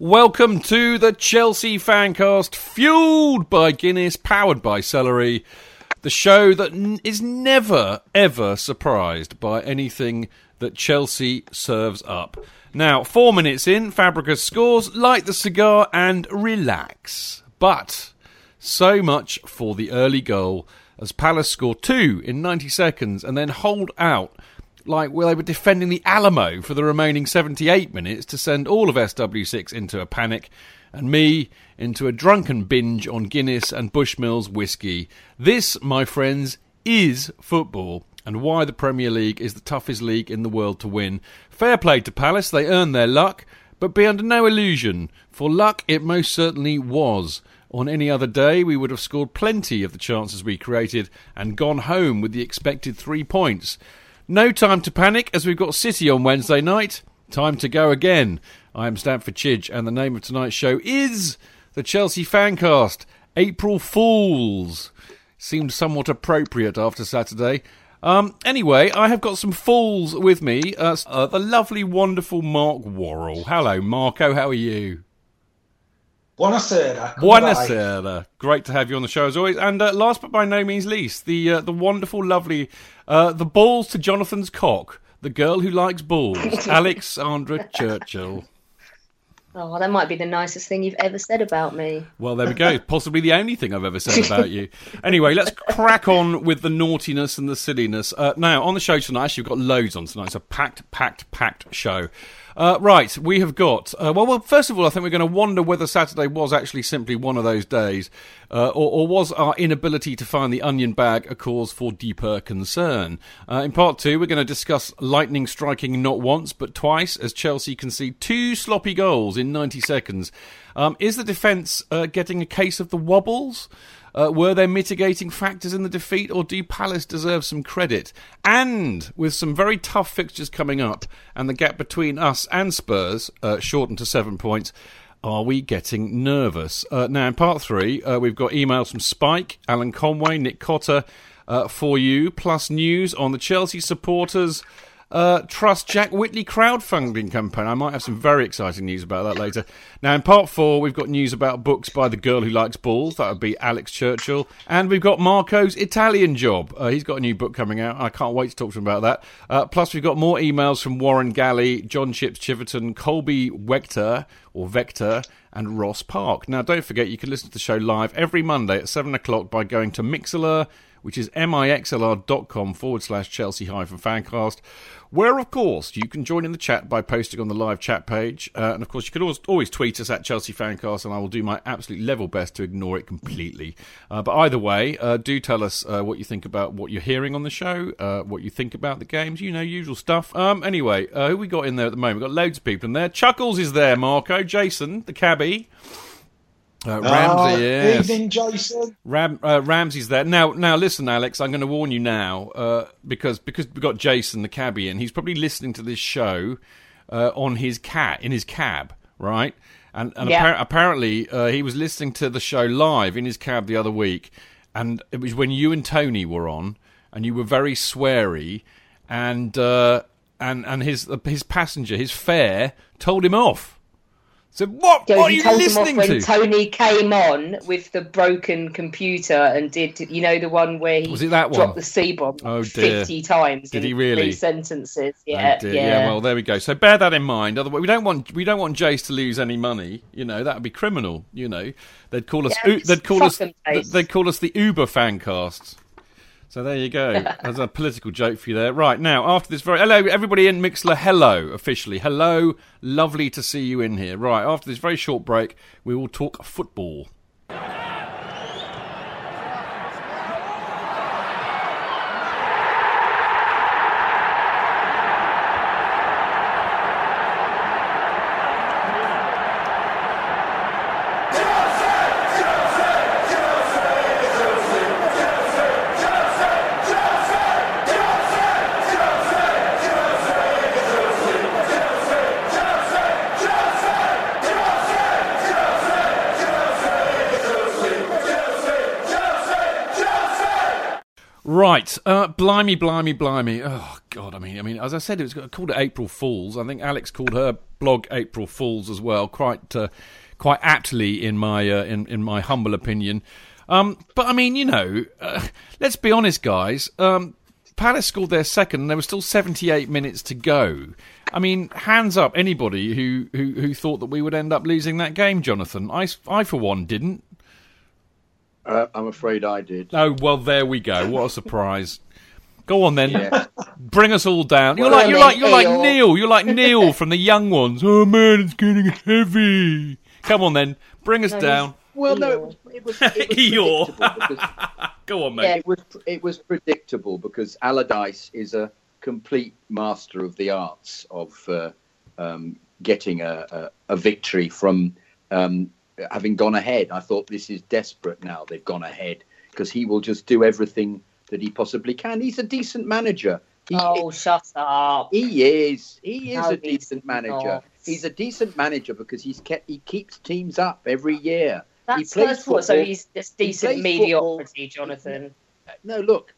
Welcome to the Chelsea Fancast, fueled by Guinness, powered by Celery, the show that n- is never, ever surprised by anything that Chelsea serves up. Now, four minutes in, Fabregas scores, light the cigar, and relax. But so much for the early goal, as Palace score two in 90 seconds and then hold out like well, they were defending the Alamo for the remaining 78 minutes to send all of SW6 into a panic and me into a drunken binge on Guinness and Bushmills whiskey. This, my friends, is football and why the Premier League is the toughest league in the world to win. Fair play to Palace, they earned their luck, but be under no illusion, for luck it most certainly was. On any other day, we would have scored plenty of the chances we created and gone home with the expected three points. No time to panic as we've got City on Wednesday night. Time to go again. I am Stamford Chidge, and the name of tonight's show is the Chelsea Fancast April Fools. Seemed somewhat appropriate after Saturday. Um, anyway, I have got some fools with me. Uh, uh, the lovely, wonderful Mark Worrall. Hello, Marco. How are you? Buonasera. Buonasera. Great to have you on the show as always. And uh, last but by no means least, the uh, the wonderful, lovely, uh, the balls to Jonathan's cock, the girl who likes balls, Alexandra Churchill. Oh, that might be the nicest thing you've ever said about me. Well, there we go. Possibly the only thing I've ever said about you. Anyway, let's crack on with the naughtiness and the silliness. Uh, now, on the show tonight, actually, we've got loads on tonight. It's a packed, packed, packed show. Uh, right, we have got. Uh, well, well, first of all, I think we're going to wonder whether Saturday was actually simply one of those days, uh, or, or, was our inability to find the onion bag a cause for deeper concern. Uh, in part two, we're going to discuss lightning striking not once but twice as Chelsea concede two sloppy goals in 90 seconds. Um, is the defence uh, getting a case of the wobbles? Uh, were there mitigating factors in the defeat, or do Palace deserve some credit? And with some very tough fixtures coming up, and the gap between us and Spurs uh, shortened to seven points, are we getting nervous? Uh, now, in part three, uh, we've got emails from Spike, Alan Conway, Nick Cotter uh, for you, plus news on the Chelsea supporters uh, Trust Jack Whitley crowdfunding campaign. I might have some very exciting news about that later. Now, in part four, we've got news about books by the girl who likes balls. That would be Alex Churchill. And we've got Marco's Italian job. Uh, he's got a new book coming out. I can't wait to talk to him about that. Uh, plus, we've got more emails from Warren Galley, John Chips Chiverton, Colby Vector, or Vector, and Ross Park. Now, don't forget, you can listen to the show live every Monday at 7 o'clock by going to Mixlr which is mixlr.com forward slash Chelsea hyphen fancast, where, of course, you can join in the chat by posting on the live chat page. Uh, and, of course, you can always, always tweet us at Chelsea Fancast, and I will do my absolute level best to ignore it completely. Uh, but either way, uh, do tell us uh, what you think about what you're hearing on the show, uh, what you think about the games, you know, usual stuff. Um, anyway, uh, who we got in there at the moment? We've got loads of people in there. Chuckles is there, Marco. Jason, the cabbie. Uh, Ramsey, Ah, yes. Evening, Jason. Ram, uh, Ramsey's there now. Now, listen, Alex. I'm going to warn you now uh, because because we've got Jason the cabbie, and he's probably listening to this show uh, on his cat in his cab, right? And, and Yeah. appar- apparently, uh, he was listening to the show live in his cab the other week, and it was when you and Tony were on, and you were very sweary, and uh, and and his his passenger, his fare, told him off. So what? So what are you told him off listening when to? Tony came on with the broken computer and did, you know, the one where he Was it that one? dropped the C bomb Oh, 50 times Did in he really? three sentences. Oh, yeah, Oh, dear. yeah. Well, there we go. So bear that in mind. Otherwise, we don't want we don't want Jace to lose any money. You know that would be criminal. You know they'd call us Yeah, they'd call us them, they'd call us the Uber fancasts. So there you go. There's a political joke for you there. Right now, after this very hello everybody in Mixlr. Hello officially. Hello, lovely to see you in here. Right after this very short break, we will talk football. Right, uh, blimey, blimey, blimey. Oh God, I mean, I mean, as I said, it was called April Fools. I think Alex called her blog April Fools as well, quite, uh, quite aptly in my, uh, in in my humble opinion. Um, but I mean, you know, uh, let's be honest, guys. Um, Palace scored their second, and there were still 78 minutes to go. I mean, hands up, anybody who, who, who thought that we would end up losing that game, Jonathan. I, I for one, didn't. Uh, I'm afraid I did. Oh well, there we go. What a surprise! Go on then, Yeah. bring us all down. You're Well, like you're like you're like Eeyore. Neil. You're like Neil from the Young Ones. Oh man, it's getting heavy. Come on then, bring us No, down. Well, no, it was it was, Eeyore. predictable because Go on, Yeah. mate. it was it was predictable because Allardyce is a complete master of the arts of uh, um, getting a, a, a victory from um, having gone ahead. I thought this is desperate now. They've gone ahead because he will just do everything that he possibly can. He's a decent manager. He, Oh, shut up. He is. He is No, a decent manager. not. He's a decent manager because he's kept he keeps teams up every year. That's plays first of all, so he's just decent plays mediocrity, Jonathan. No, look.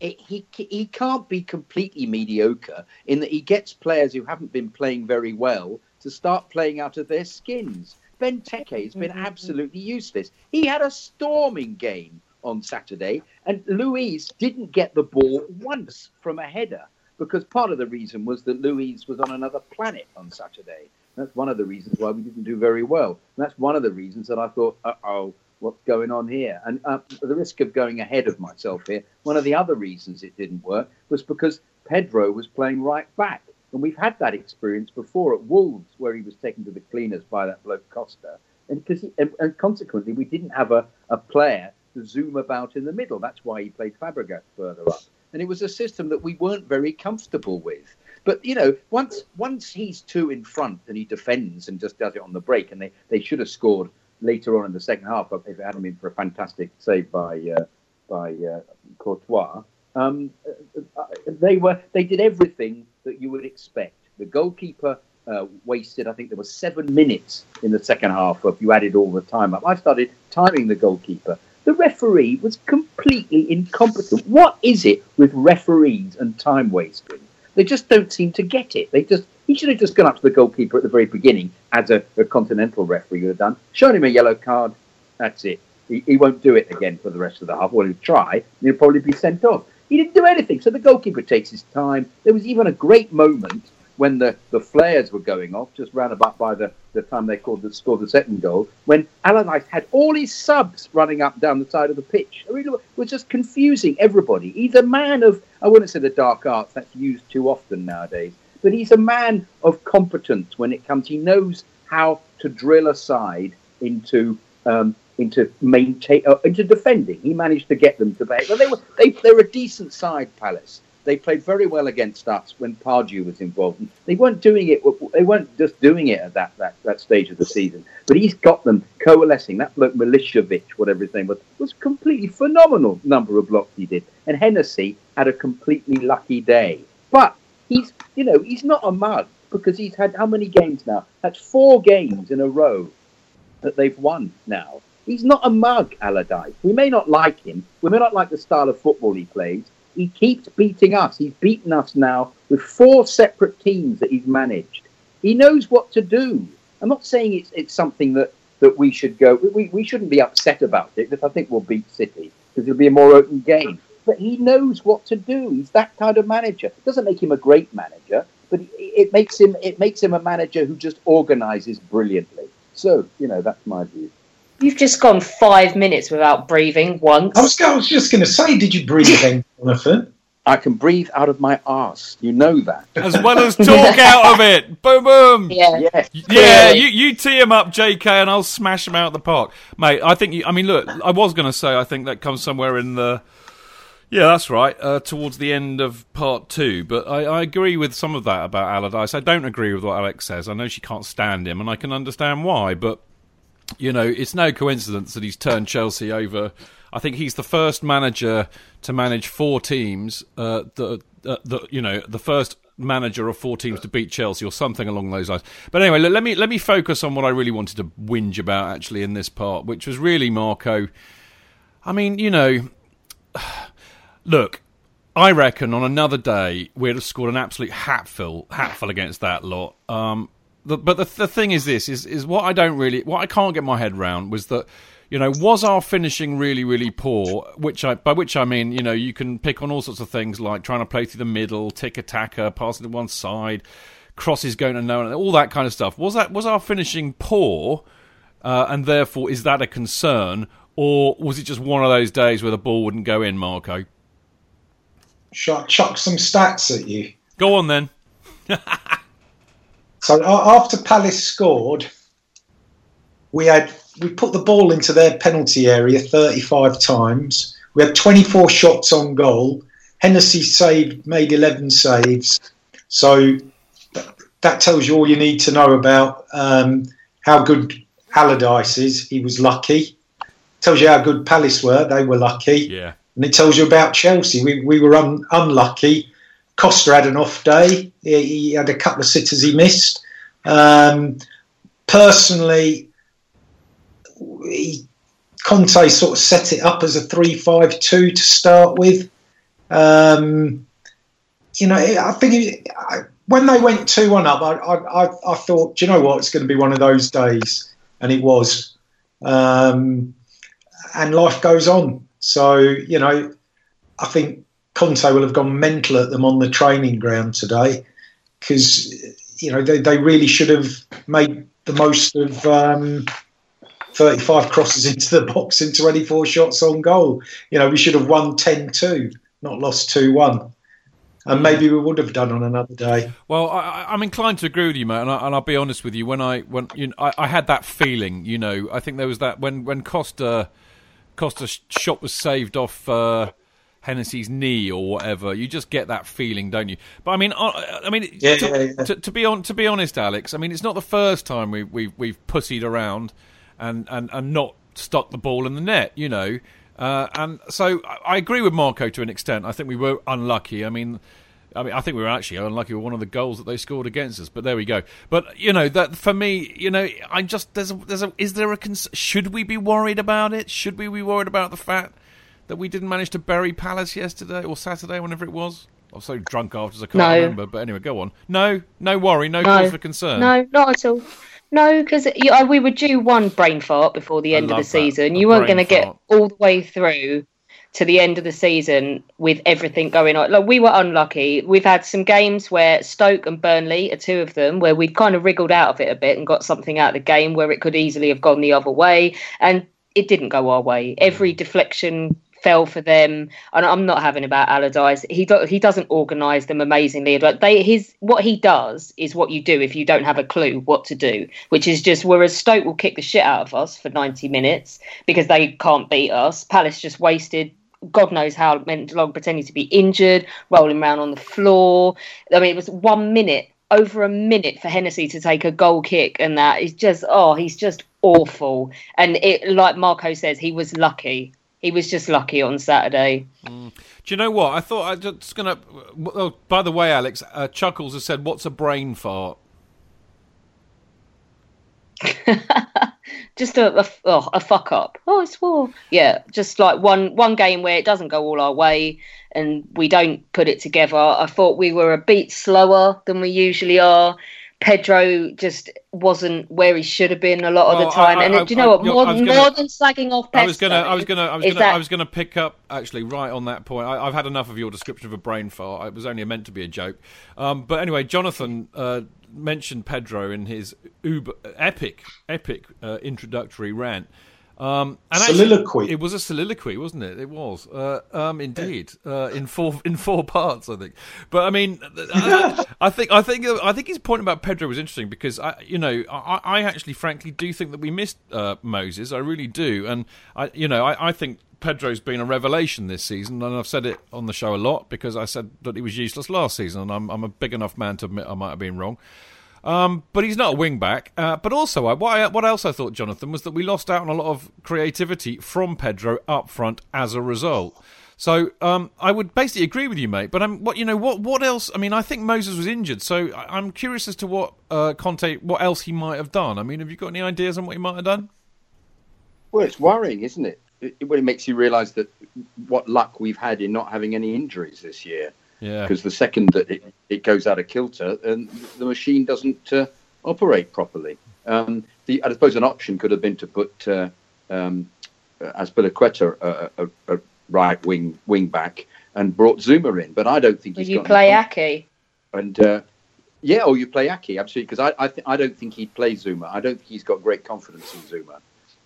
It, he he can't be completely mediocre in that he gets players who haven't been playing very well to start playing out of their skins. Benteke has been absolutely useless. He had a storming game on Saturday, and Luiz didn't get the ball once from a header because part of the reason was that Luiz was on another planet on Saturday. That's one of the reasons why we didn't do very well. And that's one of the reasons that I thought, uh oh, what's going on here? And uh, the risk of going ahead of myself here, one of the other reasons it didn't work was because Pedro was playing right back. And we've had that experience before at Wolves, where he was taken to the cleaners by that bloke Costa. And, he, and, and consequently, we didn't have a, a player to zoom about in the middle. That's why he played Fabregas further up. And it was a system that we weren't very comfortable with. But you know, once once he's two in front and he defends and just does it on the break, and they, they should have scored later on in the second half if it hadn't been for a fantastic save by uh, by uh, Courtois. Um, uh, uh, they were they did everything that you would expect. The goalkeeper uh, wasted, I think there was seven minutes in the second half if you added all the time up. I started timing the goalkeeper. The referee was completely incompetent. What is it with referees and time wasting? They just don't seem to get it. They just he should have just gone up to the goalkeeper at the very beginning, as a, a continental referee would have done, shown him a yellow card. That's it. He, he won't do it again for the rest of the half. Well, he'll try. He'll probably be sent off. He didn't do anything. So the goalkeeper takes his time. There was even a great moment when the, the flares were going off, just round about by the, the time they called the, scored the second goal, when Allardyce had all his subs running up down the side of the pitch. I mean, it was just confusing everybody. He's a man of, I wouldn't say the dark arts, that's used too often nowadays, but he's a man of competence when it comes. He knows how to drill a side into um, into maintain uh, into defending. He managed to get them to behave. Well, they were they they're a decent side, Palace. They played very well against us when Pardew was involved. And they weren't doing it. They weren't just doing it at that, that, that stage of the season. But he's got them coalescing. That bloke Milicevic, whatever his name was, was completely phenomenal number of blocks he did. And Hennessy had a completely lucky day. But he's, you know, he's not a mug because he's had how many games now? That's four games in a row that they've won now. He's not a mug, Allardyce. We may not like him. We may not like the style of football he plays. He keeps beating us. He's beaten us now with four separate teams that he's managed. He knows what to do. I'm not saying it's, it's something that, that we should go. We, we shouldn't be upset about it because I think we'll beat City because it'll be a more open game. But he knows what to do. He's that kind of manager. It doesn't make him a great manager, but it, makes him it makes him a manager who just organises brilliantly. So you know that's my view. You've just gone five minutes without breathing once. I was, I was just going to say, did you breathe then, Jonathan? I can breathe out of my arse. You know that. As well as talk out of it. Boom, boom. Yeah. Yes. Yeah, you, you tee him up, JK, and I'll smash him out of the park. Mate, I think, you, I mean, look, I was going to say, I think that comes somewhere in the. Yeah, that's right. Uh, towards the end of part two, but I, I agree with some of that about Allardyce. I don't agree with what Alex says. I know she can't stand him, and I can understand why. But you know, it's no coincidence that he's turned Chelsea over. I think he's the first manager to manage four teams. Uh, the, uh, the you know the first manager of four teams to beat Chelsea or something along those lines. But anyway, let, me let me focus on what I really wanted to whinge about actually in this part, which was really Marco. I mean, you know, look, I reckon on another day we'd have scored an absolute hatful, hatful against that lot. Um, the, but the, the thing is, this is is what I don't really, what I can't get my head around was that, you know, was our finishing really, really poor? Which I, by which I mean, you know, you can pick on all sorts of things like trying to play through the middle, tick attacker, passing to one side, crosses going to no one, all that kind of stuff. Was that was our finishing poor, uh, and therefore is that a concern, or was it just one of those days where the ball wouldn't go in, Marco? Shall I chuck some stats at you? Go on then. So after Palace scored, we had we put the ball into their penalty area 35 times. We had 24 shots on goal. Hennessy saved, made 11 saves. So that, tells you all you need to know about um, how good Allardyce is. He was lucky. Tells you how good Palace were. They were lucky. Yeah. And it tells you about Chelsea. We, we were un, unlucky. Costa had an off day. He, he had a couple of sitters he missed. Um, personally, he, Conte sort of set it up as a 3 5 2 to start with. Um, you know, I think it, when they went 2 1 up, I, I, I thought, you know what? It's going to be one of those days. And it was. Um, and life goes on. So, you know, I think Conte will have gone mental at them on the training ground today because, you know, they, they really should have made the most of um, 35 crosses into the box and 24 shots on goal. You know, we should have won 10 2, not lost 2 1. And maybe we would have done on another day. Well, I, I'm inclined to agree with you, mate, and, I, will be honest with you. When I when you know, I, I, had that feeling, you know, I think there was that when when Costa Costa's shot was saved off uh, Hennessy's knee or whatever. You just get that feeling, don't you? But I mean, I, I mean, yeah, to, yeah, yeah. To, to, be on to be honest, Alex. I mean, it's not the first time we, we've we've pussied around and, and, and not stuck the ball in the net, you know. Uh, and so I agree with Marco to an extent. I think we were unlucky. I mean, I mean, I think we were actually unlucky with one of the goals that they scored against us. But there we go. But you know that for me, you know, I just there's a, there's a is there a should we be worried about it? Should we be worried about the fact that we didn't manage to bury Palace yesterday or Saturday, whenever it was? I'm so drunk afterwards I can't No. remember. But anyway, go on. No, no worry, no, No. cause for concern. No, not at all. No, because uh, we were due one brain fart before the I end of the that, season. a You weren't going to get all the way through to the end of the season with everything going on. Like we were unlucky. We've had some games where Stoke and Burnley are two of them where we'd kind of wriggled out of it a bit and got something out of the game where it could easily have gone the other way, and it didn't go our way. Every mm. deflection fell for them, and I'm not having about Allardyce. He do, he doesn't organise them amazingly. But they his what he does is what you do if you don't have a clue what to do, which is just whereas Stoke will kick the shit out of us for 90 minutes because they can't beat us. Palace just wasted God knows how long pretending to be injured, rolling around on the floor. I mean, it was one minute, over a minute for Hennessy to take a goal kick, and that is just oh, he's just awful. And it, like Marco says, he was lucky. He was just lucky on Saturday. Mm. Do you know what? I thought I just gonna. Oh, by the way, Alex, uh, Chuckles has said, "What's a brain fart?" just a a, oh, a, fuck up. Oh, it's war. Yeah, just like one one game where it doesn't go all our way and we don't put it together. I thought we were a beat slower than we usually are. Pedro just wasn't where he should have been a lot of the time. I, I, and I, do you know what? More, gonna, more than slagging off Pedro, I was gonna, I was gonna, I was gonna, that... I was gonna pick up actually right on that point. I, have had enough of your description of a brain fart. It was only meant to be a joke. Um, but anyway, Jonathan uh, mentioned Pedro in his uber epic, epic uh, introductory rant. Um, and soliloquy. Actually, it was a soliloquy, wasn't it? It was, uh, um, indeed, uh, in four in four parts, I think. But I mean, I, I, think I think I think his point about Pedro was interesting because I, you know, I, I actually, frankly, do think that we missed uh, Moses. I really do, and I, you know, I, I think Pedro's been a revelation this season, and I've said it on the show a lot because I said that he was useless last season, and I'm, I'm a big enough man to admit I might have been wrong. Um, but he's not a wing back. Uh, but also, what, I, what else I thought, Jonathan, was that we lost out on a lot of creativity from Pedro up front as a result. So um, I would basically agree with you, mate. But I'm what you know what what else? I mean, I think Moses was injured, so I'm curious as to what uh, Conte, what else he might have done. I mean, have you got any ideas on what he might have done? Well, it's worrying, isn't it? It, it, it makes you realise that what luck we've had in not having any injuries this year. Yeah. Because the second that it, it goes out of kilter, and the machine doesn't uh, operate properly. Um, the, I suppose an option could have been to put uh, um, Azpilicueta a, a, a, right wing wing back and brought Zouma in, but I don't think he's. you play Ake. And uh, yeah, or you play Ake absolutely because I I, th- I don't think he'd play Zouma. I don't think he's got great confidence in Zouma.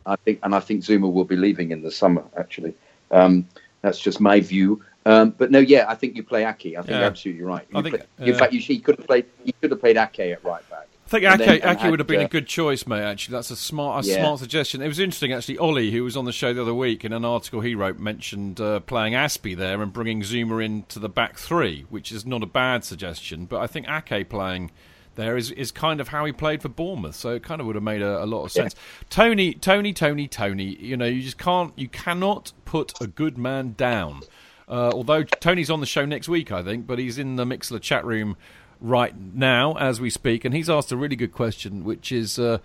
I think, and I think Zouma will be leaving in the summer. Actually, um, that's just my view. Um, but no, yeah, I think you play Ake. I think yeah. you're absolutely right. You I think, play, uh, in fact, you, he could have played. He could have played Ake at right back. I think Ake, then, Ake would have been uh, a good choice, mate. Actually, that's a smart, a yeah. smart suggestion. It was interesting, actually. Ollie, who was on the show the other week, in an article he wrote, mentioned uh, playing Azpi there and bringing Zouma into the back three, which is not a bad suggestion. But I think Ake playing there is is kind of how he played for Bournemouth, so it kind of would have made a, a lot of sense. Yeah. Tony, Tony, Tony, Tony. You know, you just can't, you cannot put a good man down. Uh, although Tony's on the show next week, I think, but he's in the Mixlr chat room right now as we speak, and he's asked a really good question, which is uh,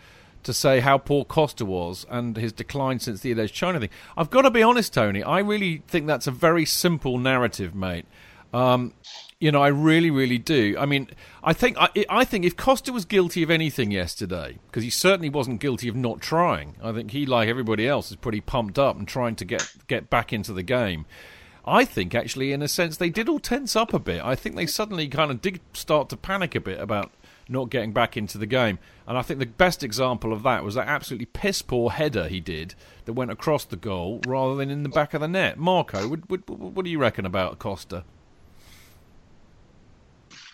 to say how poor Costa was and his decline since the alleged China thing. I've got to be honest, Tony. I really think that's a very simple narrative, mate. Um, you know, I really, really do. I mean, I think I, I think if Costa was guilty of anything yesterday, because he certainly wasn't guilty of not trying. I think he, like everybody else, is pretty pumped up and trying to get get back into the game. I think actually, in a sense, they did all tense up a bit. I think they suddenly kind of did start to panic a bit about not getting back into the game. And I think the best example of that was that absolutely piss poor header he did that went across the goal rather than in the back of the net. Marco, what, what, what do you reckon about Costa?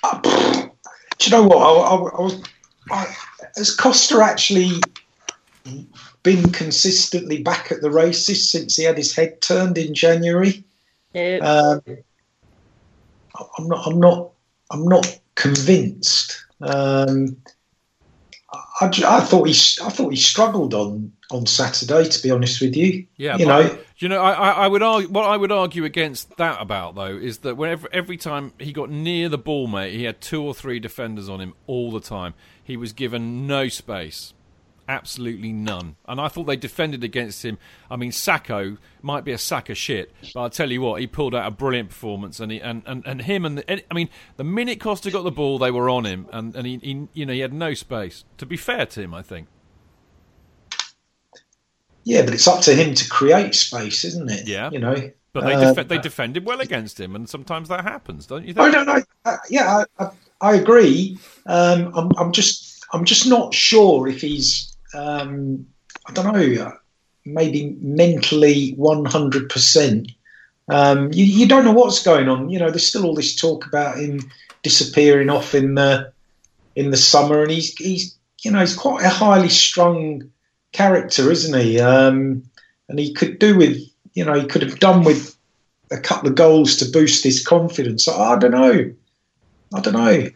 Uh, do you know what? I, I, I was, I, has Costa actually been consistently back at the races since he had his head turned in January? Um, I'm not. I'm not. I'm not convinced. Um, I, I, thought he. I thought he struggled on on Saturday. To be honest with you. Yeah. You know. You know, I, I would argue. What I would argue against that about though is that whenever every time he got near the ball, mate, he had two or three defenders on him all the time. He was given no space absolutely none. And I thought they defended against him. I mean, Sakho might be a sack of shit, but I'll tell you what, he pulled out a brilliant performance. And he, and, and, and him and the, I mean, the minute Costa got the ball, they were on him, and and he, he you know he had no space. To be fair to him, I think. Yeah, but it's up to him to create space, isn't it? Yeah, you know. But they uh, they defended well against him, and sometimes that happens, don't you? Think? Oh no, no, uh, yeah, I, I, I agree. Um, I'm, I'm just I'm just not sure if he's um, I don't know, maybe mentally 100%. Um, you, you don't know what's going on. You know, there's still all this talk about him disappearing off in the in the summer, and he's he's you know he's quite a highly strung character, isn't he? Um, and he could do with you know he could have done with a couple of goals to boost his confidence. I, I don't know. I don't know.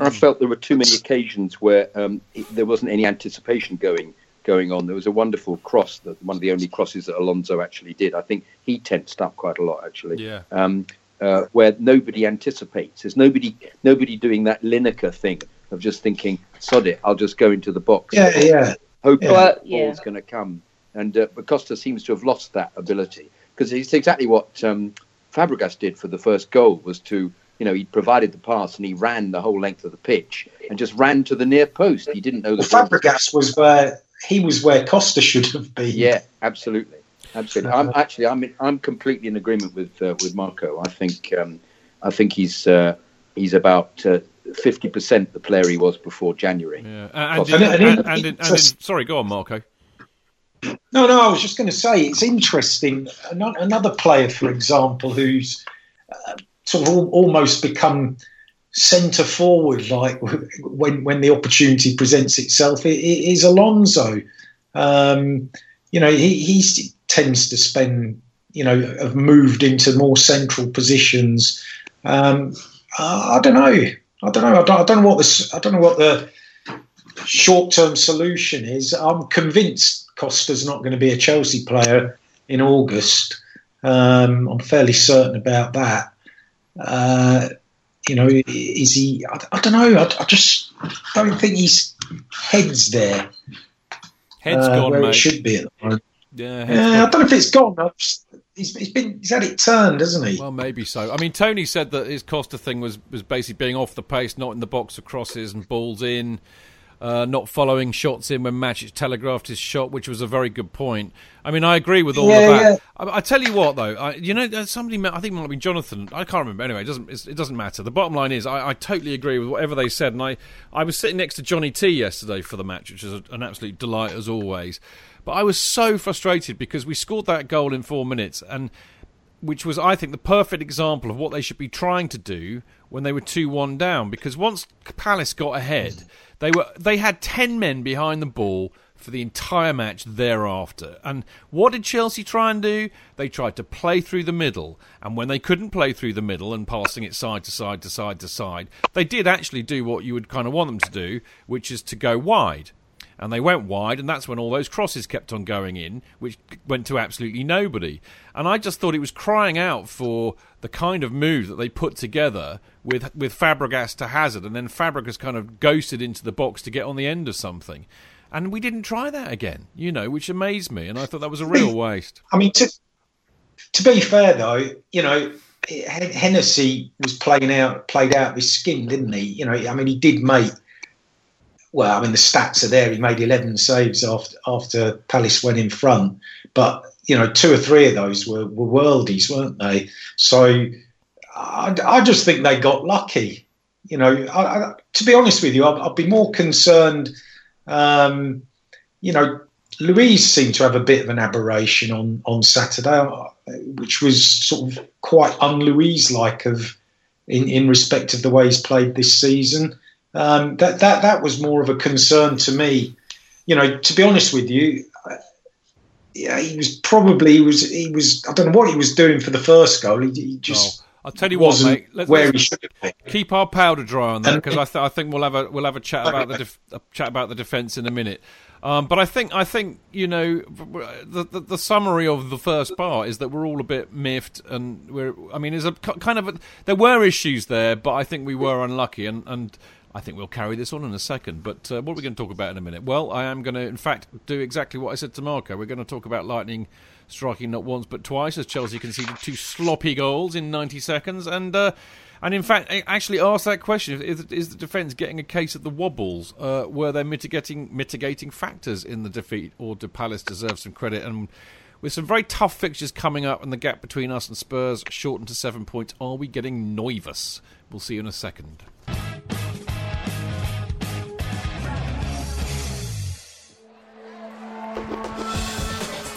I felt there were too many occasions where um, it, there wasn't any anticipation going going on. There was a wonderful cross that one of the only crosses that Alonso actually did. I think he tensed up quite a lot actually. Yeah. Um, uh, where nobody anticipates. There's nobody nobody doing that Lineker thing of just thinking, "Sod it, I'll just go into the box." Yeah, yeah. Hope Yeah. the Well, ball's going to come. And uh, but Costa seems to have lost that ability because it's exactly what um, Fabregas did for the first goal was to you know he provided the pass and he ran the whole length of the pitch and just ran to the near post. He didn't know the Well, Fabregas was where he was where Costa should have been. Yeah, absolutely, absolutely. I'm actually I'm in, I'm completely in agreement with uh, with Marco. I think um, I think he's uh, he's about fifty percent the player he was before January. Yeah. And, and, in- in- sorry, go on, Marco. No, no, I was just going to say it's interesting. Another player, for example, who's uh, sort of almost become centre forward, like when when the opportunity presents itself, i- i- is Alonso. Um, you know, he he tends to spend, you know, have moved into more central positions. Um, I, I don't know. I don't know. I don't, I don't know what this. I don't know what the short-term solution is. I'm convinced Costa's not going to be a Chelsea player in August. Um, I'm fairly certain about that. Uh, you know, is he? I, I don't know. I, I just don't think his head's there Head's uh, gone, where mate. it should be at the moment. Yeah, Yeah, I don't know if it's gone. He's, he's been he's had it turned, hasn't he? Well, maybe so. I mean, Tony said that his Costa thing was, was basically being off the pace, not in the box of crosses and balls in, uh, not following shots in when Matic telegraphed his shot, which was a very good point. I mean, I agree with all Yeah, of that. yeah. I, I tell you what, though, I, you know, somebody, I think it might have been Jonathan. I can't remember. Anyway, it doesn't it's, it doesn't matter. The bottom line is, I, I totally agree with whatever they said, and I I was sitting next to Johnny T yesterday for the match, which is a, an absolute delight as always. But I was so frustrated because we scored that goal in four minutes, and which was, I think, the perfect example of what they should be trying to do when they were two one down. Because once Palace got ahead, they were they had ten men behind the ball for the entire match thereafter. And what did Chelsea try and do? They tried to play through the middle, and when they couldn't play through the middle and passing it side to side to side to side, they did actually do what you would kind of want them to do, which is to go wide and they went wide, and that's when all those crosses kept on going in, which went to absolutely nobody. And I just thought it was crying out for the kind of move that they put together with with Fabregas to Hazard, and then Fabregas kind of ghosted into the box to get on the end of something. And we didn't try that again, you know, which amazed me, and I thought that was a real waste. I mean, to, to be fair though, you know, Hen- Hennessy was playing out, played out his skin, didn't he? You know, I mean, he did make. Well, I mean, the stats are there. He made 11 saves after after Palace went in front, but you know, two or three of those were, were worldies, weren't they? So, I, I just think they got lucky. You know, I, I, to be honest with you, I'd, I'd be more concerned. Um, you know, Luiz seemed to have a bit of an aberration on on Saturday, uh, which was sort of quite un-Luiz like of in, in respect of the way he's played this season. Um, that that that was more of a concern to me. You know, to be honest with you, yeah, he was probably he was he was I don't know what he was doing for the first goal. He, he just Oh, I'll tell you what, mate. Let's, where let's- he should been. keep our powder dry on that because I, th- I think we'll have a we'll have a chat about the def- a chat about the defence in a minute. Um, but I think I think you know the, the the summary of the first part is that we're all a bit miffed and we're I mean there's a kind of a, there were issues there, but I think we were unlucky and and. I think we'll carry this on in a second, but uh, what are we going to talk about in a minute? Well, I am going to, in fact, do exactly what I said to Marco. We're going to talk about Lightning striking not once but twice as Chelsea conceded two sloppy goals in 90 seconds, and uh, and in fact, I actually asked that question: Is, is the defence getting a case of the wobbles? Uh, were there mitigating mitigating factors in the defeat, or do Palace deserve some credit? And with some very tough fixtures coming up, and the gap between us and Spurs shortened to seven points, are we getting nervous? We'll see you in a second.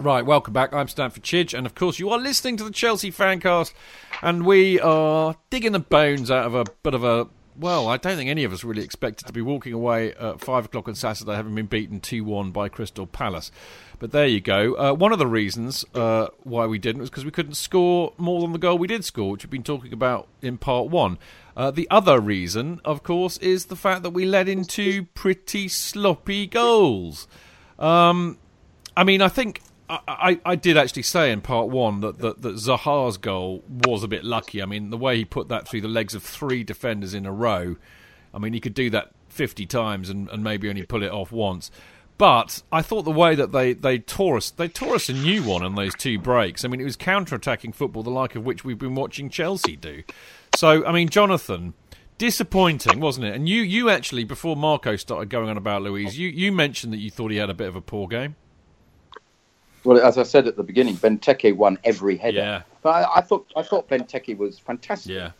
Right, welcome back. I'm Stamford Chidge, and of course, you are listening to the Chelsea Fancast, and we are digging the bones out of a bit of a. Well, I don't think any of us really expected to be walking away at five o'clock on Saturday, having been beaten two-one by Crystal Palace. But there you go. Uh, one of the reasons uh, why we didn't was because we couldn't score more than the goal we did score, which we've been talking about in part one. Uh, the other reason, of course, is the fact that we led into pretty sloppy goals. Um, I mean, I think I, I, did actually say in part one that, that, that Zaha's goal was a bit lucky. I mean, the way he put that through the legs of three defenders in a row, I mean, he could do that 50 times and, and maybe only pull it off once. But I thought the way that they, they tore us they tore us a new one on those two breaks. I mean, it was counter attacking football, the like of which we've been watching Chelsea do. So, I mean, Jonathan, disappointing, wasn't it? And you, you actually, before Marco started going on about Luiz, you, you mentioned that you thought he had a bit of a poor game. Well, as I said at the beginning, Benteke won every header. Yeah. But I, I thought I thought Benteke was fantastic. Yeah.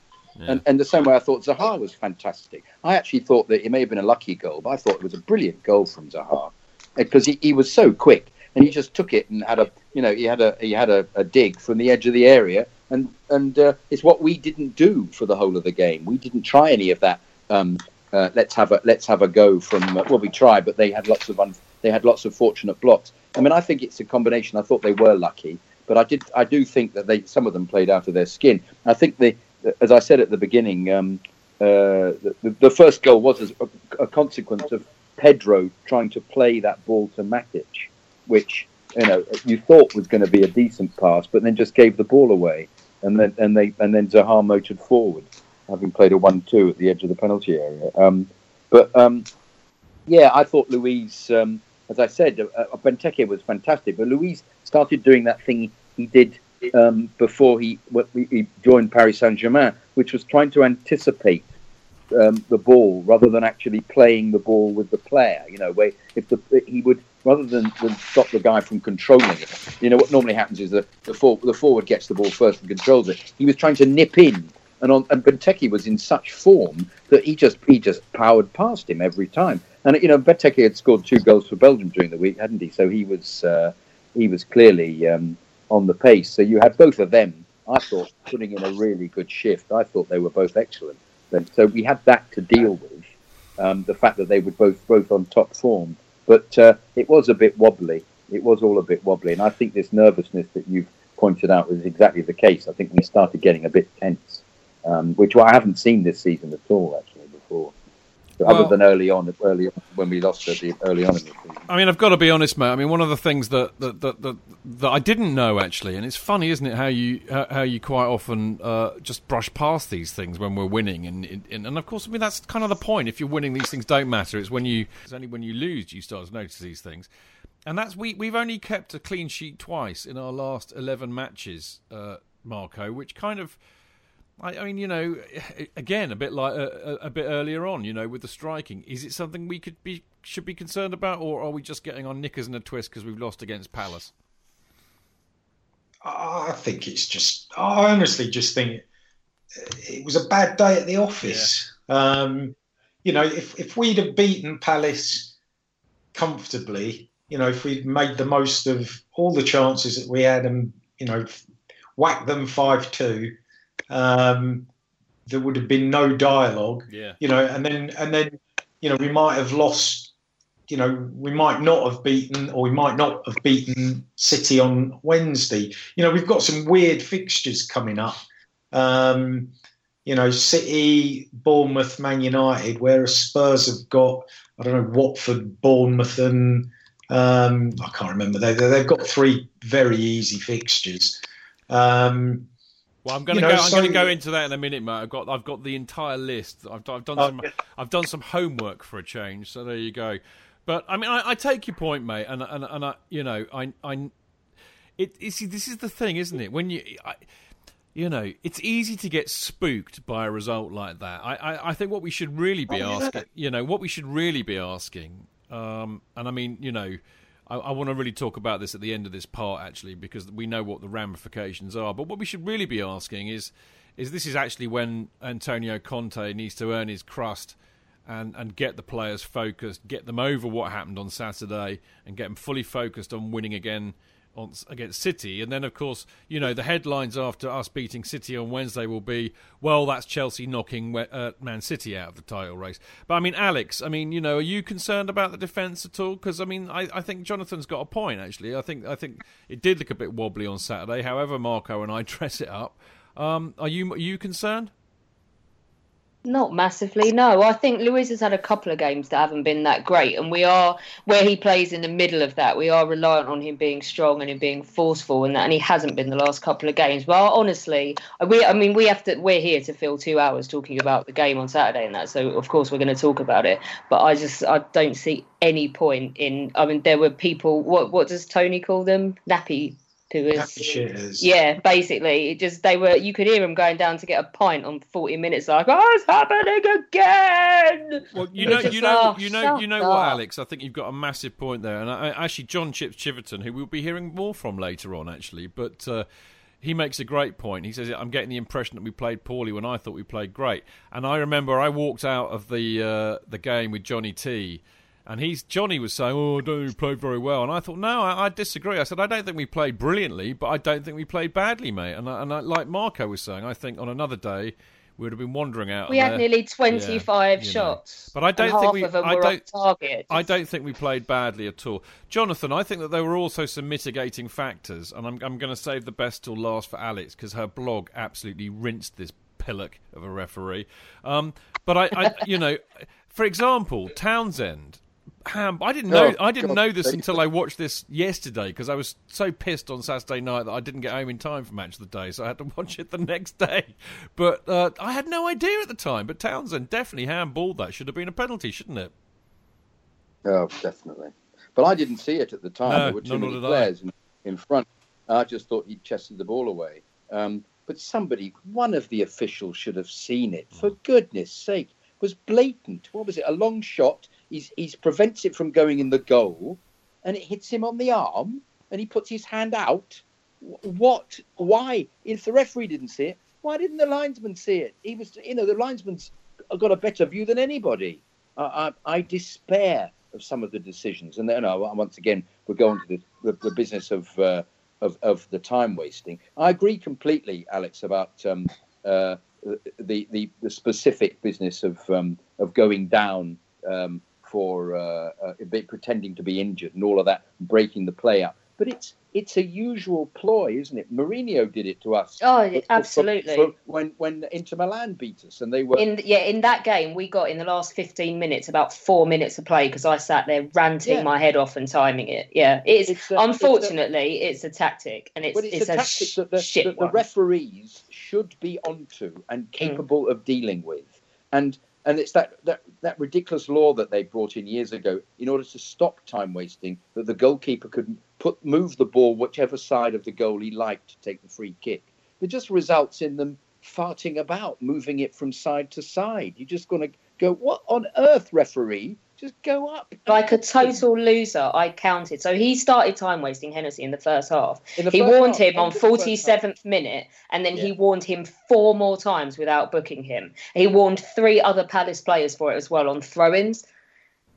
yeah. And, and the same way I thought Zaha was fantastic. I actually thought that it may have been a lucky goal, but I thought it was a brilliant goal from Zaha because he, he was so quick and he just took it and had a you know he had a he had a, a dig from the edge of the area and and uh, it's what we didn't do for the whole of the game. We didn't try any of that. Um, uh, let's have a let's have a go from uh, well we tried, but they had lots of un, they had lots of fortunate blocks. I mean, I think it's a combination. I thought they were lucky, but I did I do think that they some of them played out of their skin. I think they, as I said at the beginning, um, uh, the, the, first goal was a, a consequence of Pedro trying to play that ball to Matic, which you know you thought was going to be a decent pass, but then just gave the ball away, and then and they and then Zaha motored forward, having played a one-two at the edge of the penalty area. Um, but um, yeah, I thought Luiz. um, as I said, uh, uh, Benteke was fantastic, but Luiz started doing that thing he did um, before he, he joined Paris Saint Germain, which was trying to anticipate um, the ball rather than actually playing the ball with the player. You know, where if the he would rather than, than stop the guy from controlling it. You know what normally happens is that the, for, the forward gets the ball first and controls it. He was trying to nip in, and on and Benteke was in such form that he just he just powered past him every time. And you know, Benteke had scored two goals for Belgium during the week, hadn't he? So he was uh, he was clearly um, on the pace. So you had both of them. I thought putting in a really good shift. I thought they were both excellent. So we had that to deal with, um, the fact that they were both both on top form. But uh, it was a bit wobbly. It was all a bit wobbly, and I think this nervousness that you've pointed out was exactly the case. I think we started getting a bit tense, um, which I haven't seen this season at all, actually, before well, other than early on, early on, when we lost at the early on in the season. I mean, I've got to be honest, mate. I mean, one of the things that that, that, that, that I didn't know actually, and it's funny, isn't it, how you how, how you quite often uh, just brush past these things when we're winning, and, and and of course, I mean that's kind of the point. If you're winning, these things don't matter. It's when you it's only when you lose you start to notice these things. And that's we we've only kept a clean sheet twice in our last eleven matches, uh, Marco, which kind of I, I, mean, you know, again, a bit like a, a, bit earlier on, you know, with the striking. Is it something we could be should be concerned about, or are we just getting on knickers in a twist because we've lost against Palace? I think it's just. I honestly just think uh, it was a bad day at the office. Yeah. Um, you know, if if we'd have beaten Palace comfortably, you know, if we'd made the most of all the chances that we had and you know whacked them five two um, there would have been no dialogue. Yeah. You know, and then and then you know we might have lost. You know, we might not have beaten, or we might not have beaten City on Wednesday. You know, we've got some weird fixtures coming up. Um, you know, City, Bournemouth, Man United, whereas Spurs have got, I don't know, Watford, Bournemouth, and um, I can't remember. They, they've got three very easy fixtures. Um, well, I'm going to go. I'm going to go into that in a minute, mate. I've got I've got the entire list. I've, I've done some I've done some homework for a change. So there you go. But I mean, I, I take your point, mate, and and and I, you know, I I it see this is the thing, isn't it? When you I, you know, it's easy to get spooked by a result like that. I, I, I think what we should really be oh, asking, you know, what we should really be asking, um, and I mean, you know, I, I want to really talk about this at the end of this part, actually, because we know what the ramifications are. But what we should really be asking is, is this is actually when Antonio Conte needs to earn his crust and, and get the players focused, get them over what happened on Saturday, and get them fully focused on winning again on, against City, and then of course you know the headlines after us beating City on Wednesday will be, well, that's Chelsea knocking uh, Man City out of the title race. But I mean, Alex, I mean, you know, are you concerned about the defence at all? Because I mean, I, I think Jonathan's got a point actually. I think I think it did look a bit wobbly on Saturday. However, Marco and I dress it up. Um, are you are you concerned? Not massively, no. I think Luiz has had a couple of games that haven't been that great, and we are where he plays in the middle of that. We are reliant on him being strong and him being forceful, and that, and he hasn't been the last couple of games. But honestly, we, I mean, we have to. We're here to fill two hours talking about the game on Saturday and that, so of course we're going to talk about it. But I just, I don't see any point in. I mean, there were people. What, what does Tony call them? Nappy who was yeah basically it just they were you could hear them going down to get a pint on 40 minutes like oh it's happening again well you know you know you know you know what alex i think you've got a massive point there and I, actually john chips chiverton who we'll be hearing more from later on actually but uh, he makes a great point. He says, "I'm getting the impression that we played poorly when I thought we played great." And I remember I walked out of the uh, the game with Johnny T, and he's Johnny was saying, "Oh, I don't think we played very well," and I thought, "No, I, I, disagree." I said, "I don't think we played brilliantly, but I don't think we played badly, mate." And I, and I, like Marco was saying, I think on another day we would have been wandering out. We had there. nearly twenty-five yeah, shots, know. but I don't think we. I don't. Target. I don't think we played badly at all, Jonathan. I think that there were also some mitigating factors, and I'm, I'm going to save the best till last for Alex because her blog absolutely rinsed this pillock of a referee. Um, but I, I you know, for example, Townsend Ham. I didn't know. Oh, I didn't God know this until I watched this yesterday because I was so pissed on Saturday night that I didn't get home in time for match of the day, so I had to watch it the next day. But uh, I had no idea at the time. But Townsend definitely handballed that. Should have been a penalty, shouldn't it? Oh, definitely. But I didn't see it at the time. No, there were too many players in, in, front. I just thought he chested the ball away. Um, but somebody, one of the officials, should have seen it. For goodness' sake, it was blatant. What was it? A long shot he's, he's prevents it from going in the goal, and it hits him on the arm, and he puts his hand out. What? Why? If the referee didn't see it, why didn't the linesman see it? He was, you know, the linesman's got a better view than anybody. I, I, I despair of some of the decisions, and then once again we're going to the, the, the business of, uh, of of the time wasting. I agree completely, Alex, about um, uh, the, the the specific business of um, of going down um, for uh, uh, pretending to be injured and all of that, breaking the play up. But it's it's a usual ploy, isn't it? Mourinho did it to us. Oh, for, absolutely. For, for when when Inter Milan beat us, and they were in yeah in that game we got in the last fifteen minutes about four minutes of play because I sat there ranting yeah. my head off and timing it. Yeah, it's, it's a, unfortunately it's a, it's a, tactic, and it's, it's, it's, a, tactic sh- that the, shit that the referees should be onto and capable mm. of dealing with, and and it's that, that, that ridiculous law that they brought in years ago in order to stop time wasting that the goalkeeper could put move the ball whichever side of the goal he liked to take the free kick. It just results in them farting about, moving it from side to side. You're just going to go, what on earth, referee? Just go up. Like a total loser, I counted. So he started time wasting Hennessey in the first half. The he first warned half, him on 47th minute, and then yeah. he warned him four more times without booking him. He warned three other Palace players for it as well on throw ins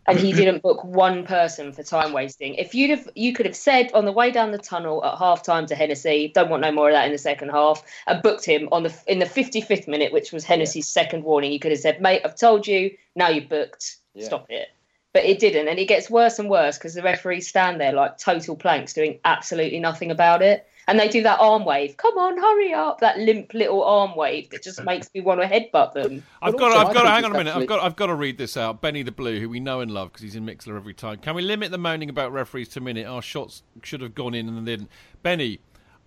and he didn't book one person for time wasting. If you'd have, you could have said on the way down the tunnel at half time to Hennessey, don't want no more of that in the second half, and booked him on the in the 55th minute, which was Hennessey's yeah. second warning. You could have said, mate, I've told you, now you're booked, yeah. stop it. But it didn't, and it gets worse and worse because the referees stand there like total planks doing absolutely nothing about it and they do that arm wave. Come on, hurry up! That limp little arm wave that just makes me want to headbutt them. I've got, I've got, to, hang on a minute. I've got, I've got to read this out. Benny the Blue, who we know and love because he's in Mixlr every time. Can we limit the moaning about referees to a minute? Our shots should have gone in and didn't. Benny,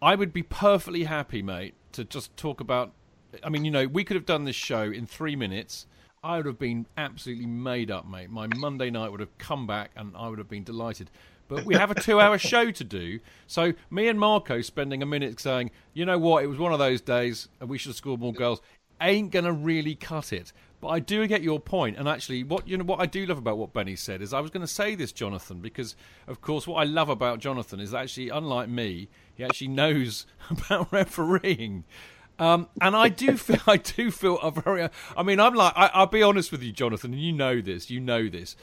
I would be perfectly happy, mate, to just talk about. I mean, you know, we could have done this show in three minutes. I would have been absolutely made up, mate. My Monday night would have come back, and I would have been delighted. But we have a two hour show to do. So me and Marco spending a minute saying, you know what, it was one of those days and we should have scored more goals ain't gonna really cut it. But I do get your point, and actually, what you know, what I do love about what Benny said is I was going to say this, Jonathan, because of course, what I love about Jonathan is actually, unlike me, he actually knows about refereeing. Um, and I do feel, I do feel a very. I mean, I'm like, I, I'll be honest with you, Jonathan, and you know this, you know this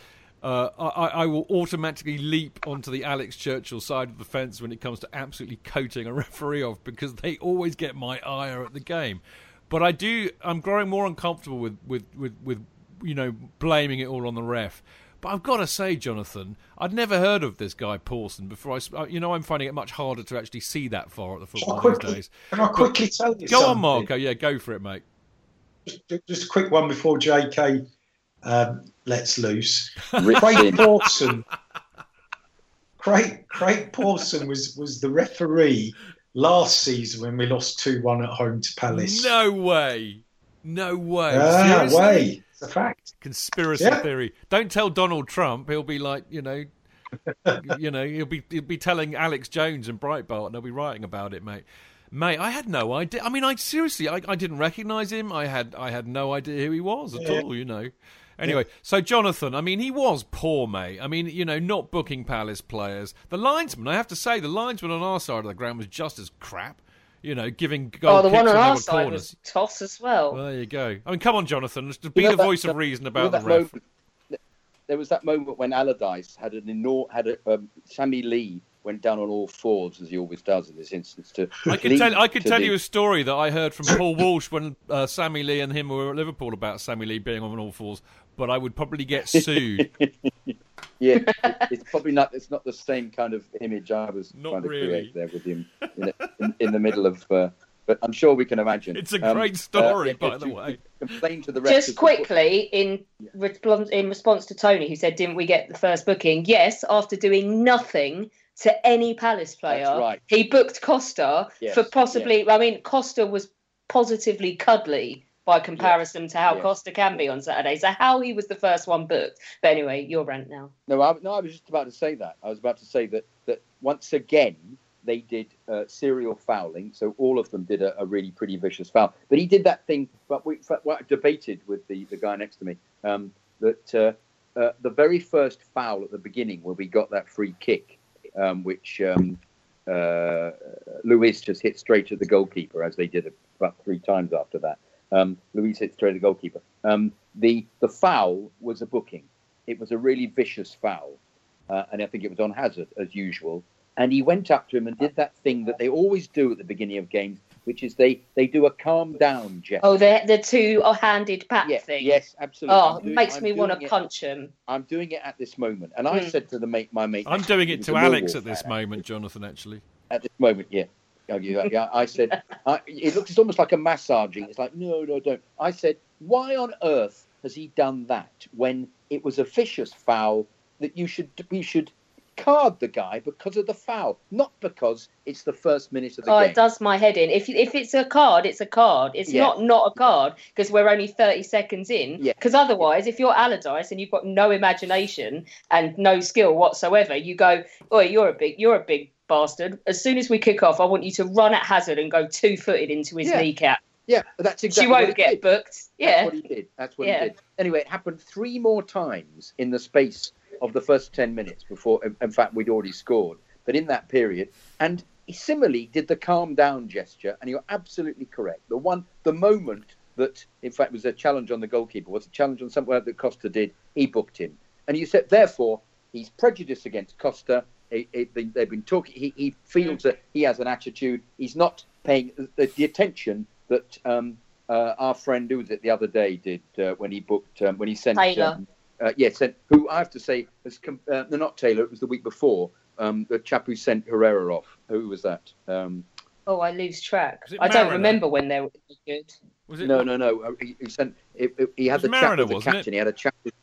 uh, I, I will automatically leap onto the Alex Churchill side of the fence when it comes to absolutely coating a referee off because they always get my ire at the game. But I do. I'm growing more uncomfortable with with with, with you know blaming it all on the ref. But I've got to say, Jonathan, I'd never heard of this guy Pawson before. I, you know, I'm finding it much harder to actually see that far at the football quickly, these days. Can I quickly but, tell you Go something? on, Marco. Yeah, go for it, mate. Just, just a quick one before JK um, lets loose. Craig Pawson. Craig, Craig Pawson was, was the referee last season when we lost 2 1 at home to Palace. No way. No way. Ah, way. It's a fact. Conspiracy yeah. theory. Don't tell Donald Trump. He'll be like, you know, you know, he'll be he'll be telling Alex Jones and Breitbart, and they'll be writing about it, mate. Mate, I had no idea. I mean, I seriously, I, I didn't recognise him. I had I had no idea who he was at yeah. all. You know. Anyway, yeah. so Jonathan, I mean, he was poor, mate. I mean, you know, not booking Palace players. The linesman, I have to say, the linesman on our side of the ground was just as crap. You know, giving goal Oh, the one on our side corners. was toss as well. well. There you go. I mean, come on, Jonathan, be the voice of reason about the ref. Moment, there was that moment when Allardyce had an enormous, had a, um, Sammy Lee went down on all fours as he always does in this instance. To I could tell I could tell the... you a story that I heard from Paul Walsh when uh, Sammy Lee and him were at Liverpool about Sammy Lee being on all fours, but I would probably get sued. yeah, it's probably not. It's not the same kind of image I was not trying to really. create there with him in, in, in the middle of. Uh, but I'm sure we can imagine. It's a um, great story, uh, by the way. Complain to the Just quickly, in response in response to Tony, who said, "Didn't we get the first booking?" Yes, after doing nothing to any Palace player, right. he booked Costa yes, for possibly. Yes. I mean, Costa was positively cuddly by comparison to how Costa can be on Saturday. So how he was the first one booked. But anyway, your rant now. No, I, no, I was just about to say that. I was about to say that that once again they did uh, serial fouling. So all of them did a, a, really pretty vicious foul. But he did that thing. But we well, I debated with the, the guy next to me um, that uh, uh, the very first foul at the beginning where we got that free kick, um, which um, uh, just hit straight at the goalkeeper, as they did about three times after that. Um, Luiz hit straight the goalkeeper. Um, the the foul was a booking. It was a really vicious foul, uh, and I think it was on Hazard as usual. And he went up to him and did that thing that they always do at the beginning of games, which is they they do a calm down gesture. Oh, the the two handed pat yeah, thing. Yes, absolutely. Oh, it makes I'm me want to punch him. I'm doing it at this moment, and I mm. said to the mate, my mate, I'm doing it to Alex at this moment, Jonathan. Actually, at this moment, yeah. Yeah, I said, I, it looks almost like a massaging. It's like, no, no, don't. I said, why on earth has he done that when it was a vicious foul that you should we should card the guy because of the foul, not because it's the first minute of the oh, game. Oh, it does my head in. If if it's a card, it's a card. It's yeah. not not a card because we're only thirty seconds in. Because yeah. otherwise, if you're Allardyce and you've got no imagination and no skill whatsoever, you go, "Oh, you're a big, you're a big bastard. As soon as we kick off, I want you to run at Hazard and go two footed into his yeah. kneecap. Yeah, that's exactly. She won't get did. booked. Yeah, that's what he did. That's what yeah. he did. Anyway, it happened three more times in the space of the first ten minutes before. In fact, we'd already scored, but in that period, and he similarly did the calm down gesture. And you're absolutely correct. The one, the moment that, in fact, was a challenge on the goalkeeper was a challenge on somewhere that Costa did. He booked him, and you said therefore he's prejudiced against Costa they've been talking. He, he, feels that he has an attitude. He's not paying the, the attention that um, uh, our friend who was it the other day did uh, when he booked um, when he sent Taylor. Um, uh, yes, sent, who I have to say was uh, no, not Taylor. It was the week before. Um, the chap who sent Herrera off. Who was that? Um, oh, I lose track. I don't remember when they were good. Was it? No, no, no. Uh, he, he sent. It, it, he had the Marriner, chat with the captain. It? He had a chat with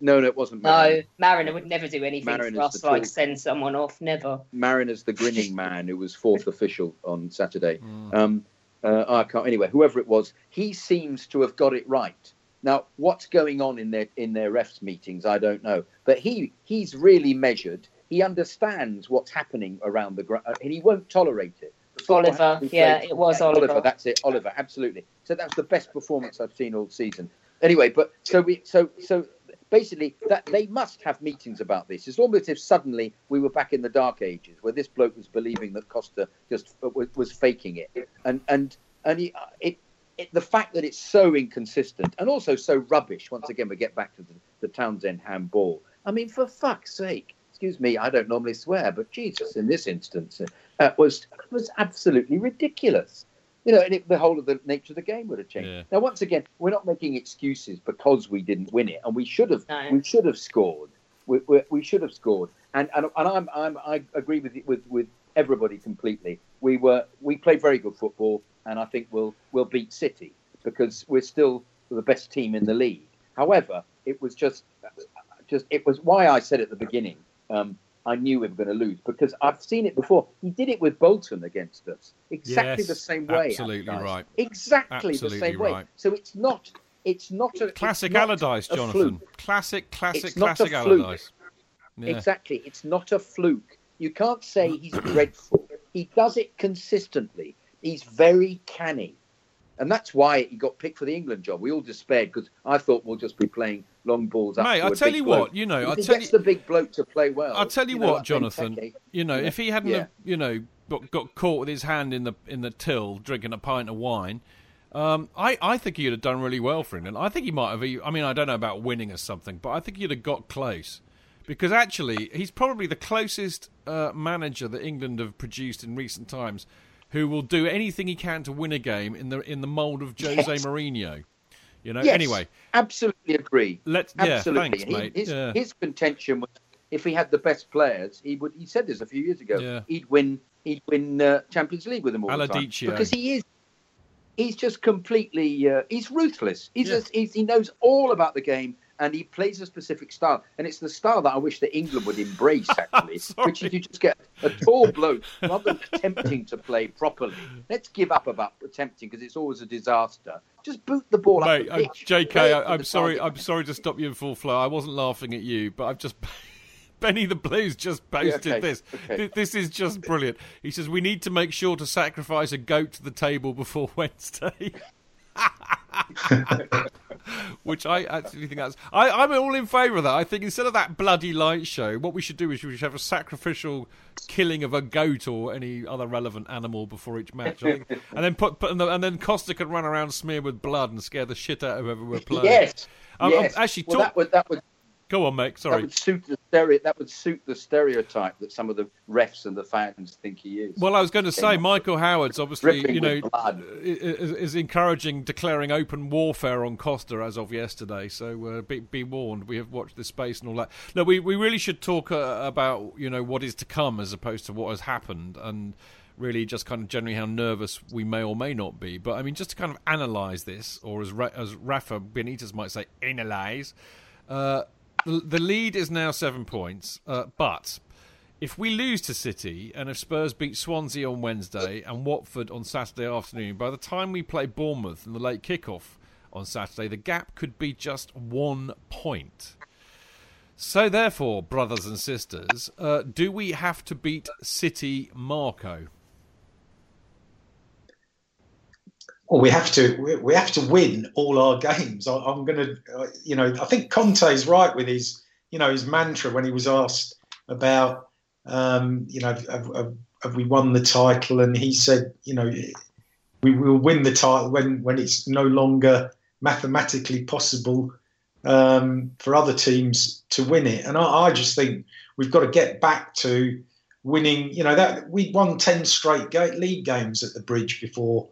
no, no, it wasn't. Marriner. No, Marriner would never do anything Marriner's for us, like send someone off. Never. Marriner's the grinning man who was fourth official on Saturday. Mm. Um, uh, I can't. Anyway, whoever it was, he seems to have got it right. Now, what's going on in their in their refs meetings, I don't know. But he he's really measured. He understands what's happening around the ground, and he won't tolerate it. Oliver, yeah, it was Oliver. Oliver. That's it, Oliver. Absolutely. So that's the best performance I've seen all season. Anyway, but so we so so basically that they must have meetings about this. It's almost as if suddenly we were back in the dark ages where this bloke was believing that Costa just uh, was, was faking it, and and and he, uh, it, it, the fact that it's so inconsistent and also so rubbish. Once again, we get back to the, the Townsend handball. I mean, for fuck's sake. Excuse me, I don't normally swear, but Jesus, in this instance, uh, uh was was absolutely ridiculous. You know, and it, the whole of the nature of the game would have changed. Yeah. Now, once again, we're not making excuses because we didn't win it, and we should have. No. We should have scored. We, we, we should have scored. And and, and I'm, I'm I agree with with with everybody completely. We were we played very good football, and I think we'll we'll beat City because we're still the best team in the league. However, it was just just it was why I said at the beginning. Um, I knew we were going to lose because I've seen it before. He did it with Bolton against us, exactly Yes, the same way. absolutely Allardyce. right. Exactly Absolutely the same way. So it's not. It's not a Classic not Allardyce, Jonathan. Classic, classic, It's not a classic fluke. Allardyce. Yeah. Exactly. It's not a fluke. You can't say he's dreadful. He does it consistently. He's very canny. And that's why he got picked for the England job. We all despaired because I thought we'll just be playing long balls Mate, I'll tell you bloke. what, you know, If he tell gets you- the big bloke to play well. I'll tell you, know, what, like Jonathan. You know, yeah. if he hadn't, Yeah. have, you know, got, got caught with his hand in the in the till drinking a pint of wine, um, I I think he'd have done really well for England. I think he might have. I mean, I don't know about winning or something, but I think he'd have got close. Because actually, he's probably the closest uh, manager that England have produced in recent times, who will do anything he can to win a game in the in the mould of Jose Yes. Mourinho. You know. Yes, Anyway, absolutely agree. Let's- yeah, absolutely. thanks, He- mate. His, Yeah. his contention was if he had the best players, he would. He said this a few years ago. Yeah. He'd win. He'd win uh, Champions League with them all the time because he is. He's just completely. Uh, he's ruthless. He's, Yeah. just, he's he knows all about the game. And he plays a specific style, and it's the style that I wish that England would embrace. Actually, which is you just get a tall bloke rather than attempting to play properly. Let's give up about attempting because it's always a disaster. Just boot the ball up Mate, the I'm, pitch. JK, I, to I'm the sorry. target. I'm sorry to stop you in full flow. I wasn't laughing at you, but I've just Benny the Blues just posted okay, this. okay. This is just brilliant. He says we need to make sure to sacrifice a goat to the table before Wednesday. Which I actually think that's. I, I'm all in favour of that. I think instead of that bloody light show, what we should do is we should have a sacrificial killing of a goat or any other relevant animal before each match. Think, and then put, put and, the, and then Costa could run around smeared with blood and scare the shit out of whoever we're playing. Yes. Um, yes. actually, well, talk- that would that would Go on, mate. that Sorry. would suit the stereo. That would suit the stereotype that some of the refs and the fans think he is. Well, I was going to say, Michael Howard's obviously, you know, is, is encouraging declaring open warfare on Costa as of yesterday. So uh, be, be warned. We have watched this space and all that. No, we we really should talk uh, about you know what is to come as opposed to what has happened and. Really, just kind of generally how nervous we may or may not be. But I mean, just to kind of analyse this, or as Ra- as Rafa Benitez might say, analyse. Uh, the, lead is now seven points, uh, but if we lose to City and if Spurs beat Swansea on Wednesday and Watford on Saturday afternoon, by the time we play Bournemouth in the late kickoff on Saturday, the gap could be just one point. So, therefore, brothers and sisters, uh, do we have to beat City Marco? Well, we have to we- have to win all our games. I, I'm going to, uh, you know, I think Conte's right with his, you know, his mantra when he was asked about, um, you know, have, have, have we won the title, and he said, you know, we will win the title when when it's no longer mathematically possible um, for other teams to win it. And I, I just think we've got to get back to winning. You know that we won ten straight league games at the Bridge before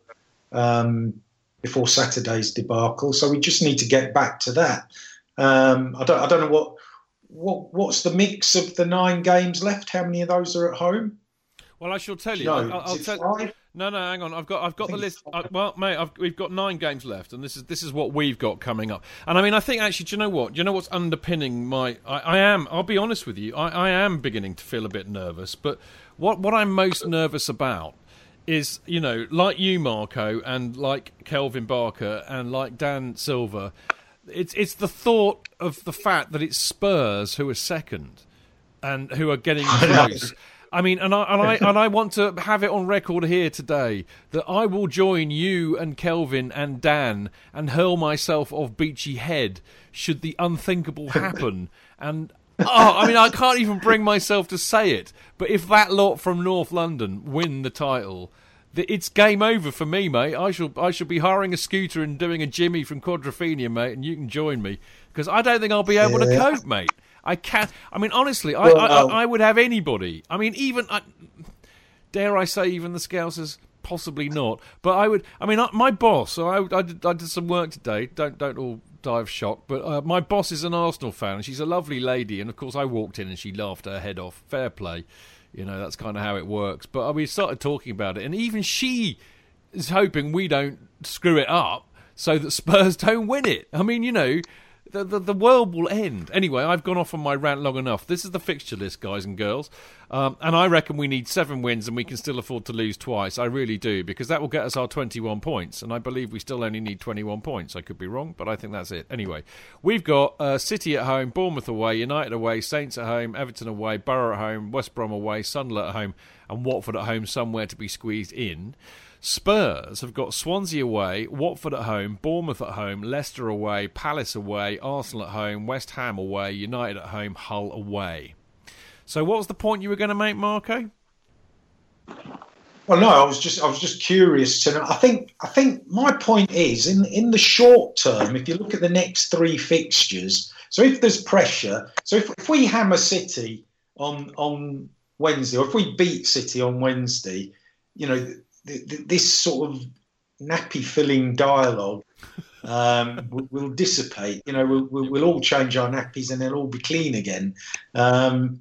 um, before Saturday's debacle. So we just need to get back to that. Um, I don't I don't know what what what's the mix of the nine games left. How many of those are at home? Well, I shall tell you. No, I- I'll, I'll tell. five? No, no, hang on. I've got, I've got the list. it's Uh, well, mate, I've, we've got nine games left, and this is this is what we've got coming up. And I mean, I think actually, do you know what? Do you know what's underpinning my? I, I am. I'll be honest with you. I, I am beginning to feel a bit nervous. But what what I'm most nervous about is, you know, like you, Marco, and like Kelvin Barker, and like Dan Silver. It's it's the thought of the fact that it's Spurs who are second and who are getting close. I mean, and I and I and I want to have it on record here today that I will join you and Kelvin and Dan and hurl myself off Beachy Head should the unthinkable happen. And oh, I mean, I can't even bring myself to say it. But if that lot from North London win the title, it's game over for me, mate. I shall I shall be hiring a scooter and doing a Jimmy from Quadrophenia, mate, and you can join me because I don't think I'll be able to cope, mate. I can't. I mean, honestly, I, Well, I, no. I, I would have anybody. I mean, even I, dare I say, even the Scousers, possibly not. But I would. I mean, I, my boss. So I, I, did, I did some work today. Don't don't all of shock. But uh, my boss is an Arsenal fan. and She's a lovely lady, and of course, I walked in and she laughed her head off. Fair play. You know, that's kind of how it works. But uh, we started talking about it, and even she is hoping we don't screw it up so that Spurs don't win it. I mean, you know, the, the, the world will end. Anyway, I've gone off on my rant long enough. This is the fixture list, guys and girls. Um, and I reckon we need seven wins and we can still afford to lose twice. I really do, because that will get us our 21 points. And I believe we still only need 21 points. I could be wrong, but I think that's it. Anyway, we've got uh, City at home, Bournemouth away, United away, Saints at home, Everton away, Borough at home, West Brom away, Sunderland at home, and Watford at home, somewhere to be squeezed in. Spurs have got Swansea away, Watford at home, Bournemouth at home, Leicester away, Palace away, Arsenal at home, West Ham away, United at home, Hull away. So, what was the point you were going to make, Marco? Well, no, I was just I was just curious to know. I think I think my point is in in the short term, if you look at the next three fixtures, so if there's pressure, so if, if we hammer City on on Wednesday, or if we beat City on Wednesday, you know, th- th- this sort of nappy filling dialogue um, will, will dissipate. You know, we'll, we'll, we'll all change our nappies and they'll all be clean again. Um,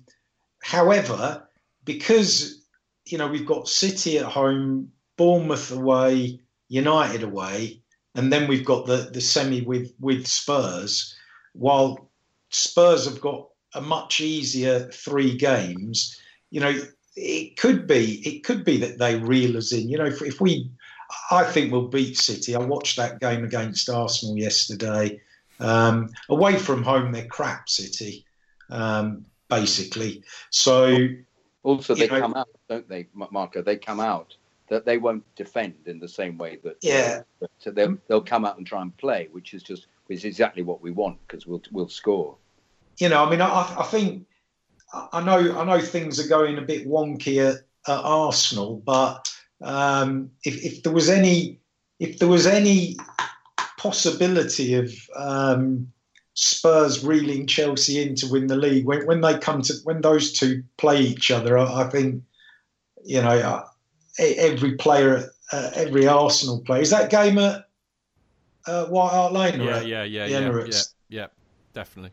however, because you know we've got City at home, Bournemouth away, United away, and then we've got the the semi with with Spurs. While Spurs have got a much easier three games, you know it could be it could be that they reel us in. You know, if, if we, I think we'll beat City. I watched that game against Arsenal yesterday. Um, away from home, they're crap City, um, basically. So Also, they know- come out, don't they, Marco? They come out that they won't defend in the same way that. Yeah. So they'll they'll come out and try and play, which is just which is exactly what we want because we'll we'll score. you know, I mean, I, I think I know I know things are going a bit wonky at, at Arsenal, but um, if, if there was any if there was any possibility of um, Spurs reeling Chelsea in to win the league when, when they come to when those two play each other, I, I think you know uh, every player, uh, every Arsenal player is that game at uh, White Hart Lane. Yeah, at yeah, yeah, yeah, yeah, yeah, definitely.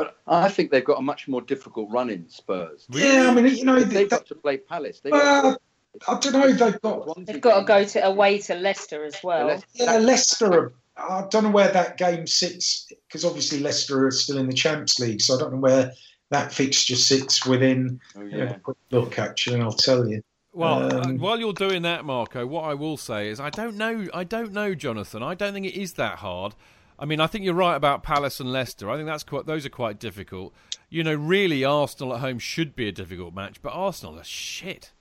But I think they've got a much more difficult run in Spurs. Yeah, I mean, you know, They've they, got to play Palace. They've Well, got I don't know. They've got They've got to go to away to Leicester as well. yeah, Leicester. are- I don't know where that game sits because obviously Leicester are still in the Champions League, so I don't know where that fixture sits within. Oh, yeah. have a quick Look, actually, and I'll tell you. Well, uh, Um, while you're doing that, Marco, what I will say is I don't know. I don't know, Jonathan. I don't think it is that hard. I mean, I think you're right about Palace and Leicester. I think that's quite. Those are quite difficult. You know, really, Arsenal at home should be a difficult match, but Arsenal are shit.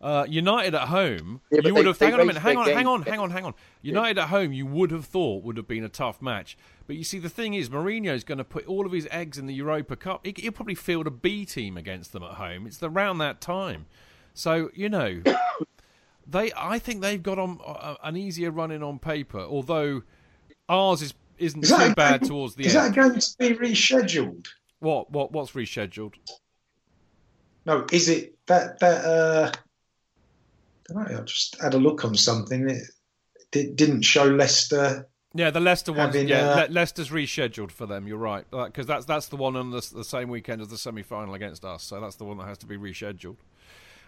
Uh, United at home, Yeah, you would they- have. they Hang on minute. Hang on. Hang on. Hang on. Hang on. United at home, you would have thought would have been a tough match. But you see, the thing is, Mourinho's going to put all of his eggs in the Europa Cup. He, he'll probably field a B team against them at home. It's around that time. So you know, they. I think they've got on uh, an easier running on paper. Although ours is isn't Is too bad game- towards the Is end. Is that going to be rescheduled? What? What? What's rescheduled? No, is it that that? Uh, I don't know. I just had a look on something. It, it didn't show Leicester. Yeah, the Leicester one. Yeah, uh, Le- Leicester's rescheduled for them. You're right, because that's that's the one on the, the same weekend as the semi-final against us. So that's the one that has to be rescheduled,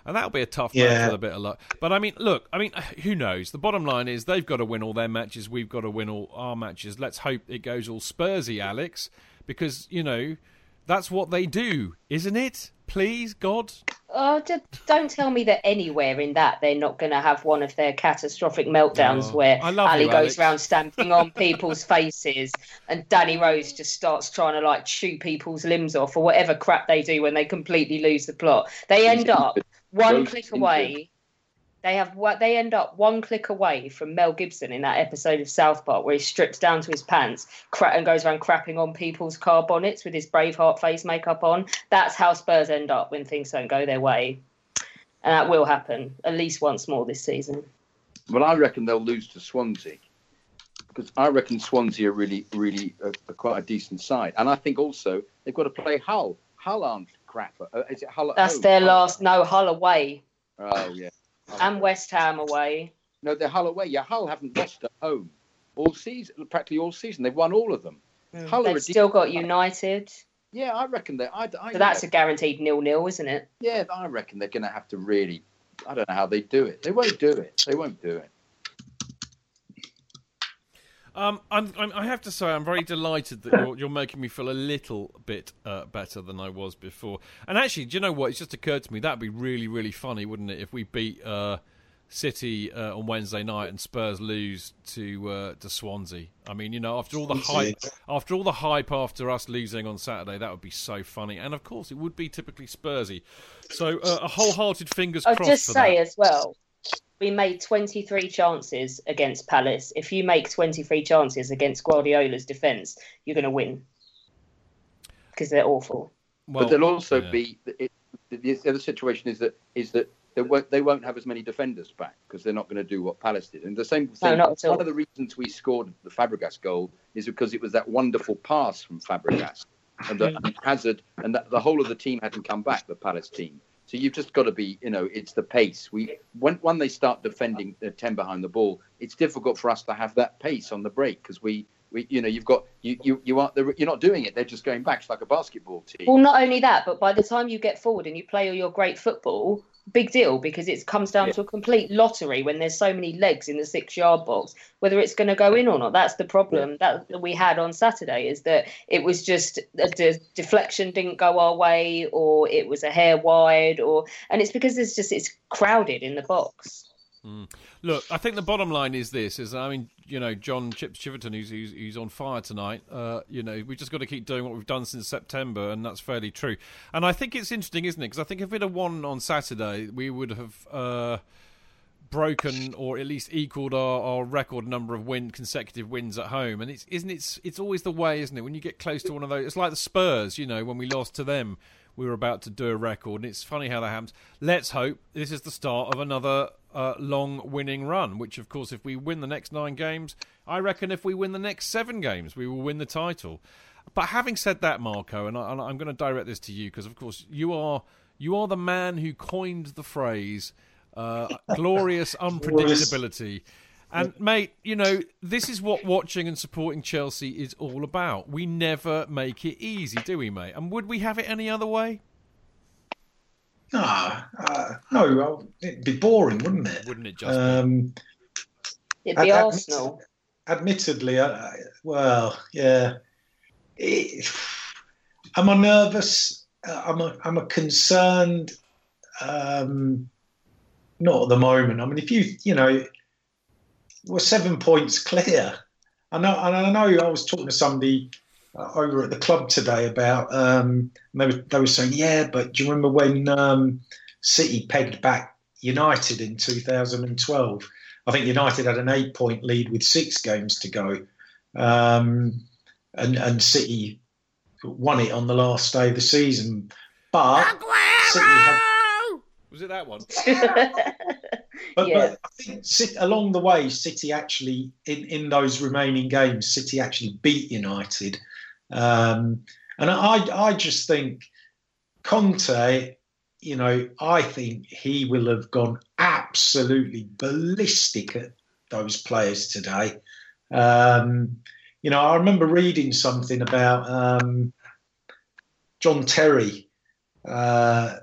and that'll be a tough match Yeah. with a bit of luck. But I mean, look, I mean, who knows? The bottom line is they've got to win all their matches. We've got to win all our matches. Let's hope it goes all Spursy, Alex, because you know that's what they do, isn't it? Please, God. Oh, just don't tell me that anywhere in that they're not going to have one of their catastrophic meltdowns Oh, where I Ali you, goes Alex. round stamping on people's faces and Danny Rose just starts trying to like chew people's limbs off or whatever crap they do when they completely lose the plot. They end up one click away. They have what they end up one click away from Mel Gibson in that episode of South Park where he strips down to his pants cra- and goes around crapping on people's car bonnets with his Braveheart face makeup on. That's how Spurs end up when things don't go their way. and that will happen at least once more this season. Well, I reckon they'll lose to Swansea because I reckon Swansea are really, really uh, quite a decent side, and I think also they've got to play Hull. Hull aren't crap. Uh, is it Hull? That's their last. No, Hull away. Oh yeah. Hull and away. West Ham away. No, they're Hull away. Yeah, Hull haven't lost at home all season, practically all season. They've won all of them. Mm. Hull they've still got United. Yeah, I reckon that. I, I, so that's know. a guaranteed nil-nil, isn't it? Yeah, I reckon they're going to have to really. I don't know how they do it. They won't do it. They won't do it. Um, I'm, I'm, i have to say, I'm very delighted that you're, you're making me feel a little bit uh, better than I was before. And actually, do you know what? It's just occurred to me that'd be really, really funny, wouldn't it, if we beat uh, City uh, on Wednesday night and Spurs lose to uh, to Swansea. I mean, you know, after all the hype, after all the hype after us losing on Saturday, that would be so funny. And of course, it would be typically Spursy. So uh, a wholehearted fingers I'll crossed. I'll just say that. as well, we made 23 chances against Palace. If you make 23 chances against Guardiola's defence, you're going to win because they're awful. Well, but they'll also yeah. be it, the other situation is that is that they won't, they won't have as many defenders back because they're not going to do what Palace did. And the same thing, no, one of the reasons we scored the Fabregas goal is because it was that wonderful pass from Fabregas and, the, Hazard and the, the whole of the team hadn't come back, the Palace team. So you've just got to be, you know, it's the pace. We when when they start defending the ten behind the ball, it's difficult for us to have that pace on the break because we we, you know, you've got you you you aren't you're not doing it. They're just going back. It's like a basketball team. Well, not only that, but by the time you get forward and you play all your great football, big deal because it comes down yeah. to a complete lottery when there's so many legs in the six yard box whether it's going to go in or not that's the problem yeah. that we had on saturday is that it was just a de- deflection didn't go our way or it was a hair wide or and it's because it's just it's crowded in the box Mm. Look, I think the bottom line is this: is I mean, you know, John Chips Chiverton, who's, who's, who's on fire tonight. Uh, you know, we've just got to keep doing what we've done since September, and that's fairly true. And I think it's interesting, isn't it? Because I think if we'd have won on Saturday, we would have. Uh, broken or at least equaled our, our record number of win consecutive wins at home and it's isn't it's it's always the way isn't it when you get close to one of those it's like the Spurs you know when we lost to them we were about to do a record and it's funny how that happens let's hope this is the start of another uh, long winning run, which, of course, if we win the next nine games, I reckon if we win the next seven games, we will win the title. But having said that, Marco, and, I, am going to direct this to you because, of course, you are you are the man who coined the phrase uh, "glorious unpredictability." And mate, you know this is what watching and supporting Chelsea is all about. We never make it easy, do we, mate? And would we have it any other way? No, uh, no, it'd be boring, wouldn't it? Wouldn't it just? Um, it'd be ad- Arsenal. Admittedly, uh, well, yeah. It, am I nervous? Uh, I'm a, I'm a concerned. Um, not at the moment. I mean, if you, you know, we're seven points clear. I know, and I know. I was talking to somebody over at the club today about um, they, were, they were saying, yeah, but do you remember when um, City pegged back United in 2012? I think United had an eight point lead with six games to go, um, and and City won it on the last day of the season. But City had, was it that one? but, yeah. but, I think along the way, City actually in, in those remaining games, City actually beat United. Um, and I, I just think Conte, you know, I think he will have gone absolutely ballistic at those players today. Um, you know, I remember reading something about um, John Terry uh,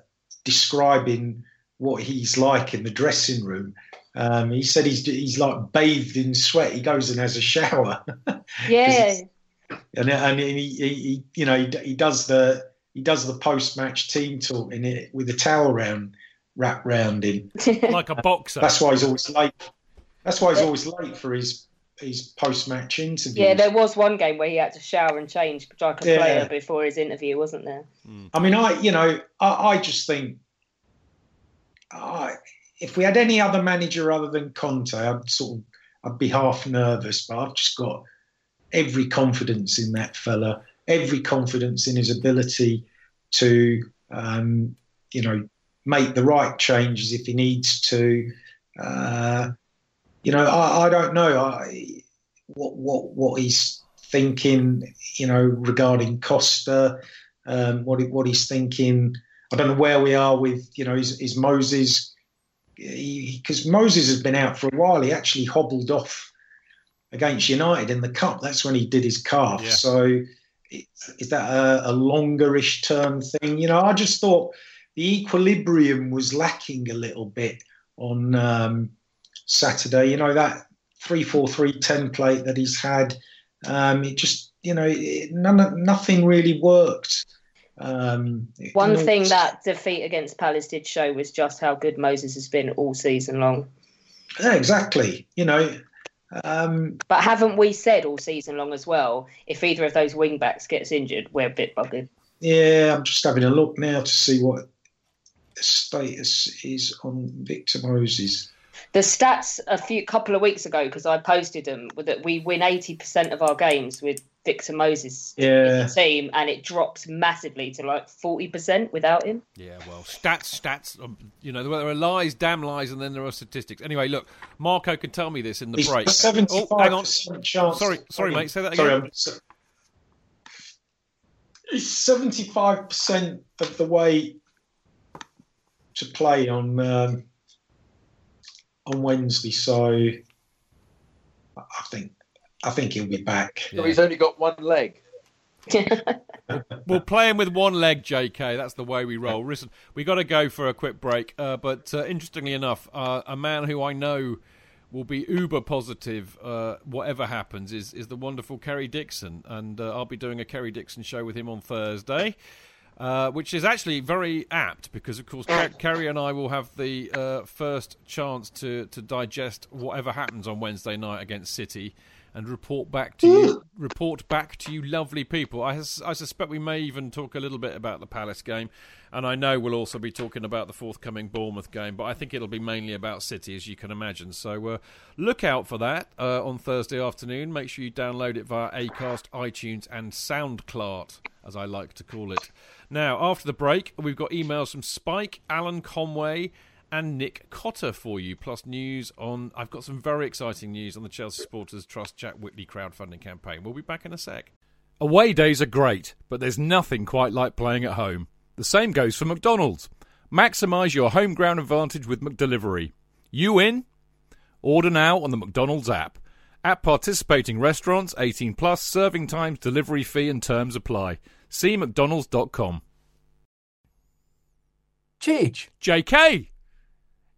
describing what he's like in the dressing room. Um, he said he's he's like bathed in sweat. He goes and has a shower. Yeah, and and he, he you know he, he does the he does the post match team talk in it with a towel round wrapped round him like a boxer. That's why he's always late. That's why he's always late for his his post match interview. Yeah, there was one game where he had to shower and change like a yeah. player before his interview, wasn't there? Mm. I mean, I you know I, I just think I, if we had any other manager other than Conte, I'd sort of I'd be half nervous, but I've just got every confidence in that fella, every confidence in his ability to, um, you know, make the right changes if he needs to. Uh, you know, I, I don't know I, what what what he's thinking. You know, regarding Costa, um, what what he's thinking. I don't know where we are with you know is, is Moses because Moses has been out for a while. He actually hobbled off against United in the cup. That's when he did his calf. Yeah. So is that a, a longerish term thing? You know, I just thought the equilibrium was lacking a little bit on um, Saturday. You know that three four three template that he's had. Um, it just you know it, none nothing really worked. Um, One you thing that defeat against Palace did show was just how good Moses has been all season long. yeah, exactly. You know, um, But haven't we said all season long as well? If either of those wing backs gets injured, we're a bit buggered. yeah. I'm just having a look now to see what the status is on Victor Moses. The stats a few couple of weeks ago, because I posted them, were that we win eighty percent of our games with Victor Moses Yeah. the team, and it drops massively to like forty percent without him. Yeah, well, stats, stats. Um, you know, there are lies, damn lies, and then there are statistics. Anyway, look, Marco can tell me this in the He's break. got 75% Oh, hang on. chance. Sorry, sorry, mate. Say that Sorry, again. I'm seventy-five percent of the way to play on um, on Wednesday. So I think I think he'll be back. So he's only got one leg. We'll play him with one leg, JK. That's the way we roll. Listen, we got to go for a quick break. Uh, but uh, interestingly enough, uh, a man who I know will be uber positive, uh, whatever happens, is is the wonderful Kerry Dixon, and uh, I'll be doing a Kerry Dixon show with him on Thursday. Uh, which is actually very apt because, of course, Ker- Kerry and I will have the uh, first chance to, to digest whatever happens on Wednesday night against City and report back to you. report back to you, lovely people. I, I suspect we may even talk a little bit about the Palace game, and I know we'll also be talking about the forthcoming Bournemouth game. But I think it'll be mainly about City, as you can imagine. So uh, look out for that uh, on Thursday afternoon. Make sure you download it via Acast, iTunes, and SoundCloud, as I like to call it. Now, after the break, we've got emails from Spike, Alan Conway, and Nick Cotter for you, plus news on. I've got some very exciting news on the Chelsea Supporters Trust Jack Whitley crowdfunding campaign. We'll be back in a sec. Away days are great, but there's nothing quite like playing at home. The same goes for McDonald's. Maximise your home ground advantage with McDelivery. You in? Order now on the McDonald's app. At participating restaurants, 18 plus, serving times, delivery fee, and terms apply. See McDonald's.com. Chidge, JK!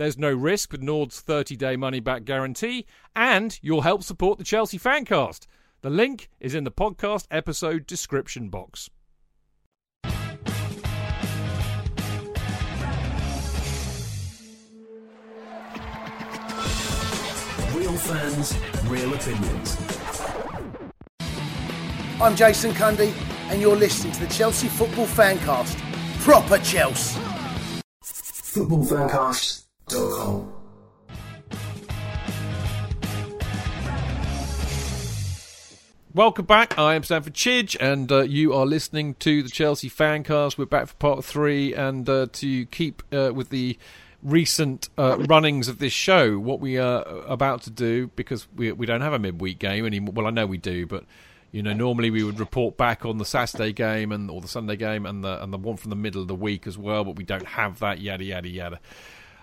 There's no risk with Nord's 30 day money back guarantee, and you'll help support the Chelsea Fancast. The link is in the podcast episode description box. Real fans, real opinions. I'm Jason Cundy, and you're listening to the Chelsea Football Fancast. Proper Chelsea. Welcome back. I am Stamford Chidge, and uh, you are listening to the Chelsea Fancast. We're back for part three, and uh, to keep uh, with the recent uh, runnings of this show, what we are about to do, because we we don't have a midweek game anymore. Well, I know we do, but you know, normally we would report back on the Saturday game and or the Sunday game and the and the one from the middle of the week as well, but we don't have that. Yada yada yada.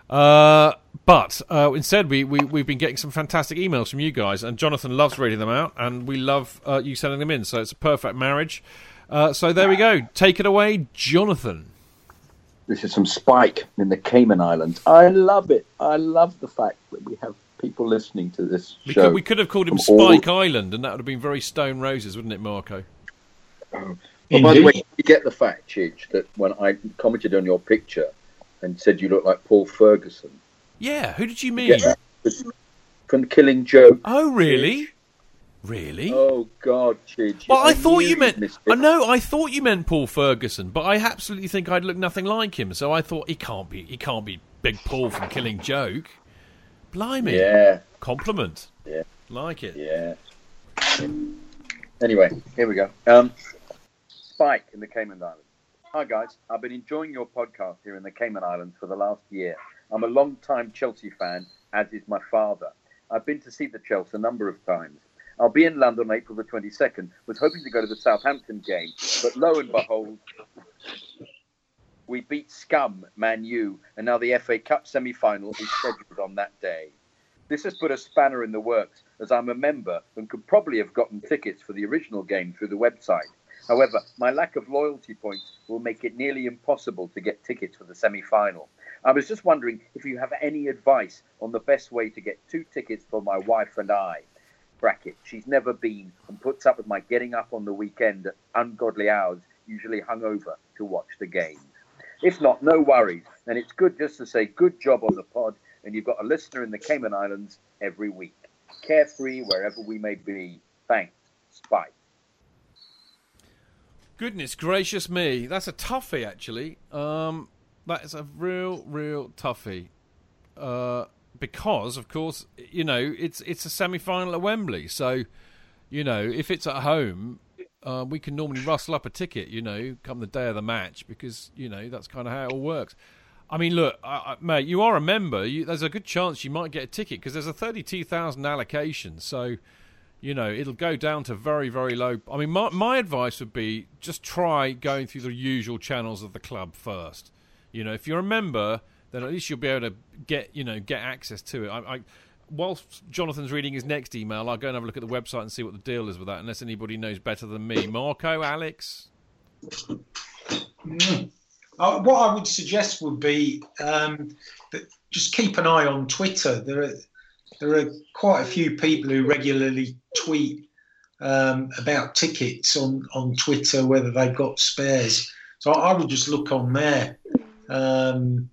Uh, but uh, instead, we, we, we've been getting some fantastic emails from you guys, and Jonathan loves reading them out, and we love uh, you sending them in. So it's a perfect marriage. Uh, so there we go. Take it away, Jonathan. This is some Spike in the Cayman Islands. I love it. I love the fact that we have people listening to this We show. could, we could have called him from all- Spike Island, and that would have been very Stone Roses, wouldn't it, Marco? But by the way, you get the fact, Chidge, that when I commented on your picture and said you look like Paul Ferguson, Yeah, who did you mean? from Killing Joke. Oh, really? Really? Oh God, Chidge! Well, I, thought you meant. I know. I thought you meant Paul Ferguson, but I absolutely think I'd look nothing like him. So I thought he can't be. He can't be Big Paul from Killing Joke. Blimey! Yeah, Compliment. Yeah. Like it. yeah. Anyway, here we go. Um, Spike in the Cayman Islands. Hi guys, I've been enjoying your podcast here in the Cayman Islands for the last year. I'm a long-time Chelsea fan, as is my father. I've been to see the Chelsea a number of times. I'll be in London on April the 22nd. Was hoping to go to the Southampton game, but lo and behold, we beat Scum, Man U, and now the FA Cup semi-final is scheduled on that day. This has put a spanner in the works, as I'm a member and could probably have gotten tickets for the original game through the website. However, my lack of loyalty points will make it nearly impossible to get tickets for the semi final. I was just wondering if you have any advice on the best way to get two tickets for my wife and I. Bracket, she's never been and puts up with my getting up on the weekend at ungodly hours, usually hungover, to watch the games. If not, no worries. And it's good just to say good job on the pod, and you've got a listener in the Cayman Islands every week. Carefree wherever we may be. Thanks. Spike. Goodness gracious me, that's a toughie actually. Um, that is a real, real toughie. Uh, because of course, you know it's it's a semi-final at Wembley, so you know if it's at home, uh, we can normally rustle up a ticket. You know, come the day of the match, because you know that's kind of how it all works. I mean, look, I, I, mate, you are a member. You, there's a good chance you might get a ticket because there's a thirty-two thousand allocation. So you know, it'll go down to very, very low. I mean, my, my advice would be just try going through the usual channels of the club first. You know, if you're a member, then at least you'll be able to get, you know, get access to it. I, I, whilst Jonathan's reading his next email, I'll go and have a look at the website and see what the deal is with that, unless anybody knows better than me. Marco, Alex? Mm. Uh, what I would suggest would be um, that just keep an eye on Twitter. There are there are quite a few people who regularly tweet um, about tickets on, on Twitter, whether they've got spares. So I would just look on there um,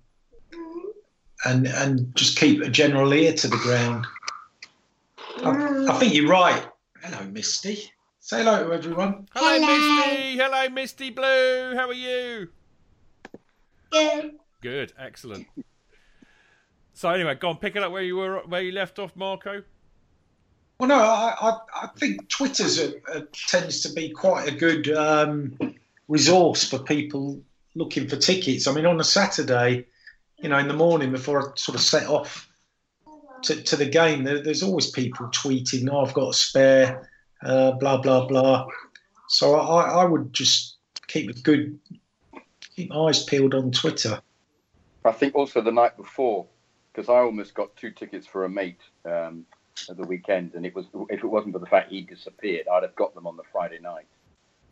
and and just keep a general ear to the ground. I, I think you're right. Hello, Misty. Say hello to everyone. Hello, Misty. Hello, Misty Blue. How are you? Good. Good. Excellent. So anyway, go on, pick it up where you were, where you left off, Marco. Well, no, I, I, I think Twitter's a, a, tends to be quite a good um, resource for people looking for tickets. I mean, on a Saturday, you know, in the morning before I sort of set off to, to the game, there, there's always people tweeting, "Oh, I've got a spare," uh, blah blah blah. So I, I would just keep a good keep my eyes peeled on Twitter. I think also the night before, because I almost got two tickets for a mate um, at the weekend, and it was if it wasn't for the fact he disappeared, I'd have got them on the Friday night.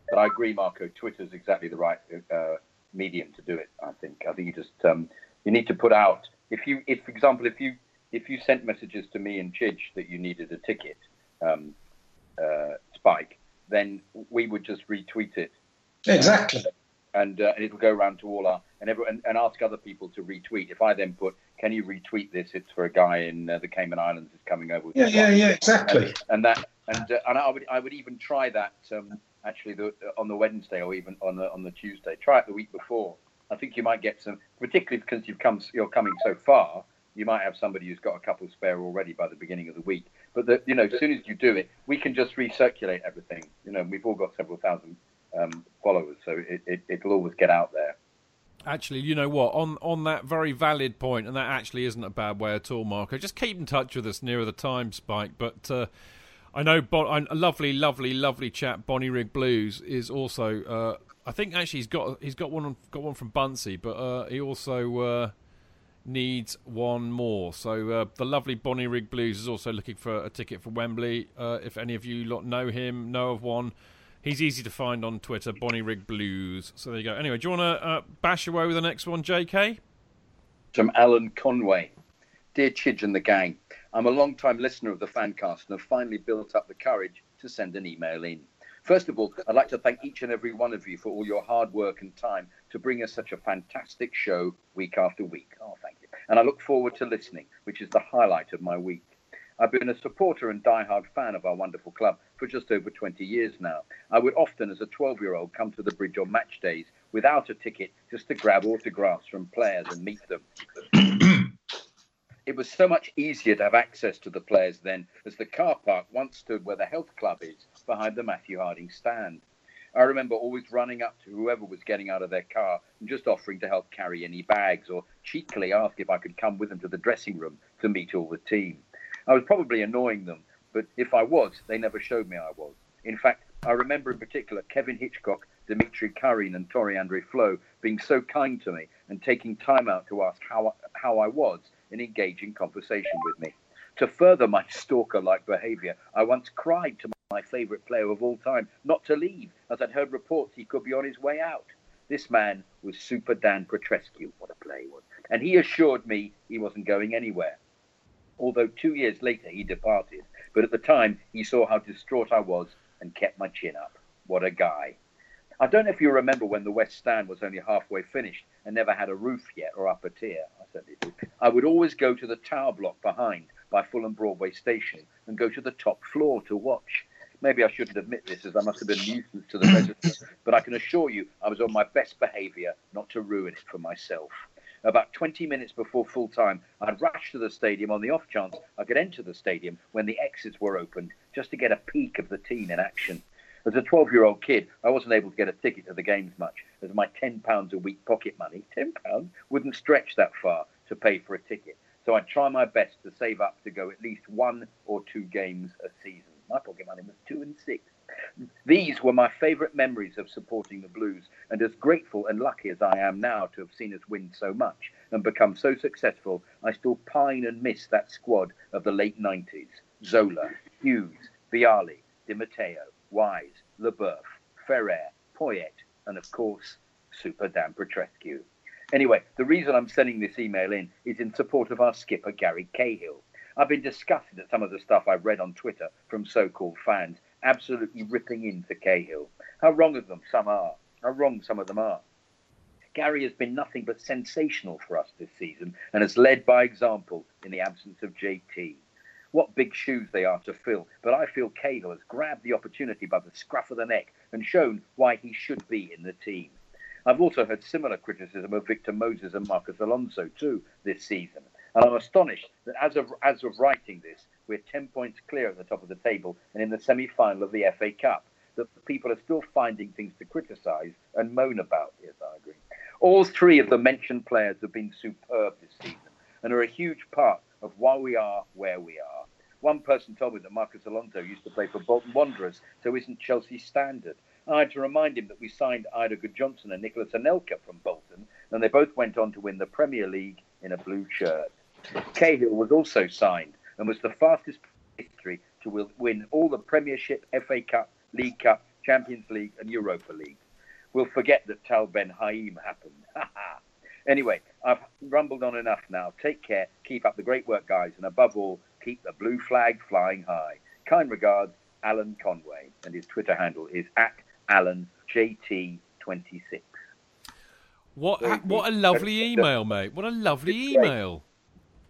But I agree, Marco. Twitter's exactly the right uh, medium to do it. I think. I think you just um, you need to put out if you, if for example, if you if you sent messages to me and Chidge that you needed a ticket, um, uh, Spike, then we would just retweet it. Exactly. And, uh, and it'll go around to all our and, every, and and ask other people to retweet. If I then put, "Can you retweet this?" It's for a guy in uh, the Cayman Islands is coming over. With Yeah, yeah, yeah, exactly. And, and that and uh, and I would I would even try that um, actually the, on the Wednesday or even on the on the Tuesday. Try it the week before. I think you might get some, particularly because you've come you're coming so far. You might have somebody who's got a couple spare already by the beginning of the week. But the, you know, as soon as you do it, we can just recirculate everything. You know, we've all got several thousand um, followers, so it, it, it'll always get out there. Actually, you know what? On on that very valid point, and that actually isn't a bad way at all, Marco. Just keep in touch with us nearer the time, Spike. But uh, I know bon- a lovely, lovely, lovely chap, Bonnie Rig Blues, is also. Uh, I think actually he's got he's got one got one from Bunsey, but uh, he also uh, needs one more. So uh, the lovely Bonnie Rig Blues is also looking for a ticket for Wembley. Uh, if any of you lot know him, know of one, he's easy to find on Twitter. Bonnie Rig Blues. So there you go. Anyway, do you want to uh, bash away with the next one, J.K.? From Alan Conway. Dear Chidge and the gang, I'm a long time listener of the Fancast and have finally built up the courage to send an email in. First of all, I'd like to thank each and every one of you for all your hard work and time to bring us such a fantastic show week after week. Oh, thank you. And I look forward to listening, which is the highlight of my week. I've been a supporter and die-hard fan of our wonderful club for just over 20 years now. I would often, as a 12 year old, come to the bridge on match days without a ticket just to grab autographs from players and meet them. it was so much easier to have access to the players then, as the car park once stood where the health club is, behind the Matthew Harding stand. I remember always running up to whoever was getting out of their car and just offering to help carry any bags or cheekily ask if I could come with them to the dressing room to meet all the team. I was probably annoying them, but if I was, they never showed me I was. In fact, I remember in particular Kevin Hitchcock, Dimitri Kharine, and Tore Andre Flo being so kind to me and taking time out to ask how, how I was and engage in conversation with me. To further my stalker like behavior, I once cried to my favourite player of all time not to leave, as I'd heard reports he could be on his way out. This man was Super Dan Petrescu. What a play he was. And he assured me he wasn't going anywhere. Although two years later he departed, but at the time he saw how distraught I was and kept my chin up. What a guy. I don't know if you remember when the West Stand was only halfway finished and never had a roof yet or upper tier. I certainly do. I would always go to the tower block behind by Fulham Broadway Station and go to the top floor to watch. Maybe I shouldn't admit this as I must have been a nuisance to the residents, but I can assure you I was on my best behaviour not to ruin it for myself. About 20 minutes before full time, I'd rush to the stadium on the off chance I could enter the stadium when the exits were opened just to get a peek of the team in action. As a 12 year old kid, I wasn't able to get a ticket to the games much, as my £10 a week pocket money, £10, wouldn't stretch that far to pay for a ticket. So I'd try my best to save up to go at least one or two games a season. My pocket money was two and six. These were my favourite memories of supporting the Blues, and as grateful and lucky as I am now to have seen us win so much and become so successful, I still pine and miss that squad of the late 90s Zola, Hughes, Vialli, Di Matteo, Wise, Leboeuf, Ferrer, Poyet, and of course, Super Dan Petrescu. Anyway, the reason I'm sending this email in is in support of our skipper, Gary Cahill. I've been disgusted at some of the stuff I've read on Twitter from so called fans, absolutely ripping in for Cahill. How wrong of them some are. How wrong some of them are. Gary has been nothing but sensational for us this season and has led by example in the absence of JT. What big shoes they are to fill, but I feel Cahill has grabbed the opportunity by the scruff of the neck and shown why he should be in the team. I've also heard similar criticism of Victor Moses and Marcos Alonso too this season, and I'm astonished that as of as of writing this, we're ten points clear at the top of the table and in the semi-final of the FA Cup. That people are still finding things to criticise and moan about. Yes, I agree. All three of the mentioned players have been superb this season and are a huge part of why we are where we are. One person told me that Marcos Alonso used to play for Bolton Wanderers, so isn't Chelsea standard. I had to remind him that we signed Eidur Gudjohnsen and Nicolas Anelka from Bolton, and they both went on to win the Premier League in a blue shirt. Cahill was also signed and was the fastest in history to win all the Premiership, FA Cup, League Cup, Champions League, and Europa League. We'll forget that Tal Ben Haim happened. anyway, I've rumbled on enough now. Take care, keep up the great work, guys, and above all, keep the blue flag flying high. Kind regards, Alan Conway, and his Twitter handle is at Alan JT26. What so what a lovely email, mate! What a lovely email.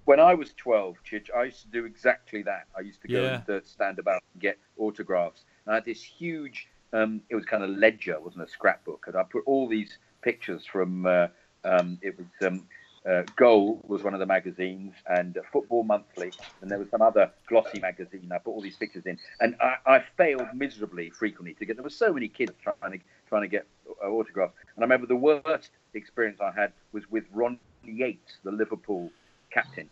When I was 12, Chidge, I used to do exactly that. I used to go yeah. and uh, stand about and get autographs. And I had this huge, um, it was kind of ledger, wasn't a scrapbook, and I put all these pictures from. Uh, um, it was um, uh, Goal was one of the magazines, and uh, Football Monthly, and there was some other glossy magazine. I put all these pictures in, and I, I failed miserably frequently to get. There were so many kids trying to trying to get uh, autographs, and I remember the worst experience I had was with Ron Yeats, the Liverpool captain,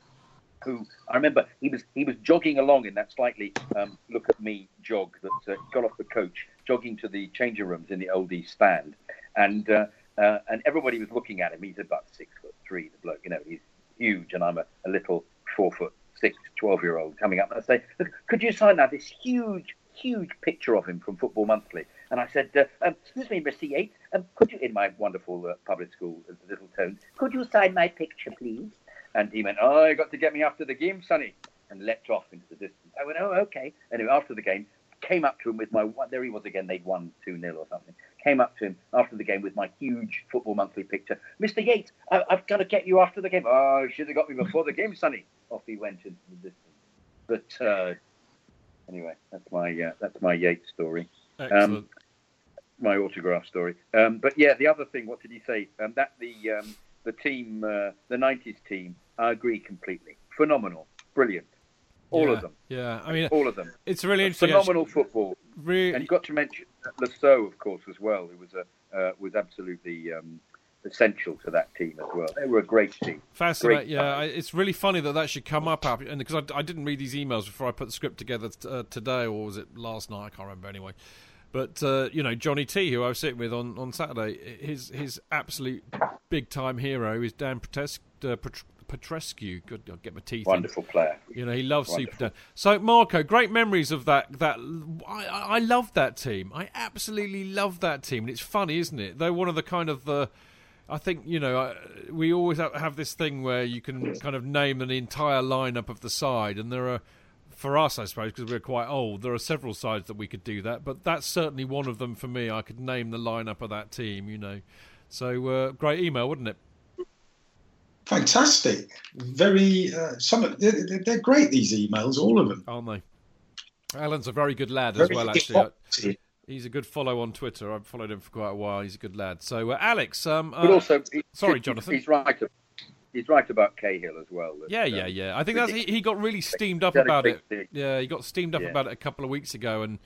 who I remember he was he was jogging along in that slightly um, look at me jog that uh, got off the coach, jogging to the changing rooms in the old East Stand, and uh, uh, and everybody was looking at him. He's about six foot three, the bloke, you know, he's huge, and I'm a, a little four foot six, 12 year old coming up and I say, look, could you sign out this huge, huge picture of him from Football Monthly? And I said, uh, um, excuse me, Mr. Yeats, um, could you, in my wonderful uh, public school uh, little tone, could you sign my picture, please? And he went, oh, you got to get me after the game, Sonny, and leapt off into the distance. I went, oh, okay. Anyway, after the game, came up to him with my, there he was again, they'd won 2 0 or something. Came up to him after the game with my huge Football Monthly picture. Mr. Yeats, I, have got to get you after the game. Oh, you should have got me before the game, Sonny. Off he went into the distance. But uh, anyway, that's my uh, that's my Yeats story. Excellent. Um, my autograph story. Um, but yeah, the other thing, what did he say? Um, that the um, the team, uh, the '90s team, I agree completely. Phenomenal, brilliant, all yeah, of them. Yeah, I mean, all of them. It's really interesting. Phenomenal actually. football. Really, and you've got to mention Lasso, of course, as well. Who was a uh, was absolutely um, essential to that team as well. They were a great team. Fascinating. Great Yeah, I- it's really funny that that should come up, and because I, I didn't read these emails before I put the script together t- uh, today, or was it last night? I can't remember anyway. But uh, you know, Johnny T, who I was sitting with on, on Saturday, his his absolute big time hero is Dan Petres- uh, Pet- Petrescu. Good, I'll get my teeth. in. Wonderful player. You know, he loves Wonderful. Super Dan. So, Marco, great memories of that. That I, I love that team. I absolutely love that team, and it's funny, isn't it? They're one of the kind of the. I think you know we always have, have this thing where you can kind of name an entire lineup of the side, and there are, for us, I suppose, because we're quite old, there are several sides that we could do that. But that's certainly one of them for me. I could name the lineup of that team. You know, so uh, great email, wouldn't it? Fantastic. Very. Uh, some of they're, they're- they're great. These emails, all of them. Aren't they? Alan's a very good lad as well, actually. informative. He's a good follow on Twitter. I've followed him for quite a while. He's a good lad. So, uh, Alex, um, uh, But also, he- sorry, he- Jonathan. He's right. He's right about Cahill as well. that, yeah, um, yeah, yeah. I think that's he, he got really steamed up He had a about it. thing. Yeah, he got steamed up Yeah. about it a couple of weeks ago, and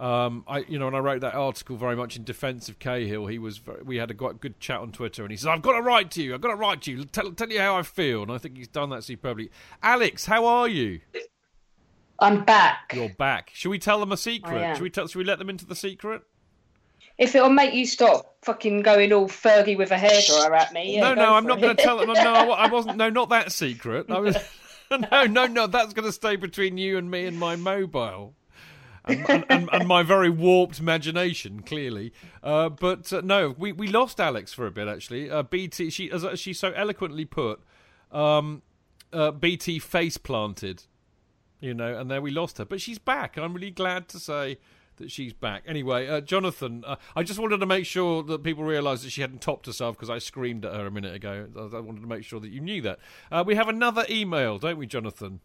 um, I, you know, and I wrote that article very much in defence of Cahill. He was, very, we had a quite good chat on Twitter, and he says, "I've got to write to you. I've got to write to you. Tell, tell you how I feel." And I think he's done that superbly. Alex, how are you? I'm back. You're back. Should we tell them a secret? Should we tell? Should we let them into the secret? If it'll make you stop fucking going all Fergie with a hairdryer at me, yeah, no, no, I'm not going to tell them. No, I I wasn't. No, not that secret. I was, no, no, no. That's going to stay between you and me and my mobile. And, and, and, and my very warped imagination, clearly. Uh, but uh, no, we, we lost Alex for a bit actually. Uh, BT, she as she so eloquently put, um, uh, BT face planted, you know, and there we lost her. But she's back. I'm really glad to say that she's back. Anyway, uh, Jonathan, uh, I just wanted to make sure that people realised that she hadn't topped herself because I screamed at her a minute ago. I I wanted to make sure that you knew that. Uh, we have another email, don't we, Jonathan?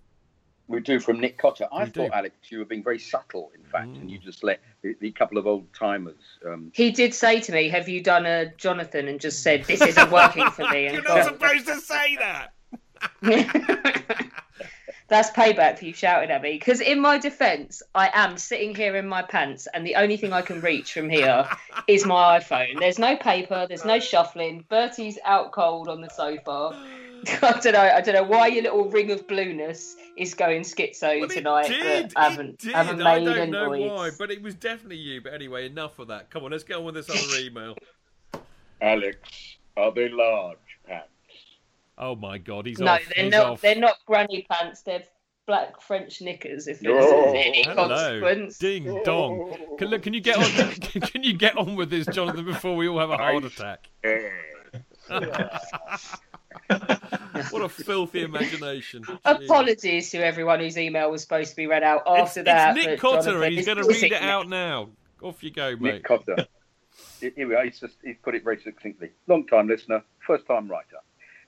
We do from Nick Cotter. I We thought, do. Alex, you were being very subtle, in fact, and you just let the, the couple of old timers. Um, He did say to me, "Have you done a Jonathan?" and just said, "This isn't working for me." And You're not supposed to say that. That's payback for you shouting at me. Because in my defence, I am sitting here in my pants, and the only thing I can reach from here is my iPhone. There's no paper. There's no shuffling. Bertie's out cold on the sofa. I don't know. I don't know why your little ring of blueness is going schizo tonight. Did, but haven't it did. haven't I don't know noise. why, but it was definitely you. But anyway, enough of that. Come on, let's get on with this other email. Alex, are they large pants? Oh my God, he's No, off. they're he's not. off. They're not granny pants. They're black French knickers. If No. there's any Hello, consequence. ding dong. Can, look, can you get on? Can, can you get on with this, Jonathan, before we all have a heart attack? what a filthy imagination. Apologies to everyone whose email was supposed to be read out It's, after that. it's Nick Cotter, Jonathan and he's going to read busy. it out now. Off you go, mate. Nick Cotter. Here we are. He's, just, he's put it very succinctly. Long time listener, first time writer.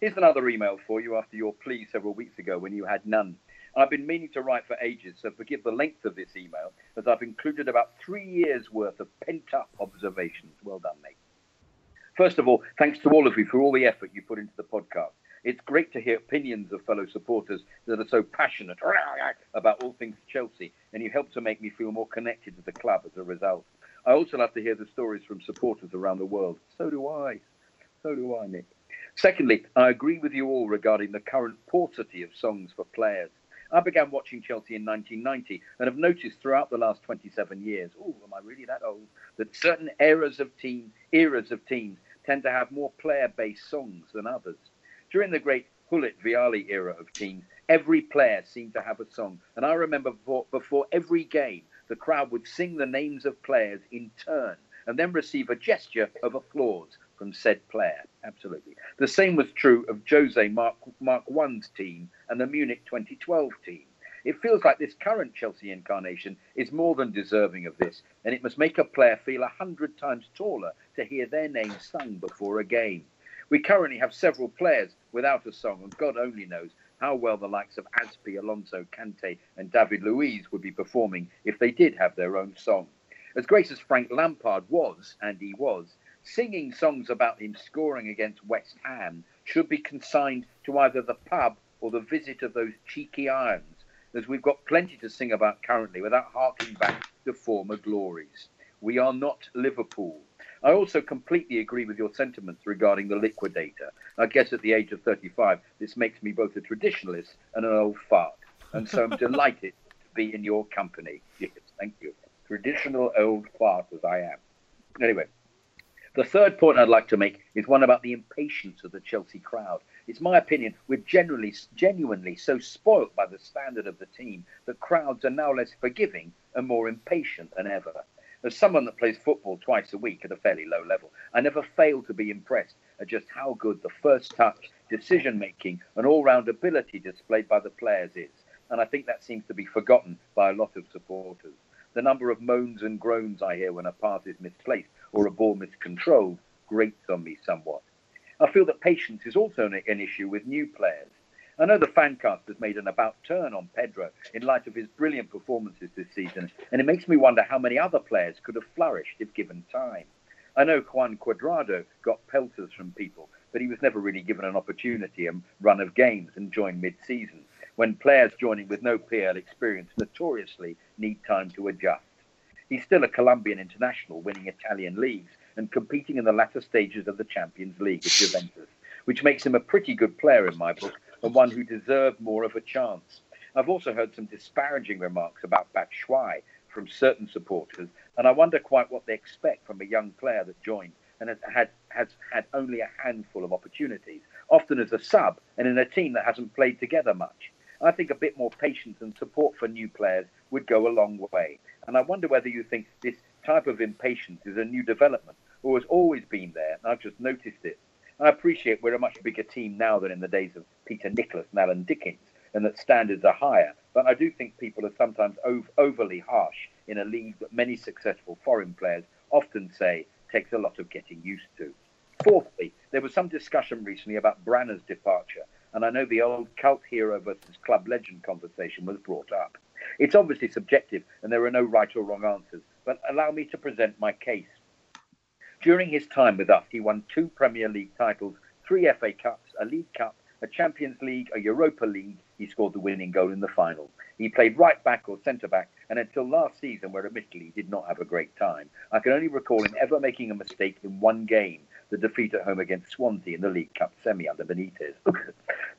Here's another email for you after your plea several weeks ago when you had none. I've been meaning to write for ages, so forgive the length of this email, as I've included about three years' worth of pent up observations. Well done, mate. First of all, thanks to all of you for all the effort you put into the podcast. It's great to hear opinions of fellow supporters that are so passionate about all things Chelsea, and you help to make me feel more connected to the club as a result. I also love to hear the stories from supporters around the world. So do I. So do I, Nick. Secondly, I agree with you all regarding the current paucity of songs for players. I began watching Chelsea in 1990 and have noticed throughout the last 27 years, oh, am I really that old, that certain eras of team, eras of teams tend to have more player-based songs than others. During the great Gullit Vialli era of teams, every player seemed to have a song, and I remember before, before every game, the crowd would sing the names of players in turn and then receive a gesture of applause from said player. Absolutely. The same was true of Jose Mark, Mark I's team and the Munich 2012 team. It feels like this current Chelsea incarnation is more than deserving of this, and it must make a player feel a hundred times taller to hear their name sung before a game. We currently have several players without a song, and God only knows how well the likes of Azpi, Alonso, Kante, and David Luiz would be performing if they did have their own song. As great as Frank Lampard was, and he was, singing songs about him scoring against West Ham should be consigned to either the pub or the visit of those cheeky irons, as we've got plenty to sing about currently without harking back to former glories. We are not Liverpool. I also completely agree with your sentiments regarding the liquidator. I guess at the age of 35, this makes me both a traditionalist and an old fart. And so I'm delighted to be in your company. Yes, thank you. Traditional old fart as I am. Anyway, the third point I'd like to make is one about the impatience of the Chelsea crowd. It's my opinion we're generally, genuinely so spoilt by the standard of the team that crowds are now less forgiving and more impatient than ever. As someone that plays football twice a week at a fairly low level, I never fail to be impressed at just how good the first touch, decision making, and all round ability displayed by the players is. And I think that seems to be forgotten by a lot of supporters. The number of moans and groans I hear when a pass is misplaced or a ball miscontrolled grates on me somewhat. I feel that patience is also an issue with new players. I know the fancast has made an about turn on Pedro in light of his brilliant performances this season, and it makes me wonder how many other players could have flourished if given time. I know Juan Cuadrado got pelters from people, but he was never really given an opportunity and run of games and joined mid-season, when players joining with no PL experience notoriously need time to adjust. He's still a Colombian international, winning Italian leagues and competing in the latter stages of the Champions League at Juventus, which makes him a pretty good player in my book and one who deserved more of a chance. I've also heard some disparaging remarks about Batshuayi from certain supporters, and I wonder quite what they expect from a young player that joined and has had, has had only a handful of opportunities, often as a sub and in a team that hasn't played together much. I think a bit more patience and support for new players would go a long way. And I wonder whether you think this type of impatience is a new development or has always been there I've just noticed it. I appreciate we're a much bigger team now than in the days of Peter Nicholas and Alan Dickens, and that standards are higher. But I do think people are sometimes ov- overly harsh in a league that many successful foreign players often say takes a lot of getting used to. Fourthly, there was some discussion recently about Brana's departure, and I know the old cult hero versus club legend conversation was brought up. It's obviously subjective, and there are no right or wrong answers, but allow me to present my case. During his time with us, he won two Premier League titles, three FA Cups, a League Cup, a Champions League, a Europa League. He scored the winning goal in the final. He played right back or centre back, and until last season, where admittedly he did not have a great time, I can only recall him ever making a mistake in one game, the defeat at home against Swansea in the League Cup semi under Benitez.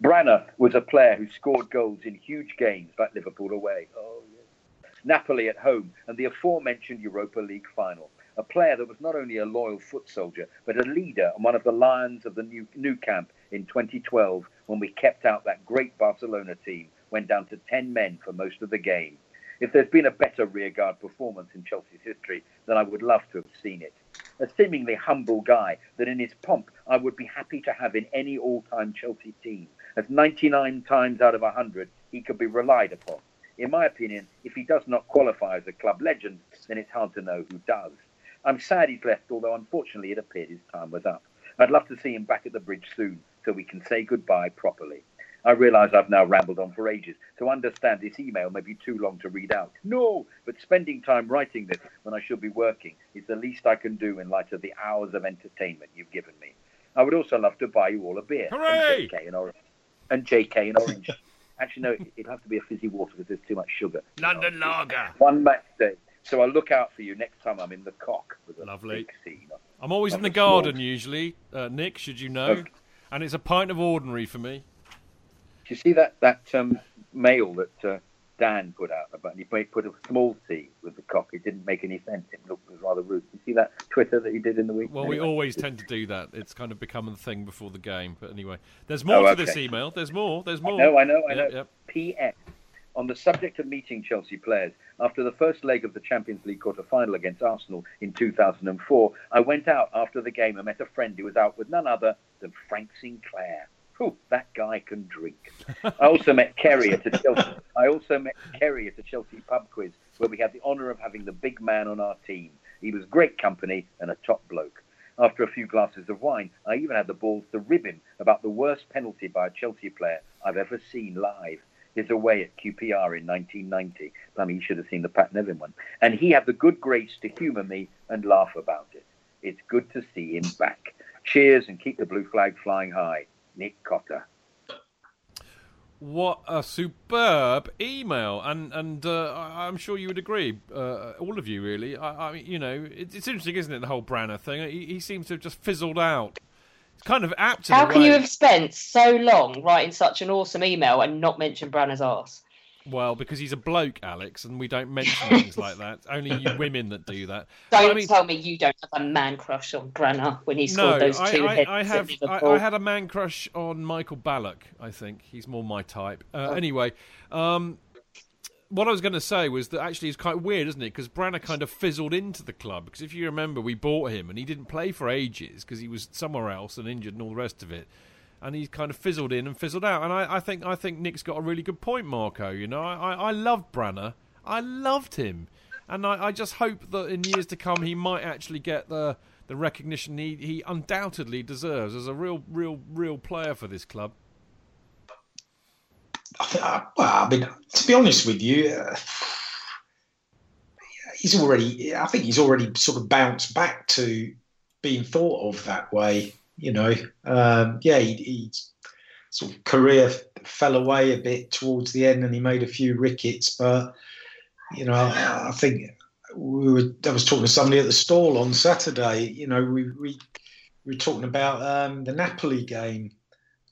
Brana was a player who scored goals in huge games like Liverpool away. Oh, yes. Napoli at home, and the aforementioned Europa League final a player that was not only a loyal foot soldier, but a leader and one of the lions of the new, Nou Camp in 2012 when we kept out that great Barcelona team, went down to 10 men for most of the game. If there's been a better rearguard performance in Chelsea's history, then I would love to have seen it. A seemingly humble guy that in his pomp I would be happy to have in any all time Chelsea team, as 99 times out of 100 he could be relied upon. In my opinion, if he does not qualify as a club legend, then it's hard to know who does. I'm sad he's left, although unfortunately it appeared his time was up. I'd love to see him back at the bridge soon so we can say goodbye properly. I realise I've now rambled on for ages, so understand this email may be too long to read out. No, but spending time writing this when I should be working is the least I can do in light of the hours of entertainment you've given me. I would also love to buy you all a beer. Hooray! And JK and orange. And JK and orange. Actually, no, it'll have to be a fizzy water because there's too much sugar. London Lager. One match day. So I'll look out for you next time I'm in the cock with a Lovely. big C. not- I'm always in the small- garden usually, uh, Nick. Should you know? Okay. And it's a pint of ordinary for me. Do you see that that um, mail that uh, Dan put out about? He put a small C with the cock. It didn't make any sense. It looked it was rather rude. You see that Twitter that he did in the week? Well, we always tend to do that. It's kind of become a thing before the game. But anyway, there's more Oh, to this email. There's more. There's more. No, I know, I Yep, know. yep. P.S. On the subject of meeting Chelsea players, after the first leg of the Champions League quarter final against Arsenal in 2004, I went out after the game and met a friend who was out with none other than Frank Sinclair. Whew, that guy can drink. I also met Kerry at a Chelsea. I also met Kerry at a Chelsea pub quiz where we had the honour of having the big man on our team. He was great company and a top bloke. After a few glasses of wine, I even had the balls to rib him about the worst penalty by a Chelsea player I've ever seen live. His away at QPR in 1990. I mean, you should have seen the Pat Nevin one. And he had the good grace to humour me and laugh about it. It's good to see him back. Cheers and keep the blue flag flying high. Nick Cotter. What a superb email, and and uh, I'm sure you would agree, uh, all of you really. I, I mean, you know, it, it's interesting, isn't it? The whole Brana thing. He, he seems to have just fizzled out. It's kind of apt. How can you have spent so long writing such an awesome email and not mention Brana's ass? Well, because he's a bloke, Alex, and we don't mention things like that. Only you women that do that. Don't I mean, tell me you don't have a man crush on Brana when he no, scored those two I, headers I have. I, I had a man crush on Michael Ballack. I think he's more my type. Uh, Anyway, um, what I was going to say was that actually it's quite weird, isn't it? Because Brana kind of fizzled into the club. Because if you remember, we bought him and he didn't play for ages because he was somewhere else and injured and all the rest of it. And he's kind of fizzled in and fizzled out. And I, I think I think Nick's got a really good point, Marco. You know, I, I, loved Brana. I loved him, and I, I just hope that in years to come he might actually get the the recognition he, he undoubtedly deserves as a real real real player for this club. I well, I mean, to be honest with you, uh, he's already. I think he's already sort of bounced back to being thought of that way. You know, um, yeah, he sort of career fell away a bit towards the end, and he made a few rickets. But you know, I, I think we were. I was talking to somebody at the stall on Saturday. You know, we we, we were talking about um, the Napoli game.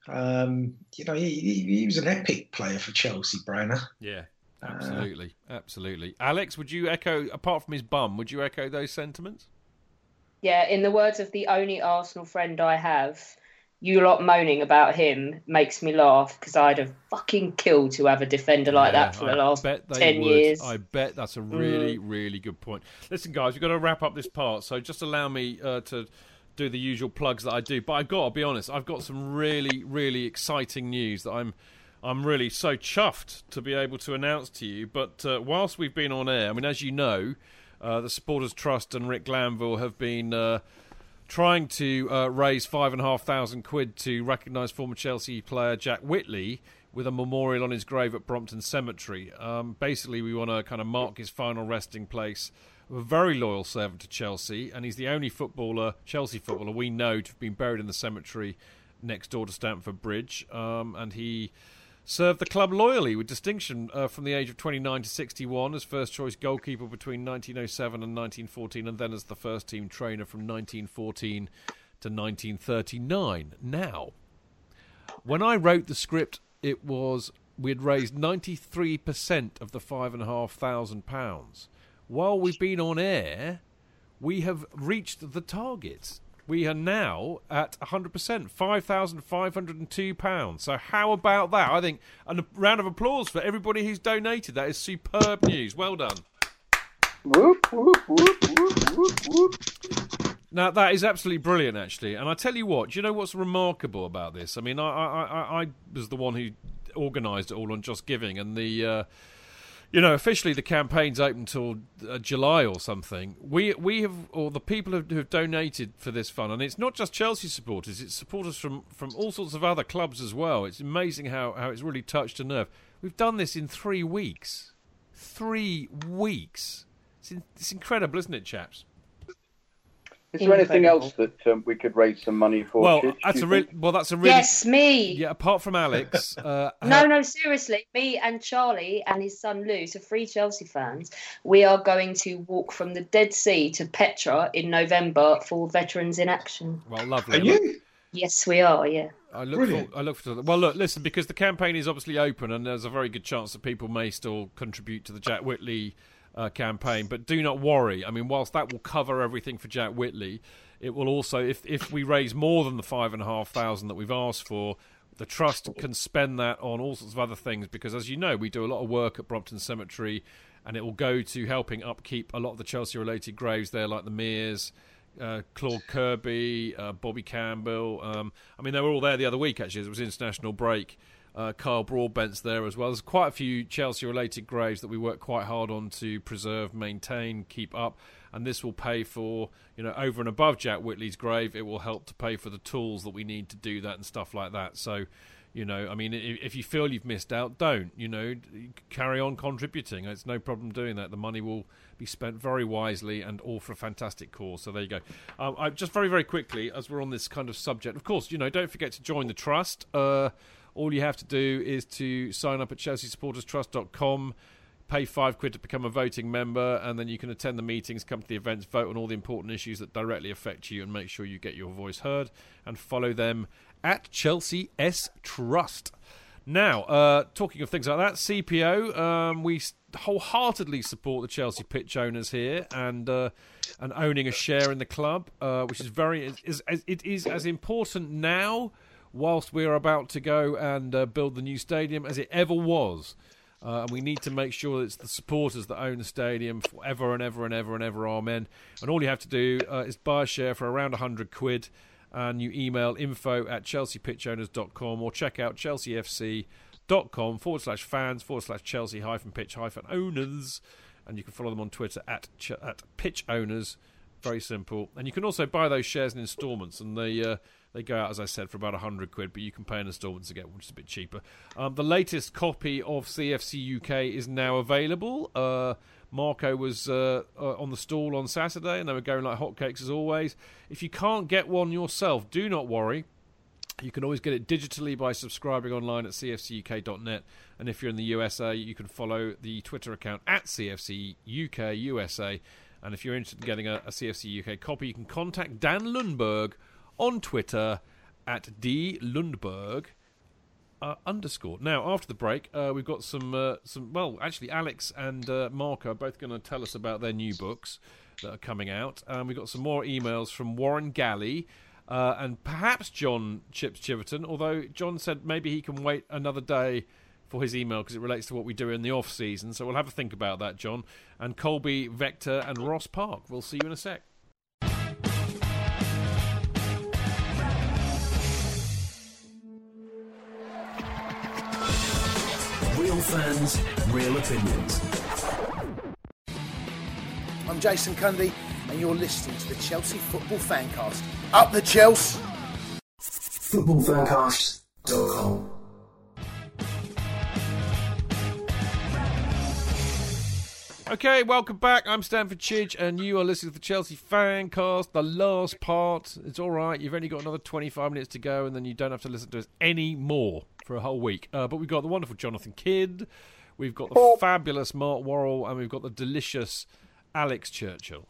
Um, you know, he, he, he was an epic player for Chelsea, Brana. Yeah, absolutely, absolutely. Alex, would you echo apart from his bum? Would you echo those sentiments? Yeah, in the words of the only Arsenal friend I have, you lot moaning about him makes me laugh because I'd have fucking killed to have a defender like Yeah, that for the I last bet they 10 would. years. I bet that's a really, really good point. Listen, guys, we've got to wrap up this part, so just allow me uh, to do the usual plugs that I do. But I've got to be honest, I've got some really, really exciting news that I'm. I'm really so chuffed to be able to announce to you. But uh, whilst we've been on air, I mean, as you know, uh, the Supporters Trust and Rick Glanvill have been uh, trying to uh, raise five and a half thousand quid to recognise former Chelsea player Jack Whitley with a memorial on his grave at Brompton Cemetery. Um, basically, we want to kind of mark his final resting place. A very loyal servant to Chelsea, and he's the only footballer, Chelsea footballer, we know to have been buried in the cemetery next door to Stamford Bridge. Um, and he served the club loyally with distinction uh, from the age of 29 to 61 as first choice goalkeeper between 1907 and 1914, and then as the first team trainer from 1914 to 1939. Now, when I wrote the script, it was we had raised 93% of the five and a half thousand pounds. While we've been on air, we have reached the target. We are now at 100%, £5,502. So, how about that? I think and a round of applause for everybody who's donated. That is superb news. Well done. Whoop, whoop, whoop. Now that is absolutely brilliant, actually. And I tell you what, do you know what's remarkable about this? I mean, I I, I, I was the one who organised it all on Just Giving, and the uh, you know officially the campaign's open till uh, July or something. We we have or the people who have, donated for this fund, and it's not just Chelsea supporters; it's supporters from from all sorts of other clubs as well. It's amazing how how it's really touched a nerve. We've done this in three weeks. Three weeks. It's, in, it's incredible, isn't it, chaps? Is there anything else that um, we could raise some money for? Well, Chidge, do that's a re- well, that's a really Yes, me. yeah. Apart from Alex, uh, No, no, seriously. Me and Charlie and his son Lou, so three Chelsea fans, we are going to walk from the Dead Sea to Petra in November for Veterans in Action. well, lovely. Are you? Yes, we are, yeah. I look Brilliant. for, I look for well look listen because the campaign is obviously open and there's a very good chance that people may still contribute to the Jack Whitley uh, campaign but do not worry I mean whilst that will cover everything for Jack Whitley it will also if if we raise more than the five and a half thousand that we've asked for the trust can spend that on all sorts of other things because as you know we do a lot of work at Brompton Cemetery and it will go to helping upkeep a lot of the Chelsea related graves there like the Mears uh, Claude Kirby, uh, Bobby Campbell. Um, I mean, they were all there the other week, actually, it was international break. Uh, Broadbent's there as well. There's quite a few Chelsea related graves that we work quite hard on to preserve, maintain, keep up. And this will pay for, you know, over and above Jack Whitley's grave, it will help to pay for the tools that we need to do that and stuff like that. So, you know, I mean, i- if you feel you've missed out, don't. You know, carry on contributing. It's no problem doing that. The money will be spent very wisely and all for a fantastic cause. So there you go. Um, I, just very, very quickly, as we're on this kind of subject, of course, you know, don't forget to join the trust. Uh, all you have to do is to sign up at chelseasupporterstrust.com pay five quid to become a voting member, and then you can attend the meetings, come to the events, vote on all the important issues that directly affect you, and make sure you get your voice heard. And follow them at Chelsea S Trust. Now, uh, talking of things like that, CPO, um, we wholeheartedly support the Chelsea pitch owners here and uh, and owning a share in the club, uh, which is very is, is, it is as important now, whilst we are about to go and uh, build the new stadium, as it ever was. Uh, and we need to make sure it's the supporters that own the stadium forever and ever and ever and ever, amen. And all you have to do uh, is buy a share for around 100 quid, and you email info at chelseapitchowners.com or check out chelseafc.com forward slash fans forward slash chelsea hyphen pitch hyphen owners. And you can follow them on Twitter at, ch- at pitch owners. Very simple. And you can also buy those shares in instalments, and the. uh, they go out, as I said, for about 100 quid, but you can pay in get one, which is a bit cheaper. Um, the latest copy of CFC UK is now available. Uh, Marco was uh, uh, on the stall on Saturday, and they were going like hotcakes as always. If you can't get one yourself, do not worry. You can always get it digitally by subscribing online at cfcuk.net. And if you're in the USA, you can follow the Twitter account at CFC USA. And if you're interested in getting a, a CFC UK copy, you can contact Dan Lundberg on Twitter at D Lundberg uh, underscore. Now, after the break, uh, we've got some uh, some. Well, actually, Alex and uh, Marco are both going to tell us about their new books that are coming out. Um, we've got some more emails from Warren Galley. Uh, and perhaps John Chips Chiverton, although John said maybe he can wait another day for his email because it relates to what we do in the off season. So we'll have a think about that, John. And Colby, Vector, and Ross Park. We'll see you in a sec. Real fans, real opinions. I'm Jason Cundy, and you're listening to the Chelsea Football Fancast. Up the Chelsea! Footballfancast.com. Okay, welcome back. I'm Stamford Chidge, and you are listening to the Chelsea Fancast, the last part. It's all right. You've only got another 25 minutes to go, and then you don't have to listen to us any more for a whole week. Uh, but we've got the wonderful Jonathan Kidd, we've got the fabulous Mark Worrall, and we've got the delicious Alex Churchill.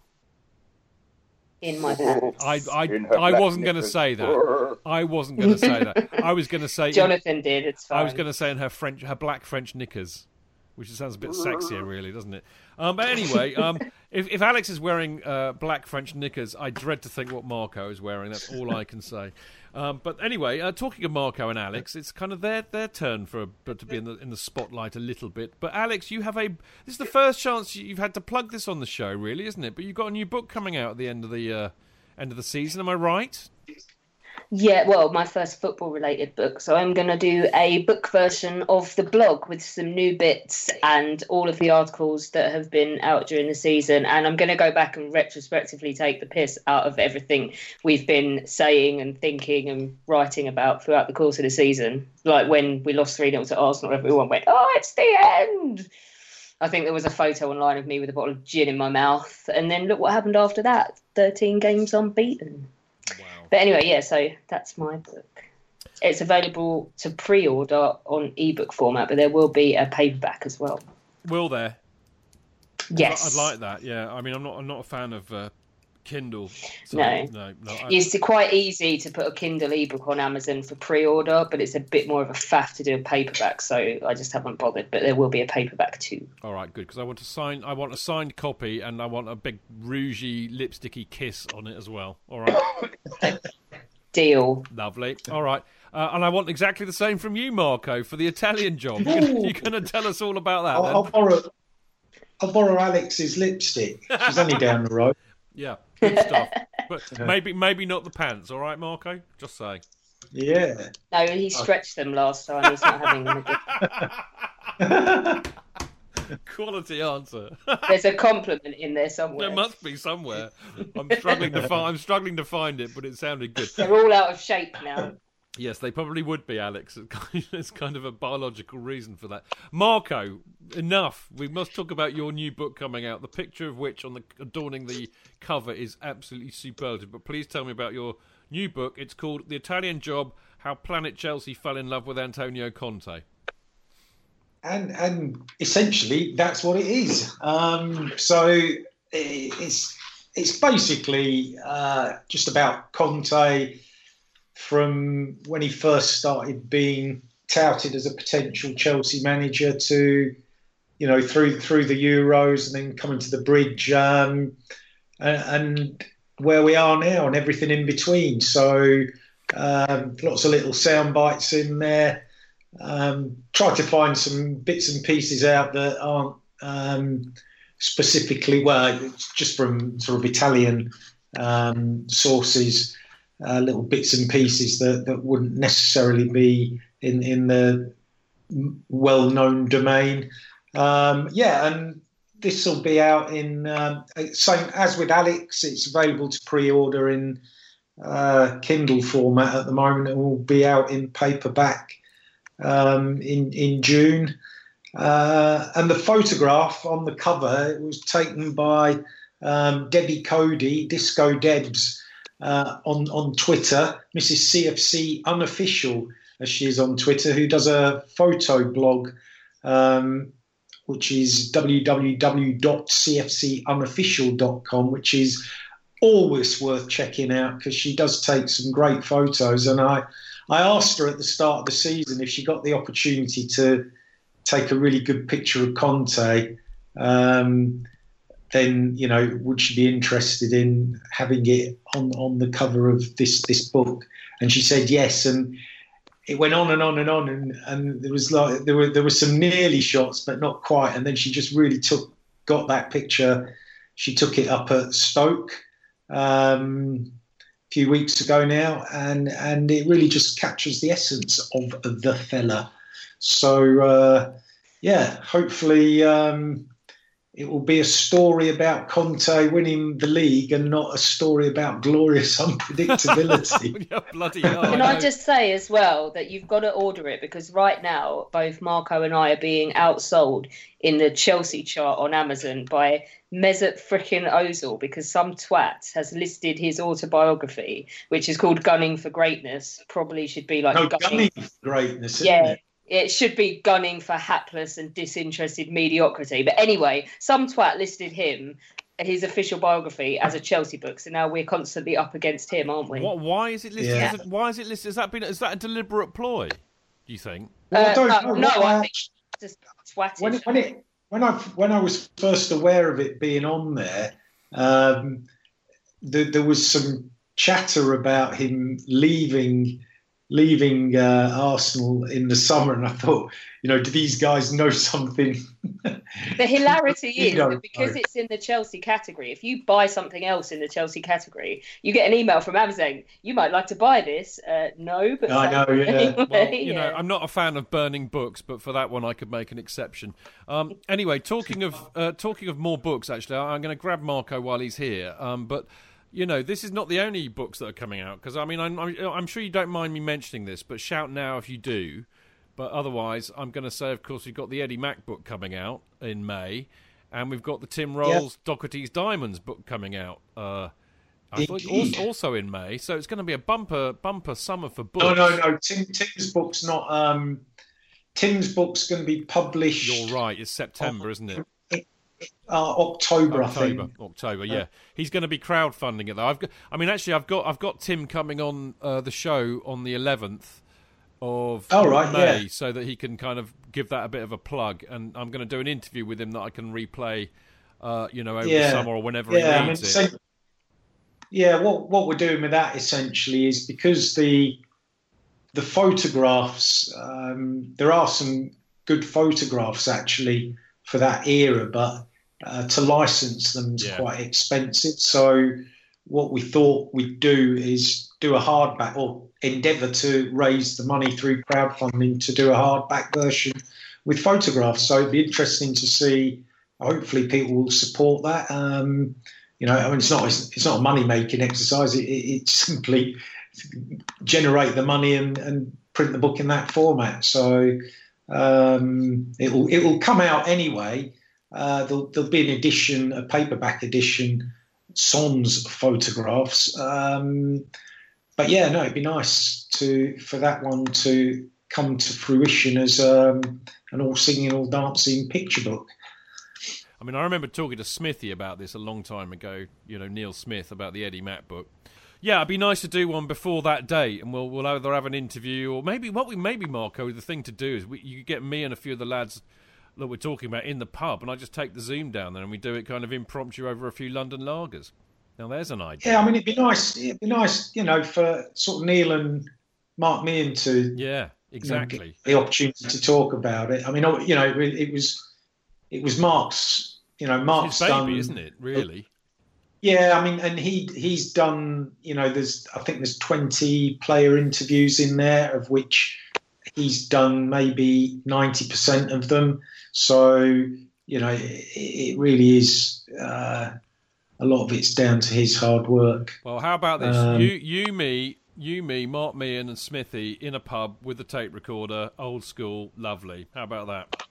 In my pants. I, I, I wasn't going to say that. I wasn't going to say that. I was going to say. Jonathan did. It's fine. I was going to say in her French, her black French knickers, which sounds a bit sexier, really, doesn't it? Um, but anyway, um, if, if Alex is wearing uh, black French knickers, I dread to think what Marco is wearing. That's all I can say. Um, but anyway, uh, talking of Marco and Alex, it's kind of their their turn for a, to be in the in the spotlight a little bit. But Alex, you have a this is the first chance you- you've had to plug this on the show, really, isn't it? But you've got a new book coming out at the end of the uh, end of the season. Am I right? Yeah, well, my first football related book. So I'm going to do a book version of the blog with some new bits and all of the articles that have been out during the season. And I'm going to go back and retrospectively take the piss out of everything we've been saying and thinking and writing about throughout the course of the season. Like when we lost 3 0 to Arsenal, everyone went, oh, it's the end. I think there was a photo online of me with a bottle of gin in my mouth, and then look what happened after that: thirteen games unbeaten. Wow. But anyway, yeah. So that's my book. It's available to pre-order on ebook format, but there will be a paperback as well. Will there? Yes. I'd like that. Yeah. I mean, I'm not. I'm not a fan of uh, Kindle. So, No. No. No. I- It's quite easy to put a Kindle ebook on Amazon for pre-order, but it's a bit more of a faff to do a paperback. So I just haven't bothered. But there will be a paperback too. All right, good because I want to sign. I want a signed copy, and I want a big rougey, lipsticky kiss on it as well. All right, Deal. lovely. All right, uh, and I want exactly the same from you, Marco, for the Italian job. You're gonna, gonna tell us all about that. I'll, then? I'll borrow. I'll borrow Alex's lipstick. She's only down the road. Yeah, good stuff. But maybe, maybe not the pants. All right, Marco. Just say. Yeah. No, he stretched them last time. He's not having them again. Quality answer. There's a compliment in there somewhere. there must be somewhere. I'm struggling to find. I'm struggling to find it, but it sounded good. They're all out of shape now. Yes, they probably would be, Alex. It's kind of a biological reason for that. Marco, enough. We must talk about your new book coming out. The picture of which on the adorning the cover is absolutely superlative. But please tell me about your new book. It's called The Italian Job: How Planet Chelsea Fell in Love with Antonio Conte. and and essentially that's what it is. Um, so it's it's basically uh, just about Conte from when he first started being touted as a potential Chelsea manager to you know through through the Euros and then coming to the bridge um, and, and where we are now and everything in between. So um, lots of little sound bites in there um, try to find some bits and pieces out that aren't um, specifically well, just from sort of Italian um, sources, uh, little bits and pieces that, that wouldn't necessarily be in in the well-known domain. Um, yeah, and this will be out in um, same as with Alex. It's available to pre-order in uh, Kindle format at the moment, and will be out in paperback um, in in June. Uh, and the photograph on the cover it was taken by um, Debbie Cody, Disco Debs, uh, on on Twitter, Mrs. CFC Unofficial, as she is on Twitter, who does a photo blog, um, which is www.cfcunofficial.com, which is always worth checking out because she does take some great photos. And I, I asked her at the start of the season if she got the opportunity to take a really good picture of Conte. Um, then you know, would she be interested in having it on on the cover of this this book? And she said yes. And it went on and on and on, and, and there was like there were there were some nearly shots, but not quite. And then she just really took got that picture. She took it up at Stoke um, a few weeks ago now, and and it really just captures the essence of the fella. So uh, yeah, hopefully um, it will be a story about Conte winning the league and not a story about glorious unpredictability. Yeah, bloody hell. Can I I just say as well that you've got to order it because right now both Marco and I are being outsold in the Chelsea chart on Amazon by Mesut frickin' Ozil because some twat has listed his autobiography, which is called Gunning for Greatness. Probably should be like no gunning. gunning for greatness, isn't Yeah. It? It should be gunning for hapless and disinterested mediocrity. But anyway, some twat listed him, his official biography, as a Chelsea book. So now we're constantly up against him, aren't we? What, why is it listed? Yeah. As a, why is it listed? Has that been? Is that a deliberate ploy? Do you think? Well, Uh, don't uh, know. no, What I I- think just twatted. when when it when I when I was first aware of it being on there, um, there, there was some chatter about him leaving leaving uh, Arsenal in the summer, and I thought, you know, do these guys know something? The hilarity is that because know. it's in the Chelsea category, if you buy something else in the Chelsea category, you get an email from Amazon You might like to buy this. Uh, no, but. I know, yeah. Well, you know, I'm not a fan of burning books, but for that one, I could make an exception. Um, anyway, talking of uh, talking of more books, actually, I'm going to grab Marco while he's here. Um, but you know, this is not the only books that are coming out because I mean, I'm, I'm, I'm sure you don't mind me mentioning this, but shout now if you do. But otherwise, I'm going to say, of course, we've got the Eddie Mack book coming out in May, and we've got the Tim Rolls Docherty's Diamonds book coming out. Uh, also, also in May, so it's going to be a bumper bumper summer for books. No, no, no. Tim, Tim's book's not. Um, Tim's book's going to be published. You're right. It's September, isn't it? Uh, October, I October, think. October, yeah. He's going to be crowdfunding it though. I've got, I mean, actually, I've got, I've got Tim coming on uh, the show on the 11th of Oh, right, May, yeah. so that he can kind of give that a bit of a plug. And I'm going to do an interview with him that I can replay, uh, you know, over the Yeah. summer or whenever Yeah, I mean, it. so- yeah. What what we're doing with that essentially is because the the photographs. Um, there are some good photographs actually for that era, but uh, to license them is Yeah. quite expensive. So what we thought we'd do is do a hardback or endeavour to raise the money through crowdfunding to do a hardback version with photographs. So it'd be interesting to see. Hopefully, people will support that. Um, you know, I mean, it's not it's, not a money making exercise. It, it, it's simply generate the money and, and print the book in that format. So um, it will it will come out anyway. Uh, there'll, there'll be an edition, a paperback edition, Son's photographs. Um, but yeah, no, it'd be nice to for that one to come to fruition as um, an all singing, all dancing picture book. I mean, I remember talking to Smithy about this a long time ago. You know, Neil Smith about the Eddie Mack book. Yeah, it'd be nice to do one before that date, and we'll we'll either have an interview or maybe what we maybe Marco. The thing to do is we, you get me and a few of the lads that we're talking about in the pub, and I just take the Zoom down there and we do it kind of impromptu over a few London lagers. Now there's an idea. Yeah, I mean, it'd be nice. It'd be nice, you know, for sort of Neil and Mark Meehan to Yeah, you know, exactly. the opportunity to talk about it. I mean, you know, it, it was it was Mark's, you know, Mark's baby, done, isn't it? Really? Yeah, I mean, and he he's done. You know, there's I think there's 20 player interviews in there, of which he's done maybe 90 percent of them. So you know, it, it really is. Uh, a lot of it's down to his hard work. Well, how about this? Um, you, you, me, you, me, Mark Meehan, and Smithy in a pub with a tape recorder, old school, lovely. How about that?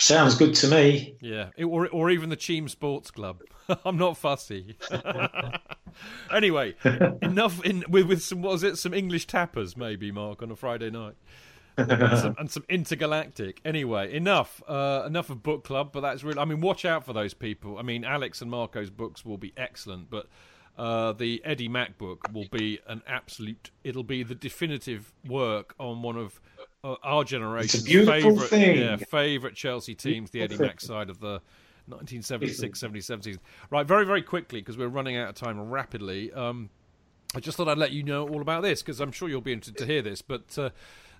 Sounds good to me. Yeah, it, or or even the Cheam Sports Club. I'm not fussy. anyway, enough in with with some what was it? Some English tappers, maybe Mark on a Friday night. and, some, and some intergalactic. Anyway, enough. Uh, enough of book club. But that's really. I mean, watch out for those people. I mean, Alex and Marco's books will be excellent, but uh, the Eddie Mack book will be an absolute. It'll be the definitive work on one of our generation's favorite, thing. yeah, favorite Chelsea teams, the Eddie Mack side of the 1976-77 season. Right, very very quickly because we're running out of time rapidly. Um, I just thought I'd let you know all about this because I'm sure you'll be interested to hear this. But uh,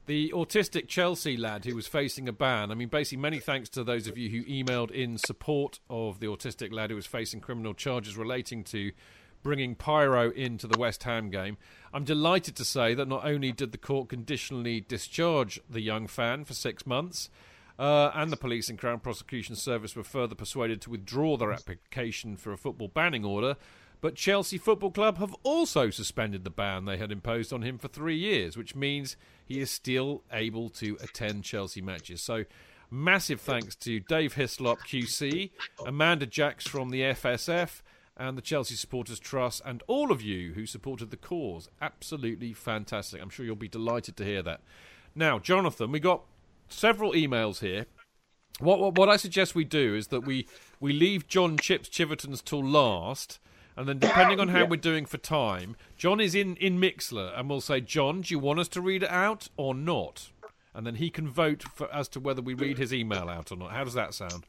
the autistic Chelsea lad who was facing a ban, I mean, basically, many thanks to those of you who emailed in support of the autistic lad who was facing criminal charges relating to bringing pyro into the West Ham game. I'm delighted to say that not only did the court conditionally discharge the young fan for six months, uh, and the police and Crown Prosecution Service were further persuaded to withdraw their application for a football banning order. But Chelsea Football Club have also suspended the ban they had imposed on him for three years, which means he is still able to attend Chelsea matches. So, massive thanks to Dave Hislop, QC, Amanda Jacks from the FSF, and the Chelsea Supporters Trust, and all of you who supported the cause. Absolutely fantastic. I'm sure you'll be delighted to hear that. Now, Jonathan, we got several emails here. What, what what I suggest we do is that we we leave John Chips Chiverton's till last, and then depending on how we're doing for time, John is in in Mixlr, and we'll say, John, do you want us to read it out or not? And then he can vote for, as to whether we read his email out or not. How does that sound?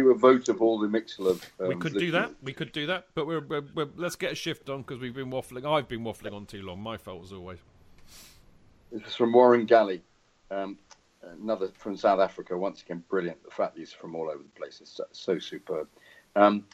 I think we do a vote of all the Mixlr. Um, we could do that. We could do that. But we're, we're, we're let's get a shift on because we've been waffling. I've been waffling on too long. My fault as always. This is from Warren Galley, um, another from South Africa. Once again, brilliant. The fact he's from all over the place is so, so superb. Um,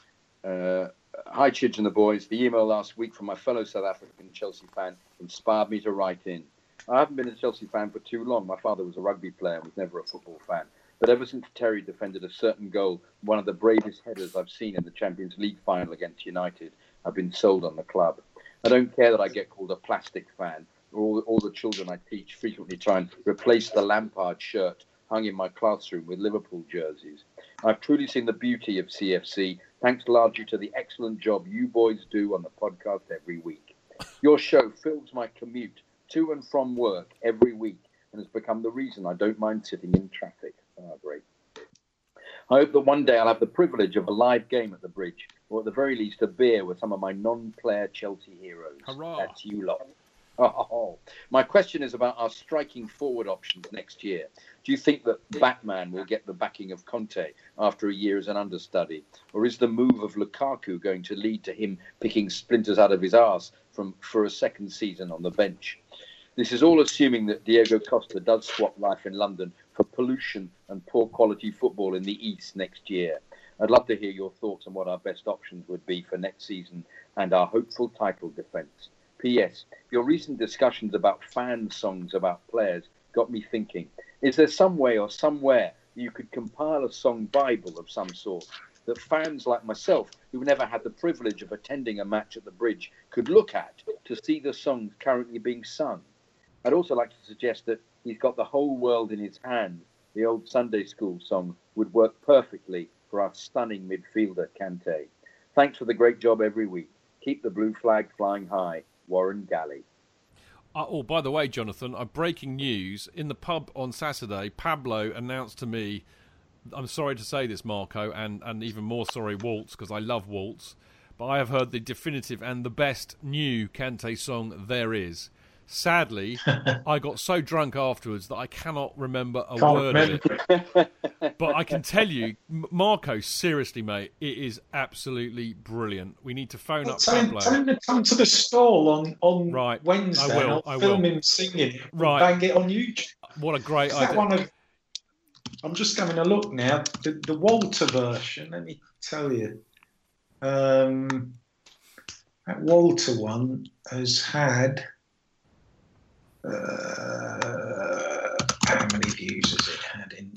uh, hi, Chidge and the boys. The email last week from my fellow South African Chelsea fan inspired me to write in. I haven't been a Chelsea fan for too long. My father was a rugby player and was never a football fan. But ever since Terry defended a certain goal, one of the bravest headers I've seen in the Champions League final against United, I've been sold on the club. I don't care that I get called a plastic fan. all, all the children I teach frequently try and replace the Lampard shirt hung in my classroom with Liverpool jerseys. I've truly seen the beauty of CFC, thanks largely to the excellent job you boys do on the podcast every week. Your show fills my commute to and from work every week and has become the reason I don't mind sitting in traffic. Great. I hope that one day I'll have the privilege of a live game at the bridge, or at the very least a beer with some of my non-player Chelsea heroes. Hurrah. That's you lot. Oh, my question is about our striking forward options next year. Do you think that Batman will get the backing of Conte after a year as an understudy, or is the move of Lukaku going to lead to him picking splinters out of his arse from for a second season on the bench? This is all assuming that Diego Costa does swap life in London for pollution and poor quality football in the East next year. I'd love to hear your thoughts on what our best options would be for next season and our hopeful title defence. P.S. Your recent discussions about fan songs about players got me thinking. Is there some way or somewhere you could compile a song bible of some sort that fans like myself, who've never had the privilege of attending a match at the bridge, could look at to see the songs currently being sung? I'd also like to suggest that he's got the whole world in his hand. The old Sunday school song would work perfectly for our stunning midfielder, Kante. Thanks for the great job every week. Keep the blue flag flying high. Warren Galley. Uh, oh, by the way, Jonathan, uh, breaking news. In the pub on Saturday, Pablo announced to me, I'm sorry to say this, Marco, and, and even more sorry, Waltz, because I love Waltz, but I have heard the definitive and the best new Kante song there is. Sadly, I got so drunk afterwards that I cannot remember a Can't word of it. But I can tell you, Marco, seriously, mate, it is absolutely brilliant. We need to phone up Tell him, tell him to come to the stall on, on Right. Wednesday. I will, I I'll will. film him singing Right. Bang it on YouTube. What a great Is idea. one of? I'm just having a look now. The, the Walter version. Let me tell you. Um, that Walter one has had. Uh, how many views has it had in?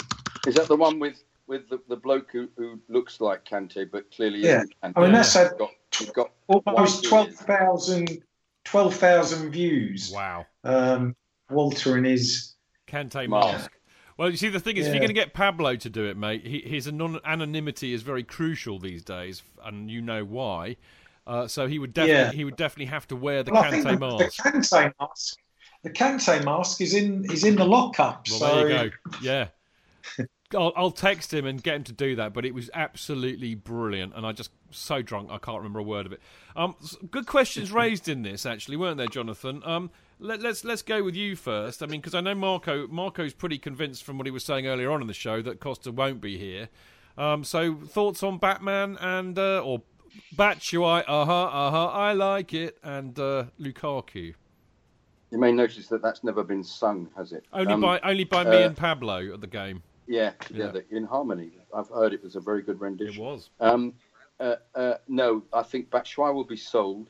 Is that the one with with the, the bloke who, who looks like Kante but clearly Yeah. isn't Kante? I mean, that's had got, he's got almost one 12,000 12,000 views. Wow. Um, Walter and his. Kante Mask. mask. Well, you see, the thing is, if you're going to get Pablo to do it, mate, he, his anon- anonymity is very crucial these days, and you know why. Uh, so he would definitely Yeah. he would definitely have to wear the Well, I think Kante the, the. Kante mask. The Kante mask is in is in the lockup. Well, so there you go. Yeah. I'll, I'll text him and get him to do that, but it was absolutely brilliant, and I just so drunk I can't remember a word of it. Um, good questions raised in this, actually, weren't there, Jonathan? Um, let, let's let's go with you first. I mean, because I know Marco Marco's pretty convinced from what he was saying earlier on in the show that Costa won't be here. Um, so thoughts on Batman and uh, or Batshuayi? Uh huh, uh huh. I like it, and uh, Lukaku. You may notice that that's never been sung, has it? Only Um, by only by me uh, and Pablo at the game. Yeah, Yeah. yeah, in harmony. I've heard it was a very good rendition. It was. Um, uh, uh, no, I think Batshuayi will be sold,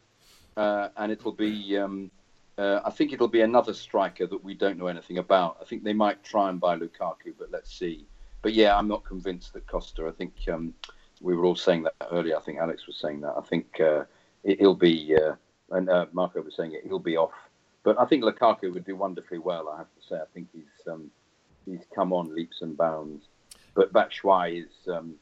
uh, and it'll be. Um, uh, I think it'll be another striker that we don't know anything about. I think they might try and buy Lukaku, but let's see. But yeah, I'm not convinced that Costa. I think um, we were all saying that earlier. I think Alex was saying that. I think uh, it, he'll be, uh, and uh, Marco was saying it. He'll be off. But I think Lukaku would do wonderfully well. I have to say. I think he's um, he's come on leaps and bounds. But Batshuayi is. Um,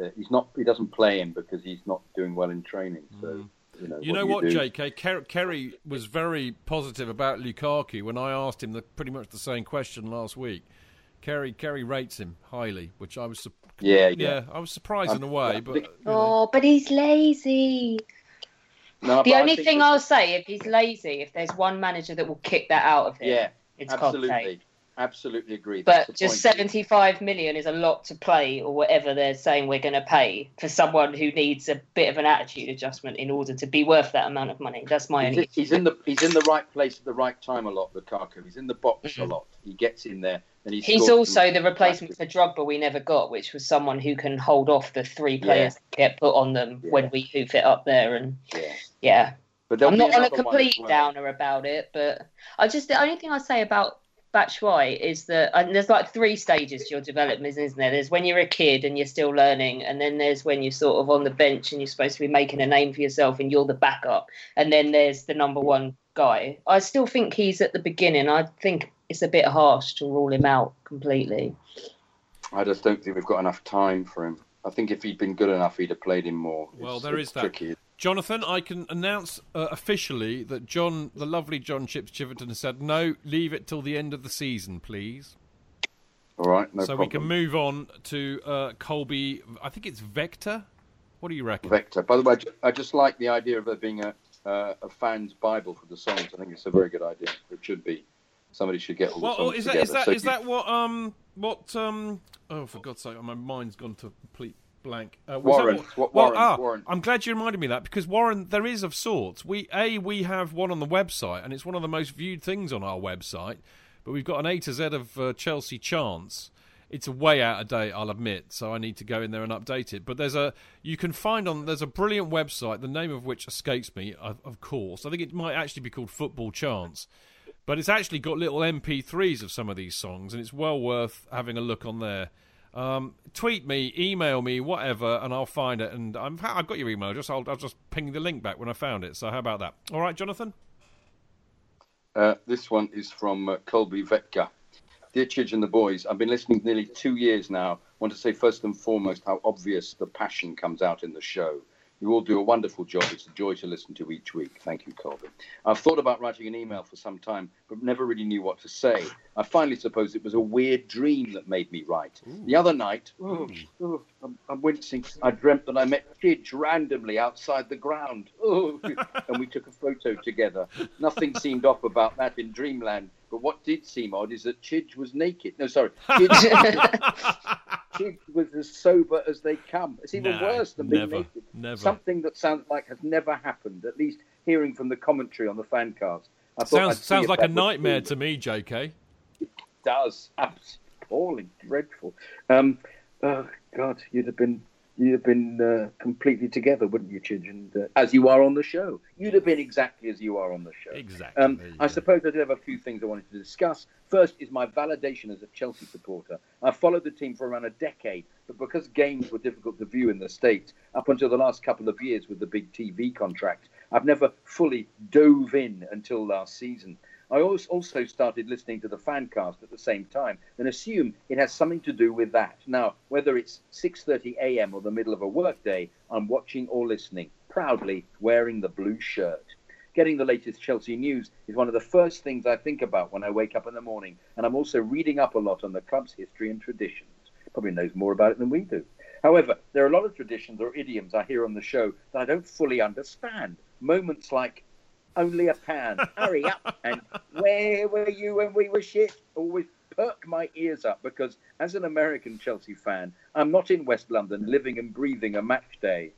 uh, he's not. He doesn't play him because he's not doing well in training. So you know. You what know do what, do? J.K. Ker- Kerry was very positive about Lukaku when I asked him the, pretty much the same question last week. Kerry Kerry rates him highly, which I was su- Yeah, yeah. I was surprised in a way, but think- you know. Oh, but he's lazy. No, The only thing I'll say, if he's lazy, if there's one manager that will kick that out of him, Yeah, it's absolutely, Conte. absolutely agree. But just point. 75 million is a lot to play, or whatever they're saying we're going to pay for someone who needs a bit of an attitude adjustment in order to be worth that amount of money. That's my He's, only. he's in the he's in the right place at the right time a lot. Lukaku. He's in the box a Mhm. lot. He gets in there and he He's also the replacement for Drogba we never got, which was someone who can hold off the three players that get put on them Yeah. when we hoof it up there. And Yeah. Yeah, But I'm not on a another one complete as well. downer about it, but I just the only thing I say about Batshuayi is that and there's like three stages to your development, isn't there? There's when you're a kid and you're still learning, and then there's when you're sort of on the bench and you're supposed to be making a name for yourself and you're the backup, and then there's the number one guy. I still think he's at the beginning. I think it's a bit harsh to rule him out completely. I just don't think we've got enough time for him. I think if he'd been good enough, he'd have played him more. Well, It's- there it's is that. tricky. Jonathan, I can announce uh, officially that John, the lovely John Chips Chiverton, has said no. Leave it till the end of the season, please. All right, no so problem. we can move on to uh, Colby. I think it's Vector. What do you reckon? Vector. By the way, I just like the idea of there being a, uh, a fan's Bible for the songs. I think it's a very good idea. It should be. Somebody should get all the Well, songs oh, is that together. is that So is you- that what um what um oh for God's sake my mind's gone to complete blank. Uh, that Warren. what- What- well, Warren, ah, Warren. I'm glad you reminded me of that because Warren, there is of sorts. We a we have one on the website and it's one of the most viewed things on our website. But we've got an A to Z of uh, Chelsea chance. It's way out of date, I'll admit. So I need to go in there and update it. But there's a you can find on there's a brilliant website, the name of which escapes me, of, of course. I think it might actually be called Football Chants But it's actually got little MP3s of some of these songs, and it's well worth having a look on there. Um, tweet me, email me, whatever, and I'll find it. And I'm, I've got your email address. I'll, I'll just ping the link back when I found it. So how about that? All right, Jonathan. Uh, this one is from uh, Colby Vetka. Dear Chidge and the boys, I've been listening nearly two years now. want to say first and foremost how obvious the passion comes out in the show. You all do a wonderful job. It's a joy to listen to each week. Thank you, Colby. I've thought about writing an email for some time, but never really knew what to say. I finally suppose it was a weird dream that made me write. The other night, oh, oh, I'm, I'm wincing. I dreamt that I met Chidge randomly outside the ground. Oh, and we took a photo together. Nothing seemed off about that in dreamland. But what did seem odd is that Chidge was naked. No, sorry. Chidge was as sober as they come. It's even No, worse than being never, naked. never. Something that sounds like has never happened, at least hearing from the commentary on the fan cast. I Sounds sounds like a nightmare to me, JK. does. Absolutely appalling, dreadful. Um, oh God, you'd have been you'd have been uh, completely together, wouldn't you, Chidge? And uh, as you are on the show, you'd have been exactly as you are on the show. Exactly. Um, I go. suppose I do have a few things I wanted to discuss. First is my validation as a Chelsea supporter. I've followed the team for around a decade, but because games were difficult to view in the States, up until the last couple of years with the big TV contract, I've never fully dove in until last season. I als- also started listening to the fan cast at the same time and assume it has something to do with that. Now, whether it's 6:30 a.m. or the middle of a workday, I'm watching or listening, proudly wearing the blue shirt. Getting the latest Chelsea news is one of the first things I think about when I wake up in the morning, and I'm also reading up a lot on the club's history and traditions. Probably knows more about it than we do. However, there are a lot of traditions or idioms I hear on the show that I don't fully understand. Moments like only a pan. hurry up, and where were you when we were shit? Always perk my ears up because, as an American Chelsea fan, I'm not in West London living and breathing a match day.